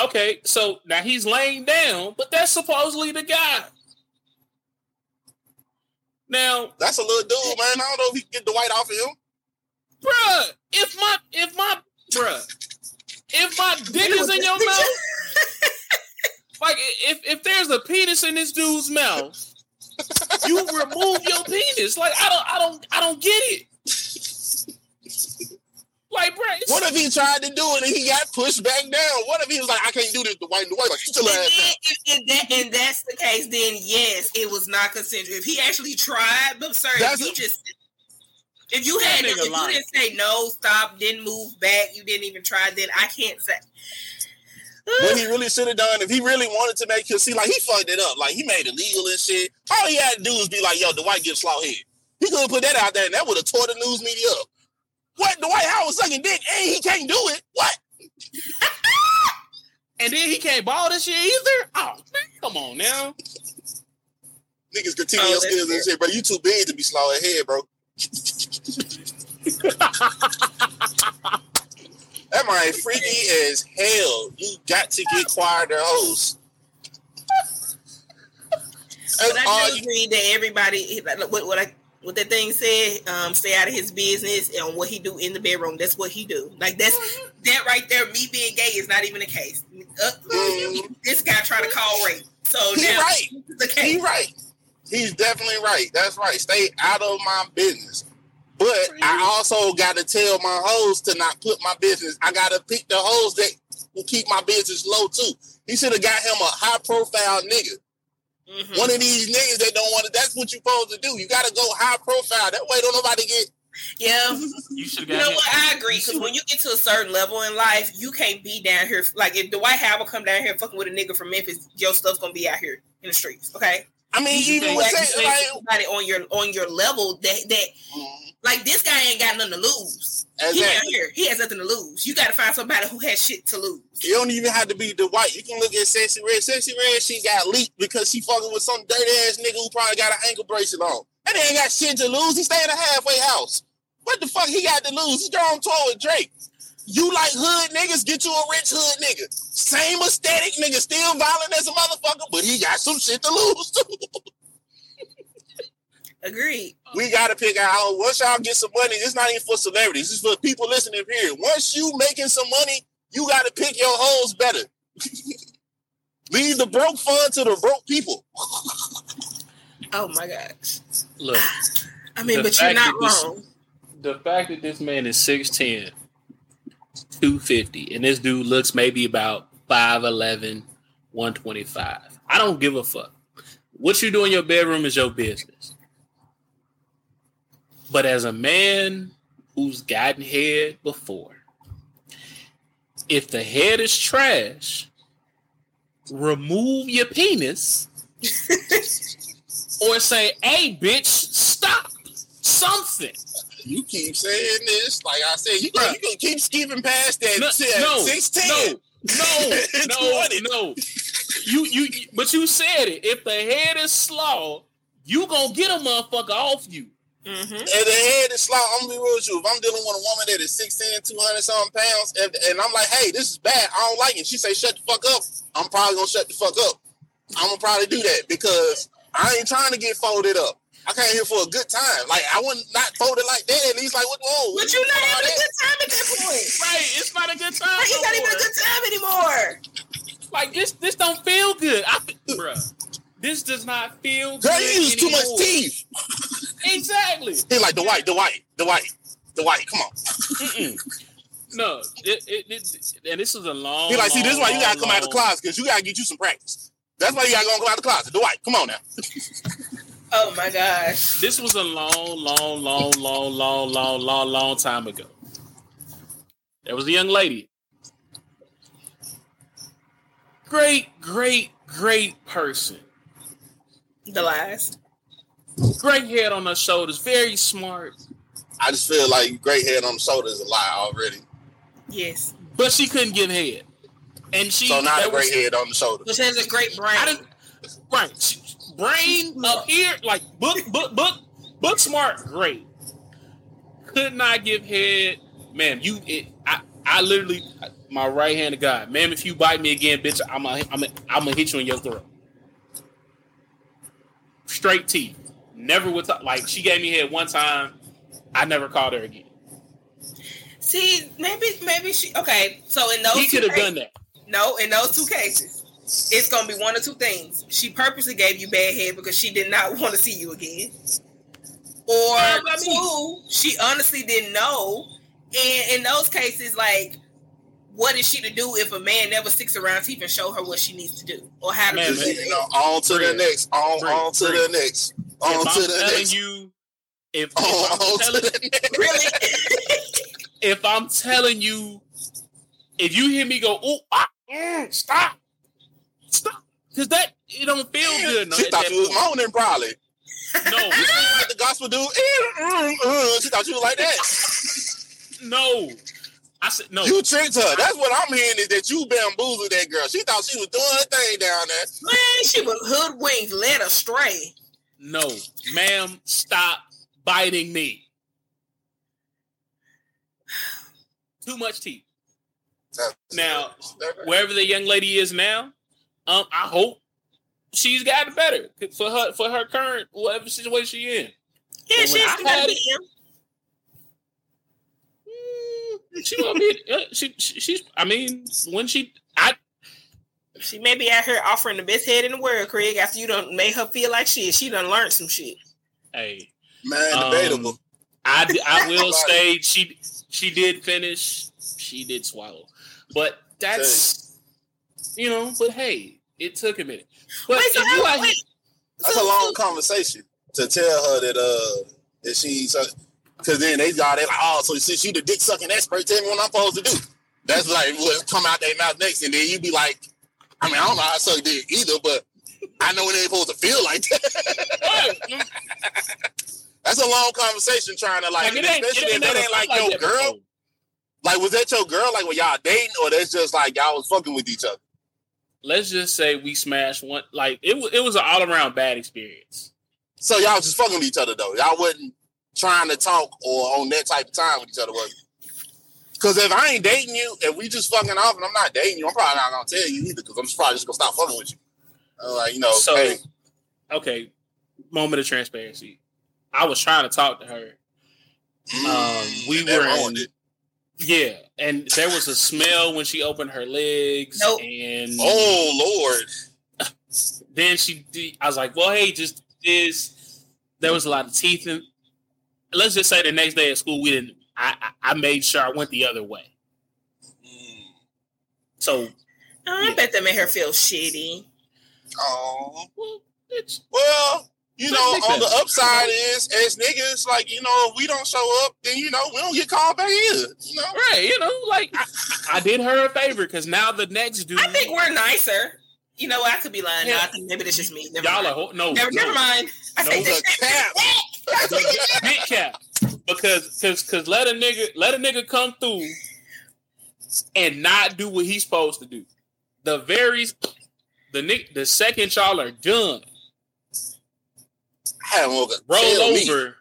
Okay, so now he's laying down, but that's supposedly the guy. Now, That's a little dude, man. I don't know if he can get the white off of him. bruh, if my if my bruh, if my dick is in your mouth, Like if if there's a penis in this dude's mouth, you remove your penis. Like I don't I don't I don't get it. Like, bro, What if he tried to do it and he got pushed back down? What if he was like, I can't do this to white and white? Like, you still And, then, if, if that, and that's the case, then yes, it was not consensual. If he actually tried, but sir, That's if you a- just if you had if nigga you didn't say no, stop, didn't move back, you didn't even try, then I can't say. what he really should have done if he really wanted to make him see like he fucked it up, like he made it legal and shit. All he had to do was be like, "Yo, Dwight gets slaw head." He could have put that out there, and that would have tore the news media up. What Dwight Howard sucking dick, and he can't do it. What? and then he can't ball this shit either. Oh man, come on now. Niggas continue Oh, your skills and shit, but you too big to be slaw head, bro. that man freaky as hell. You got to get quieter hoes. That's I all you agree that everybody what what I what that thing said, um, stay out of his business and what he do in the bedroom. That's what he do. Like that's that right there. Me being gay is not even a case. Uh, this guy trying to call rape. So He now right. the case. He right. He's definitely right. That's right. Stay out of my business. But I also got to tell my hoes to not put my business. I got to pick the hoes that will keep my business low too. He should have got him a high profile nigga. Mm-hmm. One of these niggas that don't want to. That's what you're supposed to do. You got to go high profile. That way, don't nobody get. Yeah. You should You know what? I agree because when you get to a certain level in life, you can't be down here. Like if Dwight Howard come down here fucking with a nigga from Memphis, your stuff's gonna be out here in the streets. Okay. I mean, You even with actually say, say like, somebody on your on your level that that mm-hmm. like this guy ain't got nothing to lose. He Exactly. out here. He has nothing to lose. You got to find somebody who has shit to lose. You don't even have to be the white. You can look at Sexyy Red. Sexyy Red, she got leaked because she fucking with some dirty ass nigga who probably got an ankle bracelet on. And ain't got shit to lose. He stay in a halfway house. What the fuck he got to lose? He's on tour with Drake. You like hood niggas, get you a rich hood nigga. Same aesthetic, nigga, still violent as a motherfucker, but he got some shit to lose too. Agreed. we gotta pick out once y'all get some money. It's not even for celebrities. It's for people listening. here. Once you making some money, you gotta pick your hoes better. Leave the broke fund to the broke people. Oh my gosh. Look, I mean, but you're not that this- wrong. the fact that this man is 6'10, 250, and this dude looks maybe about 5'11, 125. I don't give a fuck. What you do in your bedroom is your business. But as a man who's gotten head before, if the head is trash, remove your penis or say, hey, bitch, stop something. You keep saying this, like I said, you gonna, you gonna keep skipping past that No, shit no, 16. no, no, no, no. You, you, but you said it. If the head is slow, you gonna get a motherfucker off you. Mm-hmm. And the head is slow. I'm gonna be real with you. If I'm dealing with a woman that is 16, 200 something pounds, and, and I'm like, hey, this is bad. I don't like it. She say, shut the fuck up. I'm probably gonna shut the fuck up. I'm gonna probably do that because I ain't trying to get folded up. I came here for a good time. Like I wouldn't not folded like that. At least like what? Whoa, But you're not having a good time at that point. Right? It's not a good time. Like, it's no not even a good time anymore. Like this, this don't feel good. I, bruh, this does not feel Girl, good. you use too much teeth. Exactly. He like the white, the white, the white, the white. Come on. Mm-mm. No, it, it, it, and this is a long. He like, see, this is why you gotta long, come out of the closet because you gotta get you some practice. That's why you gotta go come out of the closet. The white, come on now. Oh my gosh. This was a long, long, long, long, long, long, long, long time ago. There was a young lady. Great, great, great person. The last. Great head on her shoulders. Very smart. I just feel like great head on the shoulders is a lie already. Yes. But she couldn't get head. And she So not a great was- head on the shoulder. Which has a great brain. I didn't, right. She- Brain up here, like book, book, book, book smart, great. Could not give head, man. You, it, I, I literally, my right hand to God, ma'am. If you bite me again, bitch, I'm gonna, I'm gonna, I'm gonna hit you in your throat. Straight teeth, never with like she gave me head one time. I never called her again. See, maybe maybe she okay. So in those He could have done that. No, in those two cases, it's gonna be one or two things. She purposely gave you bad head because she did not want to see you again, or two, she honestly didn't know. And in those cases, like, what is she to do if a man never sticks around to even show her what she needs to do or how to Man, do it? you know, on to the next, on, Drink, on to drink. the next, on if to I'm the telling next. you, if, if On I'm to telling, the really, if I'm telling you, if you hear me go, oh, ah, mm, stop, stop, because that it don't feel good. No, She thought that you was moaning, probably. No, You like the gospel dude. Eh, mm, mm. She thought you was like that. no. I said no. You tricked her. That's what I'm hearing is that you bamboozled that girl. She thought she was doing her thing down there. man, she was hoodwinked, led astray. No, ma'am, stop biting me. Too much teeth. Now, wherever the young lady is now, um, I hope she's gotten better for her for her current whatever situation she in. Yeah, But she's I gonna be him. She gonna be. Uh, she, she she's. I mean, when she, I She may be out here offering the best head in the world, Craig. After you done made her feel like shit, she done learned some shit. hey Man, Um, debatable. I d- I will say she she did finish. She did swallow, but that's you know. But hey, it took a minute. But Wait, so if you how- out here- That's a long conversation to tell her that uh that she's because then they got they like oh so since you the dick sucking expert tell me what I'm supposed to do. That's like what come out their mouth next, and then you be like, I mean I don't know how to suck dick either, but I know when they're supposed to feel like that. That's a long conversation trying to like, Like, it ain't- it especially ain't if that ain't like felt your like girl. before. Like was that your girl? Like when y'all dating, or that's just like y'all was fucking with each other? Let's just say we smashed one. Like it was. It was an all around bad experience. So y'all was just fucking with each other though. Y'all wasn't trying to talk or on that type of time with each other, was Because if I ain't dating you, if we just fucking off and I'm not dating you, I'm probably not gonna tell you either. Because I'm just probably just gonna stop fucking with you. I'm like you know, So, hey, okay, moment of transparency. I was trying to talk to her. Um, we were in, it. yeah, and there was a smell when she opened her legs, Nope. and Oh Lord, then she. did- I was like, well, hey, just this. There was a lot of teeth in. Let's just say the next day at school, we didn't. I I, I made sure I went the other way. So Oh, I bet that made her feel shitty. oh well, it's well. You know, on the upside is as niggas, like you know, if we don't show up, then you know we don't get called back either. You know, right. You know, like I, I did her a favor because now the next dude. I think we're nicer. You know, I could be lying. No, I think maybe that's just me. Never y'all mind. are ho- no, never, no. never mind. I No, take the that cap. big cap because because because let a nigga let a nigga come through and not do what he's supposed to do. The very the nick the second y'all are done, I had one roll tell me. over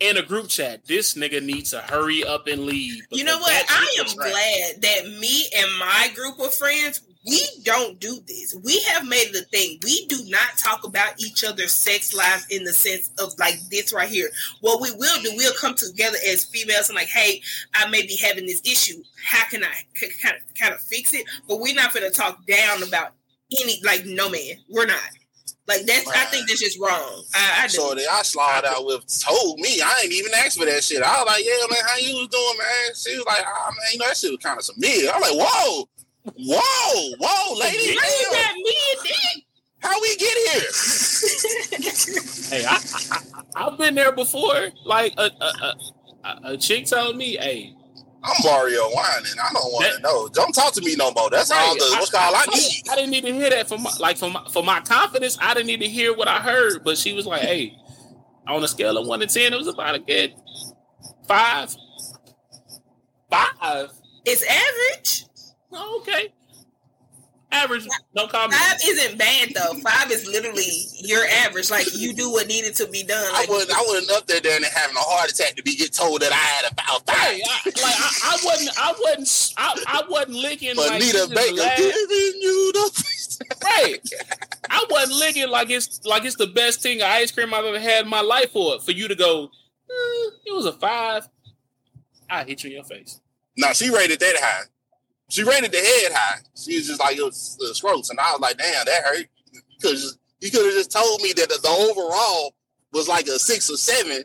in a group chat. This nigga needs to hurry up and leave. You know what? I am was glad that me and my group of friends, we don't do this. We have made the thing. We do not talk about each other's sex lives in the sense of like this right here. What we will do, we'll come together as females and like, hey, I may be having this issue. How can I kind of kind of fix it? But we're not going to talk down about any like no man. We're not. Like that's. I think that's just wrong. I, I. So that I slide out with told me I ain't even asked for that shit. I was like, yeah, man, how you was doing, man? She was like, oh man, you know that shit was kind of some mid. I'm like, whoa, whoa, whoa, lady, How you got me dick? how we get here? Hey, I, I, I I've been there before. Like a a, a, a- a chick told me, hey, I'm Mario whining. I don't want to know. Don't talk to me no more. That's all the what's called I need. I didn't need to hear that for my like for my for my confidence. I didn't need to hear what I heard, but she was like, "Hey, on a scale of one to ten, it was about a good five, five. It's average. Okay, average. No comment. Five isn't bad though. Five is literally your average. Like you do what needed to be done. I Like wouldn't. I wouldn't up there and having a heart attack to be get told that I had about Hey, five. I, like I, I wasn't, I wasn't, I, I wasn't licking like Anita this is the Baker last- giving you the. right. I wasn't licking like it's like it's the best thing of ice cream I've ever had in my life. For for you to go, "Eh, it was a five. I hit you in your face. Now she rated that high. She rated the head high. She was just like it was uh, scrotes, and I was like, damn, that hurt. Because you could have just told me that the, the overall was like a six or seven,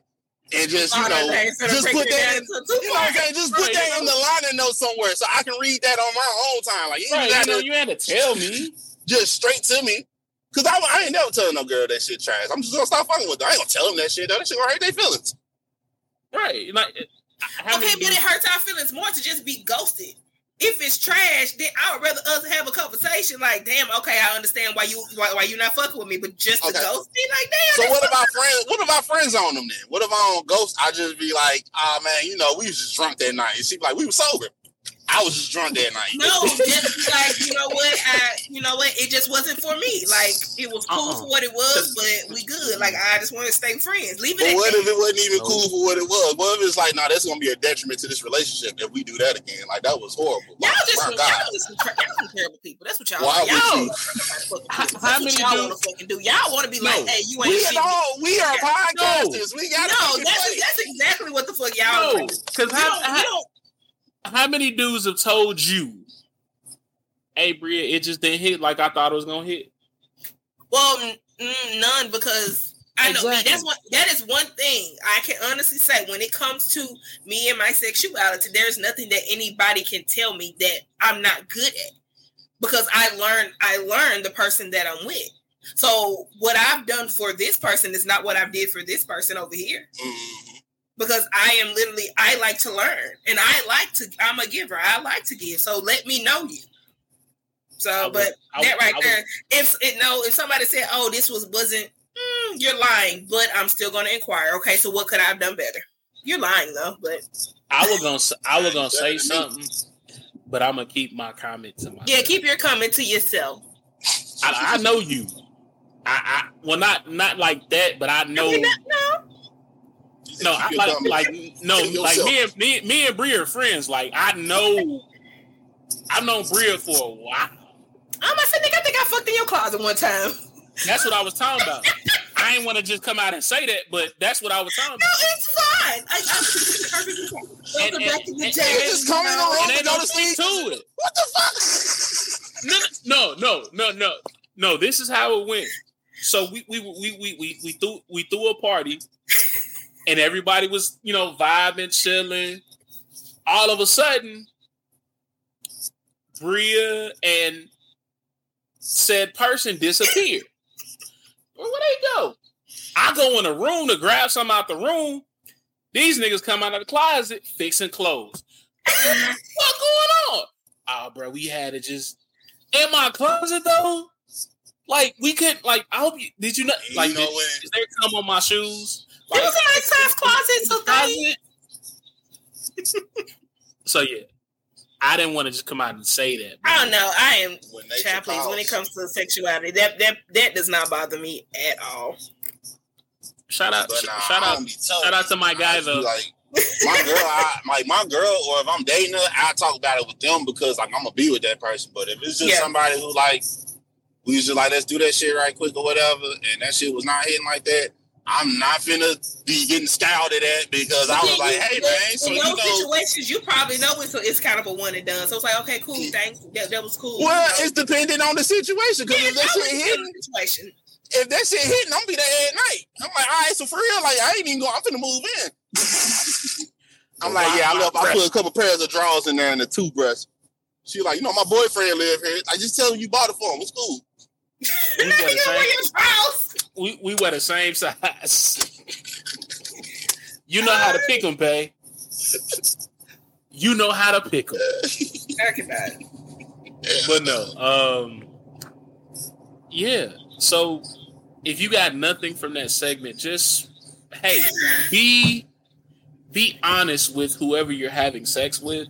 and just you Oh, know, that instead of just put that, down in, to two you know what I'm saying? Just put Right, that you in the liner note somewhere so I can read that on my own time. Like you, Right, ain't you know, you had to tell me. just straight to me. Cause I, I ain't never telling no girl that shit trash. I'm just gonna stop fucking with her. I ain't gonna tell them that shit. though. That shit gonna hurt their feelings. Right. Like how okay, but dudes- it hurts our feelings more to just be ghosted. If it's trash, then I would rather us have a conversation. Like, damn, okay, I understand why you why, why you not fucking with me, but just to Okay. ghost me, like, damn. So what about friends? What if about friends on them then? What if I on ghost? I just be like, ah man, you know, we was just drunk that night. And she be like, we were sober. I was just drunk that night. No, just like, you know what? I, you know what? It just wasn't for me. Like, it was cool Uh-uh. for what it was, but we good. Like, I just want to stay friends. Leave But it at what if it wasn't even cool for what it was? What if it's like, no, that's gonna be a detriment to this relationship if we do that again? Like that was horrible. Y'all Like, just, my some, God. y'all just some, tra- y'all some terrible people. That's what y'all Why are. Y'all, would how, how many y'all want to fucking do? Y'all want to be like, No. hey, you ain't We shit. all we are Yeah. podcasters. We gotta No, make that's that's exactly what the fuck y'all. No, do. because You how, don't, how, don't how many dudes have told you, "Hey, Bria, it just didn't hit like I thought it was gonna hit." Well, n- none because I know Exactly. that's one. That is one thing I can honestly say when it comes to me and my sexuality. There's nothing that anybody can tell me that I'm not good at because I learned. I learned the person that I'm with. So what I've done for this person is not what I did for this person over here. Mm-hmm. Because I am literally, I like to learn, and I like to. I'm a giver. I like to give. So let me know you. So, would- but would- that right would- there, if it no, if somebody said, "Oh, this was wasn't," mm, you're lying. But I'm still going to inquire. Okay, so what could I have done better? You're lying though, but I was gonna, s- I was gonna say something, but I'm gonna keep my comment to myself. yeah, keep your comment to yourself. I, I know you. I, I, well, not not like that, but I know. I mean, not- no, No, I like like no, like me and me, me and Bria are friends. Like I know, I've known Bria for a while. I'm gonna say, nigga, I think I fucked in your closet one time. That's what I was talking about. I ain't want to just come out and say that, but that's what I was talking about. No, about. it's fine. I, I it's perfectly fine. And- back to the and- day. and- just come in the room And and ain't go no to sleep. to it. What the fuck? No, no, no, no, no, no. This is how it went. So we we we we we, we threw we threw a party, and everybody was you know vibing, chilling. All of a sudden, Bria and said person disappeared. Well, where they go? I go in the room to grab some out the room. These niggas come out of the closet fixing clothes. what going on? Oh, bro, we had to just in my closet though. Like we could like I hope you did you not like You know did, when- is there come on my shoes? It was a nice size closet, so thank Closet? so yeah. I didn't want to just come out and say that. I don't know. I am When nature child, please. When it comes to sexuality, that that that does not bother me at all. Shout out sh- nah, shout out don't be tough. shout out to my I guy though. Like my girl, I, like my girl, or if I'm dating her, I talk about it with them because like I'm gonna be with that person. But if it's just Yeah. somebody who like we just like let's do that shit right quick or whatever, and that shit was not hitting like that, I'm not gonna be getting scouted at that because I was like, hey man, so in you those know. situations, you probably know it's, it's kind of a one and done. So it's like, okay, cool, thanks. That, that was cool. Well, You know? it's dependent on the situation. Because Yeah, if that that shit hitting, situation. if that shit hitting, I'm gonna be there at night. I'm like, all right, so for real, like I ain't even going. I'm gonna move in. I'm like, yeah, I left. I put a couple pairs of drawers in there and a toothbrush. She like, you know, my boyfriend live here. I just tell him you bought it for him. It's cool. We wear the same, we, we wear the same size. you know how to pick them, Pay. You know how to pick them. Everybody. But no, um, yeah. So if you got nothing from that segment, just hey, be be honest with whoever you're having sex with,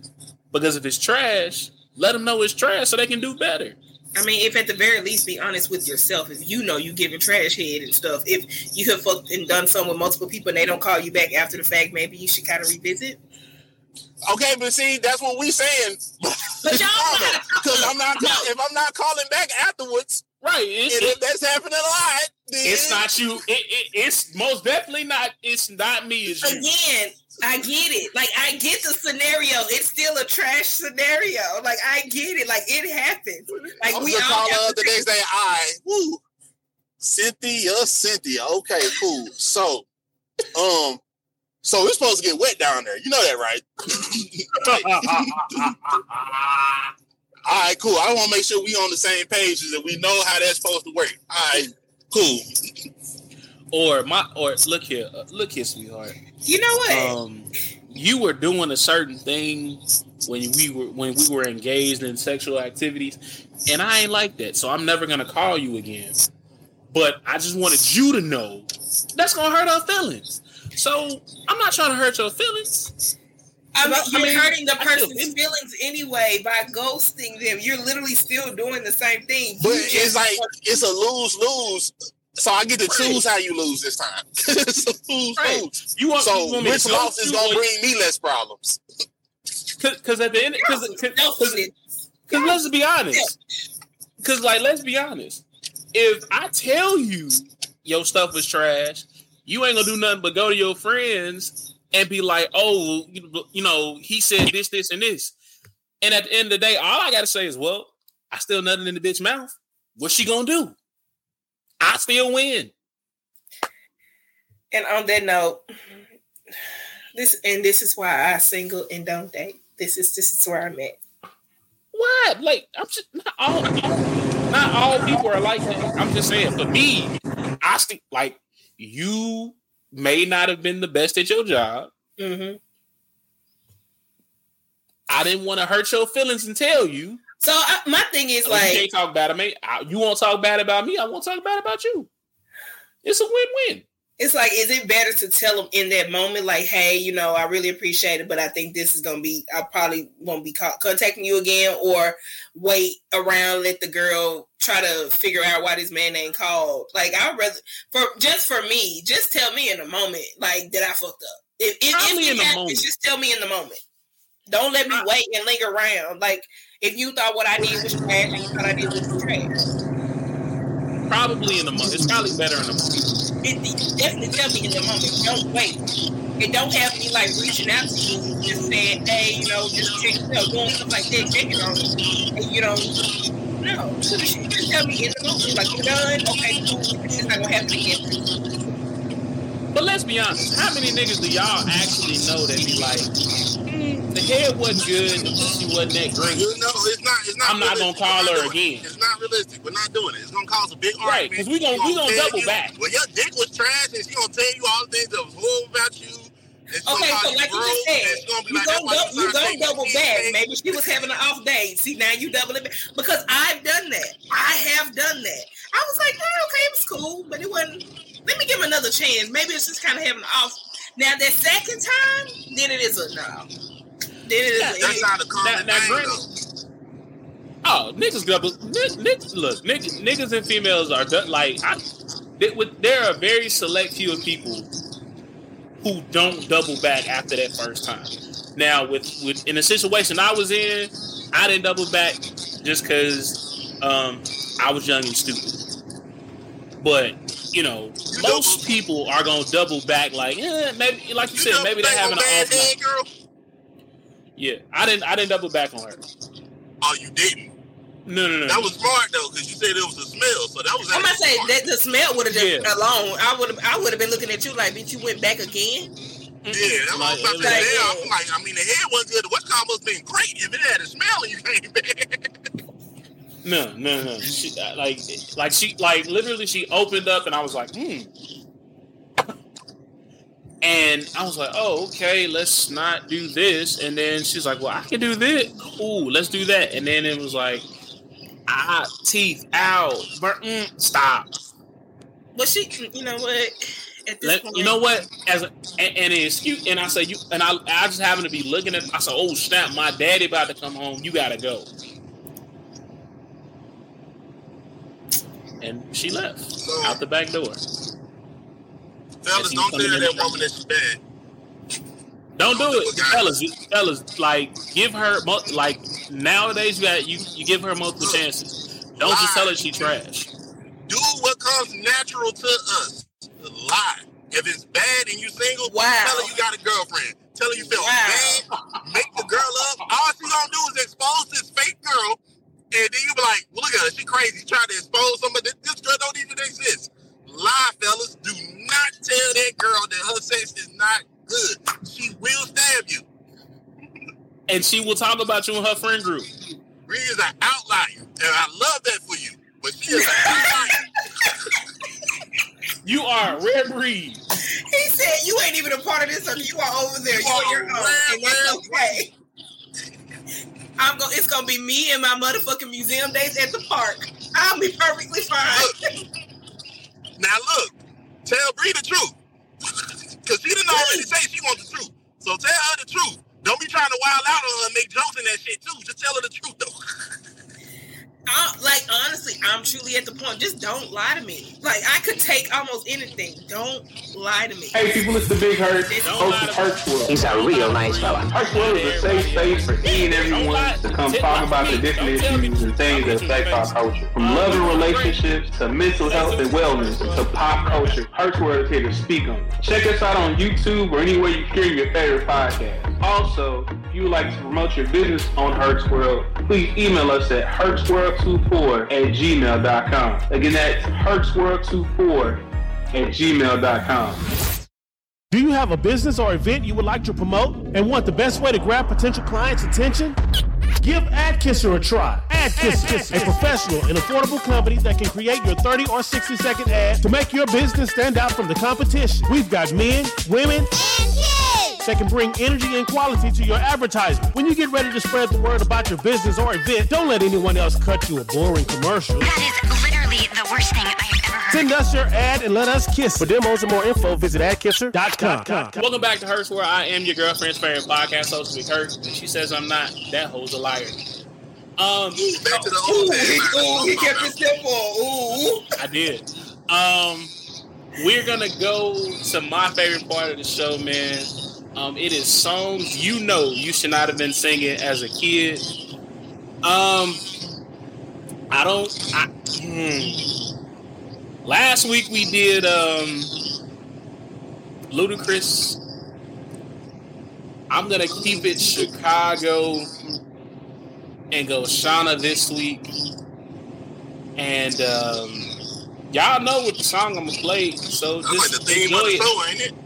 because if it's trash, let them know it's trash so they can do better. I mean, if at the very least be honest with yourself, if you know you giving trash head and stuff, if you have fucked and done something with multiple people and they don't call you back after the fact, maybe you should kind of revisit. Okay, but see, that's what we saying. But y'all know how to talk Because I'm not. Call, if I'm not calling back afterwards, Right? and It's, if that's happening a lot, then it's not you. It, it, it's most definitely not. It's not me. It's you. Again, I get it. Like I get the scenario. It's still a trash scenario. Like I get it. Like it happens. Like I'm we all call have her the next day. All right, woo. Cynthia, Cynthia. Okay, cool. So, um, so it's supposed to get wet down there. You know that, right? All right, cool. I want to make sure we on the same page and we know how that's supposed to work. All right, cool. Or my or look here, uh, look here, sweetheart. You know what? Um, you were doing a certain thing when we were when we were engaged in sexual activities, and I ain't like that. So I'm never gonna call you again. But I just wanted you to know that's gonna hurt our feelings. So I'm not trying to hurt your feelings. I mean, you're mean, hurting the person's feelings anyway by ghosting them. You're literally still doing the same thing. But it's like it's a lose lose. So I get to choose how you lose this time. it's a lose lose. You want- so you want which loss is gonna bring me less problems? Because at the end, because because let's be honest, because like let's be honest, if I tell you your stuff is trash, you ain't gonna do nothing but go to your friends and be like, oh, you you know, he said this, this, and this, and at the end of the day, all I gotta say is, well, I still nothing in the bitch mouth. What's she gonna do? I still win. And on that note, this and this is why I single and don't date. This is this is where I'm at. What? Like I'm just not all, not all people are like that. I'm just saying. For me, I think like you may not have been the best at your job. Mm-hmm. I didn't want to hurt your feelings and tell you. So I, my thing is like, you can't talk bad about me. I- You won't talk bad about me. I won't talk bad about you. It's a win-win. it's like, is it better to tell them in that moment, like, hey, you know, I really appreciate it, but I think this is gonna be, I probably won't be contacting you again, or wait around, let the girl try to figure out why this man ain't called. Like, I'd rather for just for me, just tell me in the moment, like, that I fucked up. If, if, if in it the happens, moment. just tell me in the moment. Don't let me wait and linger around. Like, if you thought what I did was trash, and you thought I did was trash. Probably in the moment. It's probably better in the moment. it, it definitely tell me in the moment. Don't wait. And don't have me like reaching out to you, just saying, hey, you know, just check, you know, doing stuff like that, checking on me. And you know, no, just tell me in the moment, like you're done. Okay, cool. It's just not gonna happen again. But let's be honest. How many niggas do y'all actually know that be like, "Mm, the head wasn't good, the pussy wasn't that great. You know, it's not. It's not. I'm not gonna call not her doing it. again. It's not realistic. We're not doing it. It's gonna cause a big Right, because we gon- She we gon' tell double you, back. Well, your dick was trash, and she gonna tell you all the things that was horrible about you. It's Okay, so you like you growth, just and said, gonna be you like, go, that's why dou- you start go double back. Maybe she was having an off day. See, now you double it back. Because I've done that. I have done that. I was like, oh, okay, it was cool, but it wasn't. Let me give him another chance. Maybe it's just kind of having an off. Now that second time, then it is a no. Then it is. a, That's not a common now, thing, Oh, niggas double. Niggas, niggas look, niggas, niggas and females are du- like. I, they, with, there are very select few of people who don't double back after that first time. Now, with with in the situation I was in, I didn't double back just because um, I was young and stupid. But you know, most people are gonna double back. Like, eh, maybe, like you, said, maybe they're having an off night. girl. Yeah, I didn't. I didn't double back on her. Oh, you didn't. No, no, no. That was smart though, because you said it was a smell, so that was. I'm not saying actually that the smell would have just Yeah. alone. I would have. I would have been looking at you like, bitch, you went back again. Yeah, that's what I'm about to Like, say. I'm like, I mean, the head wasn't good. The West Coast must have been great if it had a smell and you came back. No, no, no. She, uh, like, like she, like literally, she opened up, and I was like, hmm. And I was like, oh, okay, let's not do this. And then she's like, well, I can do this. Cool, let's do that. And then it was like, ah, teeth out, Bur- mm, stop. But she, you know what? At this Let, point, you know what? As a, and, and it's cute, and I say you, and I, I just happen to be looking at. I said, "Oh snap! My daddy about to come home. You gotta go." And she left out the back door. Fellas, don't coming tell that the- woman that she's bad. Don't do it, fellas. Fellas, like give her like nowadays. You got you you give her multiple chances. Don't just tell her she trash. Do what comes natural to us. Lie. If it's bad and you single, Wow. tell her you got a girlfriend. Tell her you felt bad, make the girl up. All she gonna do is expose this fake girl, and then you be like, well, look at her, she crazy, trying to expose somebody. This girl don't even exist. Lie, fellas. Do not tell that girl that her sex is not good. She will stab you. And she will talk about you in her friend group. Bri is an outlier, and I love that for you. But she is an outlier. You are a rare breed. He said you ain't even a part of this, or you are over there. You on your own, and that's okay. I'm going. It's gonna be me and my motherfucking museum days at the park. I'll be perfectly fine. Now look, tell Bri the truth. Cause she didn't already say she wants the truth. So tell her the truth. Don't be trying to wild out on her and make jokes in that shit too. Just tell her the truth. I, like honestly, I'm truly at the point. Just don't lie to me. Like I could take almost anything. Don't lie to me. Hey people, it's the Big Herc, host of Herc's World. He's a real nice fella. Herc World is a safe space for any and everyone to come talk about the different issues and things that affect our culture. From love and relationships to mental health and wellness to pop culture, Herc World is here to speak on. Check us out on YouTube or anywhere you hear your favorite podcast. Also, if you would like to promote your business on Herc's World, please email us at hertzworld24 at gmail.com. Again, that's hertzworld24 at gmail.com. Do you have a business or event you would like to promote and want the best way to grab potential clients' attention? Give AdKisser a try. AdKisser, a professional and affordable company that can create your 30 or 60 second ad to make your business stand out from the competition. We've got men, women, and kids that can bring energy and quality to your advertisement. When you get ready to spread the word about your business or event, don't let anyone else cut you a boring commercial. That is literally the worst thing I've ever heard. Send us your ad and let us kiss. For demos and more info, visit adkisser.com. Welcome back to Herc's, where I am your girlfriend's favorite podcast host, with Herc. And she says I'm not. That hoe's a liar. Um, Back to the Ooh, old he, days. ooh, he kept it simple. Ooh. I did. Um, we're gonna go to my favorite part of the show, man. Um, it is songs you know you should not have been singing as a kid. Um, I don't. I, hmm. Last week we did um, Ludacris. I'm gonna keep it Chicago and go Shawnna this week. And um, y'all know what the song I'm gonna play, so That's like just the theme enjoy of the it. show, ain't it?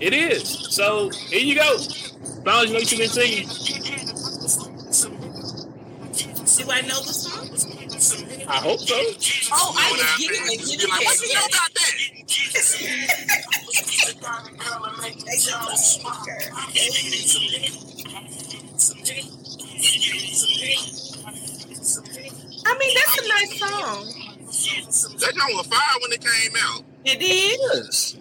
It is. So here you go. Songs you know you've been singing. Do I know the song? I hope so. Oh, I was getting it. Just be Getting like, what you know about that? I mean, that's a nice song. That joint was fire when it came out. It is.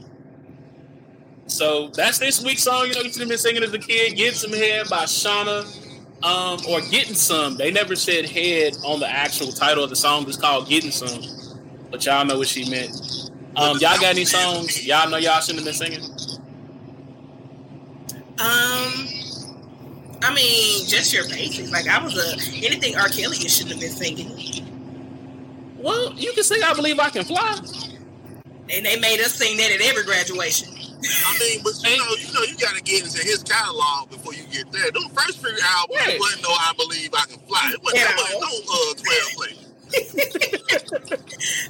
So that's this week's song. You know, you should have been singing as a kid. Get some head by Shawnna, um, or getting some. They never said head on the actual title of the song. It's called Getting Some, but y'all know what she meant. Um, y'all got any songs y'all know y'all shouldn't have been singing? Um, I mean, just your basics. Like I was a anything R. Kelly you shouldn't have been singing. Well, you can sing "I Believe I Can Fly." And they made us sing that at every graduation. I mean, but you know, you know, you gotta get into his catalog before you get there. Them first few albums, Right. it wasn't no "I Believe I Can Fly." It wasn't, Yeah. it no uh, twelve play.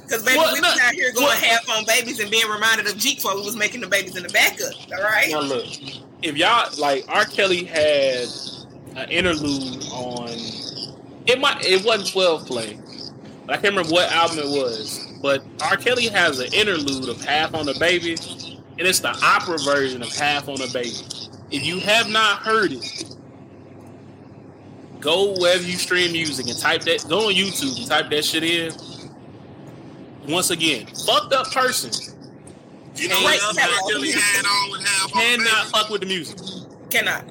Because baby, Well, we no, was out here going well- half on babies and being reminded of Jeep while we was making the babies in the backup. All right. Now look, if y'all like R. Kelly had an interlude on it might it wasn't 12 play, but I can't remember what album it was. But R. Kelly has an interlude of Half on the Baby, and it's the opera version of Half on a Baby. If you have not heard it, go wherever you stream music and type that go on YouTube and type that shit in. Once again, fucked up person You know Right. what R. Kelly had on with half on the cannot fuck with the music. Cannot.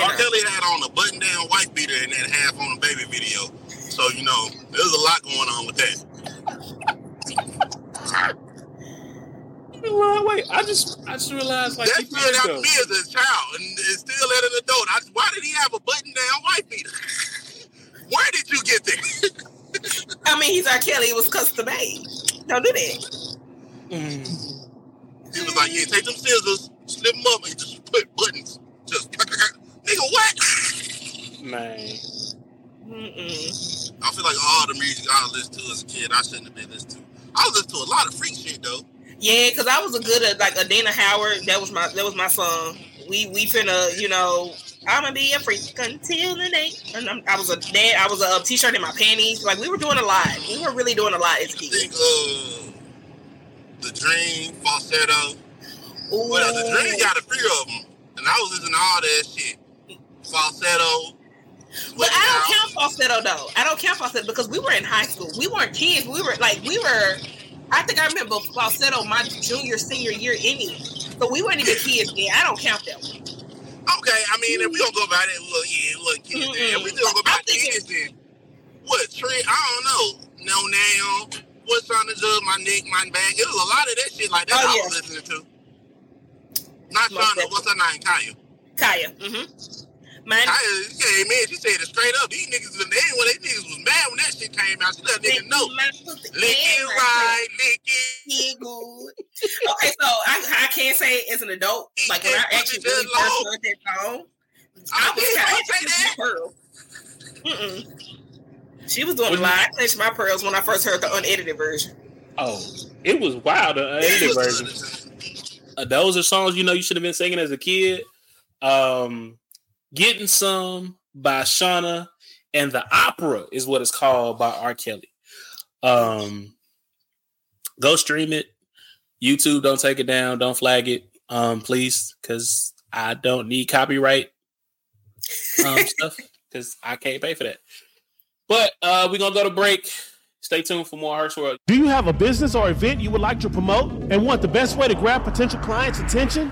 R. Kelly had on a button down white beater in that half on the baby video. So, you know, there's a lot going on with that. Well, wait, I just I just realized like that two stood years out ago. to me as a child and it's still at an adult. I, why did he have a button down white beater? Where did you get there? I mean, he's R. Kelly. It was custom made. Don't do that. Mm. He was like, yeah, take them scissors, snip them up, and just put buttons. Just nigga, what? Man. Mm-mm. I feel like all the music I listened to as a kid, I shouldn't have been listening to. I was listening to a lot of freak shit though. Yeah, because I was a good at like Adina Howard. That was my that was my song. We we finna you know I'm gonna be a freak until the night. And I'm, I was a dad. I was a uh, t-shirt in my panties. Like we were doing a lot. We were really doing a lot as kids. think uh, the Dream, Falsetto. Well, the Dream got a few of them, and I was listening to all that shit. Falsetto. But I don't count falsetto though. I don't count falsetto because we were in high school. We weren't kids. We were like we were. I think I remember falsetto my junior senior year anyway. So we weren't even kids then. I don't count them. Okay, I mean, if we don't go by that, look, yeah, look, kids, then. If we gonna go by kids, then what? Trent? I don't know. No, now, what's on the judge? My neck, my back. It was a lot of that shit like that Oh, I yeah. was listening to. Not Shawnna. What's her name? Khia. Khia. Mm-hmm. Mine. Khia came in. She said it straight up. These niggas, the they when they niggas was mad when that shit came out. She let niggas know. Lick it right, lick it. Yeah, good. Okay, so I, I can't say as an adult, like when I actually really first heard that song, I was kind of pearl. Mm-mm. She was doing a lot. I clenched my pearls when I first heard the unedited version. Oh, it was wild. The edited version. Uh, those are songs you know you should have been singing as a kid. Um, Getting Some by Shawnna and The Opera is what it's called by R. Kelly. Um, go stream it. YouTube, don't take it down. Don't flag it, um, please, because I don't need copyright um, stuff because I can't pay for that. But uh, we're gonna go to break. Stay tuned for more Herc's World. Do you have a business or event you would like to promote and want the best way to grab potential clients' attention?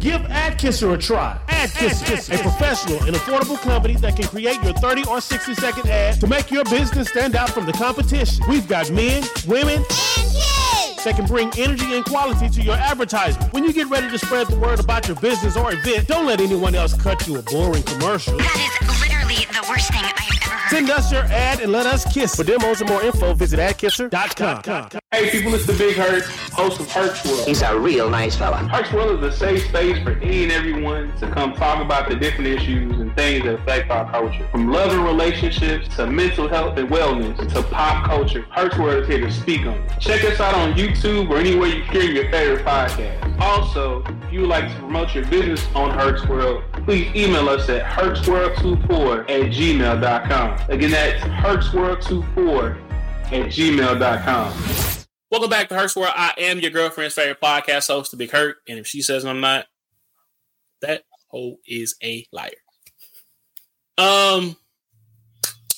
Give AdKisser a try. AdKisser, a professional and affordable company that can create your 30 or 60 second ad to make your business stand out from the competition. We've got men, women, and kids that can bring energy and quality to your advertisement. When you get ready to spread the word about your business or event, don't let anyone else cut you a boring commercial. That is literally the worst thing I've. Send us your ad and let us kiss. For demos and more info, visit adkisser.com. Hey people, it's the Big Herc, host of Herc's World. He's a real nice fella. Herc's World is a safe space for any and everyone to come talk about the different issues and things that affect our culture. From love and relationships to mental health and wellness to pop culture, Herc's World is here to speak on it. Check us out on YouTube or anywhere you hear your favorite podcast. Also, if you would like to promote your business on Herc's World, please email us at hertzworld24 at gmail.com. Again, that's hertzworld24 at gmail.com. Welcome back to Herc's World. I am your girlfriend's favorite podcast host, The Big Herc. And if she says I'm not, that hoe is a liar. Um,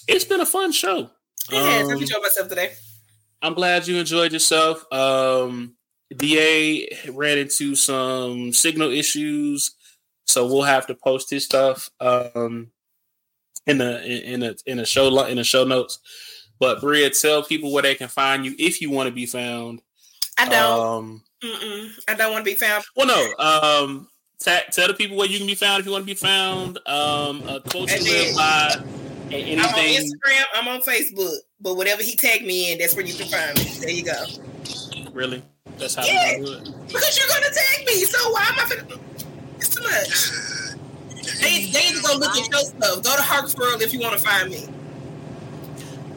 it's been a fun show. Yes, I Um, enjoyed myself today. I'm glad you enjoyed yourself. Um, Da ran into some signal issues, so we'll have to post his stuff um in the in a in a show in the show notes. But Bria, tell people where they can find you if you want to be found. I don't. Um, Mm-mm. I don't want to be found. well, no. Um, ta- tell the people where you can be found if you want to be found. Um, a quote you live by, and I'm on. Instagram. I'm on Facebook. But whatever he tagged me in, that's where you can find me. There you go. Really, that's how Yeah. do it. Because you're gonna tag me, so why am I? Finna... It's too much. They, they need to go look at your stuff. Go to Herc's World if you want to find me.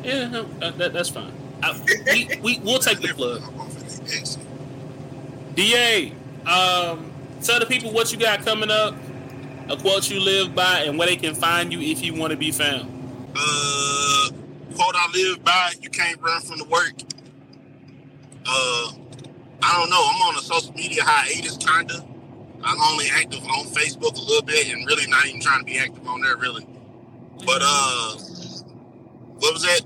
Yeah, uh, that, that's fine. I, we, we we'll take the plug. Da, um, tell the people what you got coming up, a quote you live by, and where they can find you if you want to be found. Uh, quote I live by: You can't run from the work. Uh, I don't know. I'm on a social media hiatus, kinda. I'm only active on Facebook a little bit, and really not even trying to be active on there, really. But uh, what was that?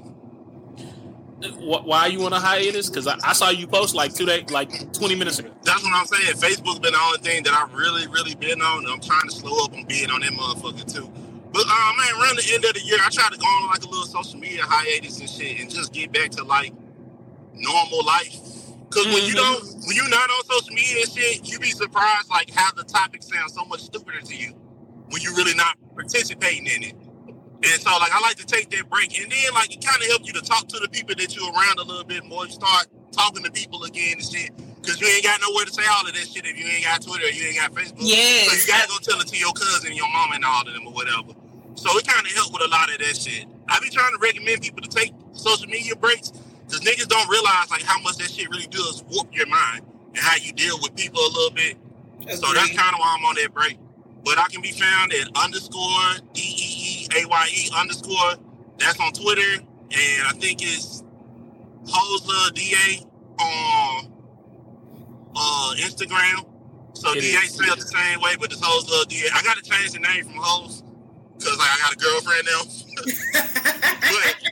Wh- Why you on a hiatus? Because I, I saw you post like two days, like twenty minutes ago. That's what I'm saying. Facebook's been the only thing that I've really, really been on. I'm trying to slow up on being on that motherfucker too. But uh, man, around the end of the year, I try to go on like a little social media hiatus and shit, and just get back to like normal life. Cause when you mm-hmm. don't, when you're not on social media and shit, you be surprised like how the topic sounds so much stupider to you when you're really not participating in it. And so like I like to take that break, and then like it kind of helps you to talk to the people that you're around a little bit more. You start talking to people again and shit. Cause you ain't got nowhere to say all of that shit if you ain't got Twitter or you ain't got Facebook. Yeah. So you gotta go tell it to your cousin, your mom, and all of them or whatever. So it kind of helped with a lot of that shit. I be trying to recommend people to take social media breaks because niggas don't realize like how much that shit really does warp your mind and how you deal with people a little bit. So that's kind of why I'm on that break. But I can be found at underscore D E E A Y E underscore. That's on Twitter. And I think it's Hosla DA on uh, Instagram. So It DA spelled the same way, but it's Hosla DA. I got to change the name from Hos because like, I got a girlfriend now.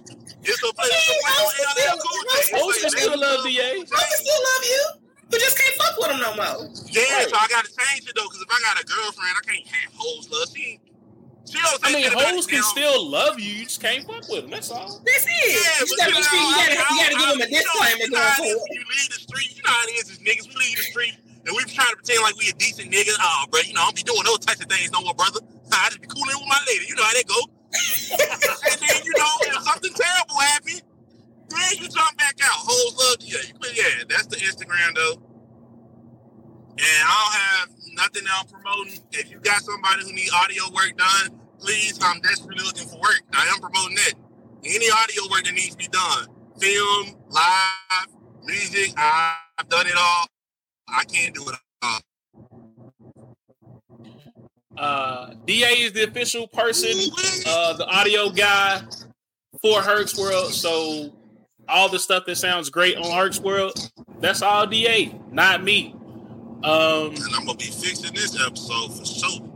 but it's a place, it's a place on LL Cool J. It's Hoes like- still love DA. I can still love you. You just can't fuck with him no more. Yeah, so I gotta change it though, because if I got a girlfriend, I can't have hoes love. She, she don't I say mean, about hoes can now. still love you. You just can't fuck with them. That's all. That's it. Yeah, you but gotta you make you gotta, I- you gotta give him a I- you know, disclaimer you know going how it is forward. you leave the street. You know how it is as niggas. We leave the street and we try to pretend like we a decent nigga. Oh, bro, you know, I don't be doing those types of things no more, brother. I just be cooling with my lady. You know how that go. And then you know, if something terrible happen, then you jump back out. Hoes love you. Put yeah, that's the Instagram though. And I don't have nothing else promoting. If you got somebody who need audio work done, please, um, I'm desperately looking for work. I am promoting that. Any audio work that needs to be done, film, live, music, I've done it all. I can't do it all. Uh, DA is the official person, uh, the audio guy for Herc's World. So all the stuff that sounds great on Herc's World, that's all DA, not me. Um, and I'm gonna be fixing this episode for sure.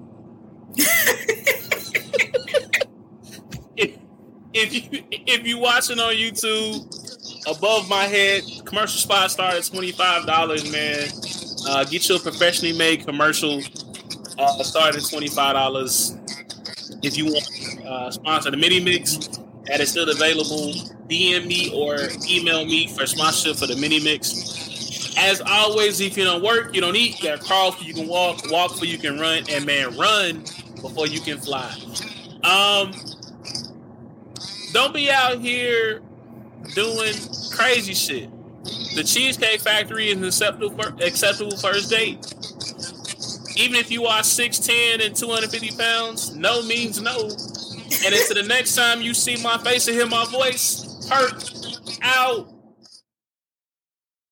if if you if you watching on YouTube, above my head, commercial spot start at twenty five dollars, man. Uh, get your professionally made commercial. Uh, start at twenty five dollars. If you want uh, sponsor the mini mix, that is still available. DM me or email me for sponsorship for the mini mix. As always, if you don't work, you don't eat. You gotta crawl before you can walk, walk before you can run, and man, run before you can fly. Um, don't be out here doing crazy shit. The Cheesecake Factory is an acceptable acceptable first date. Even if you are 6'10 and 250 pounds, no means no. And until the next time you see my face and hear my voice, Herc out.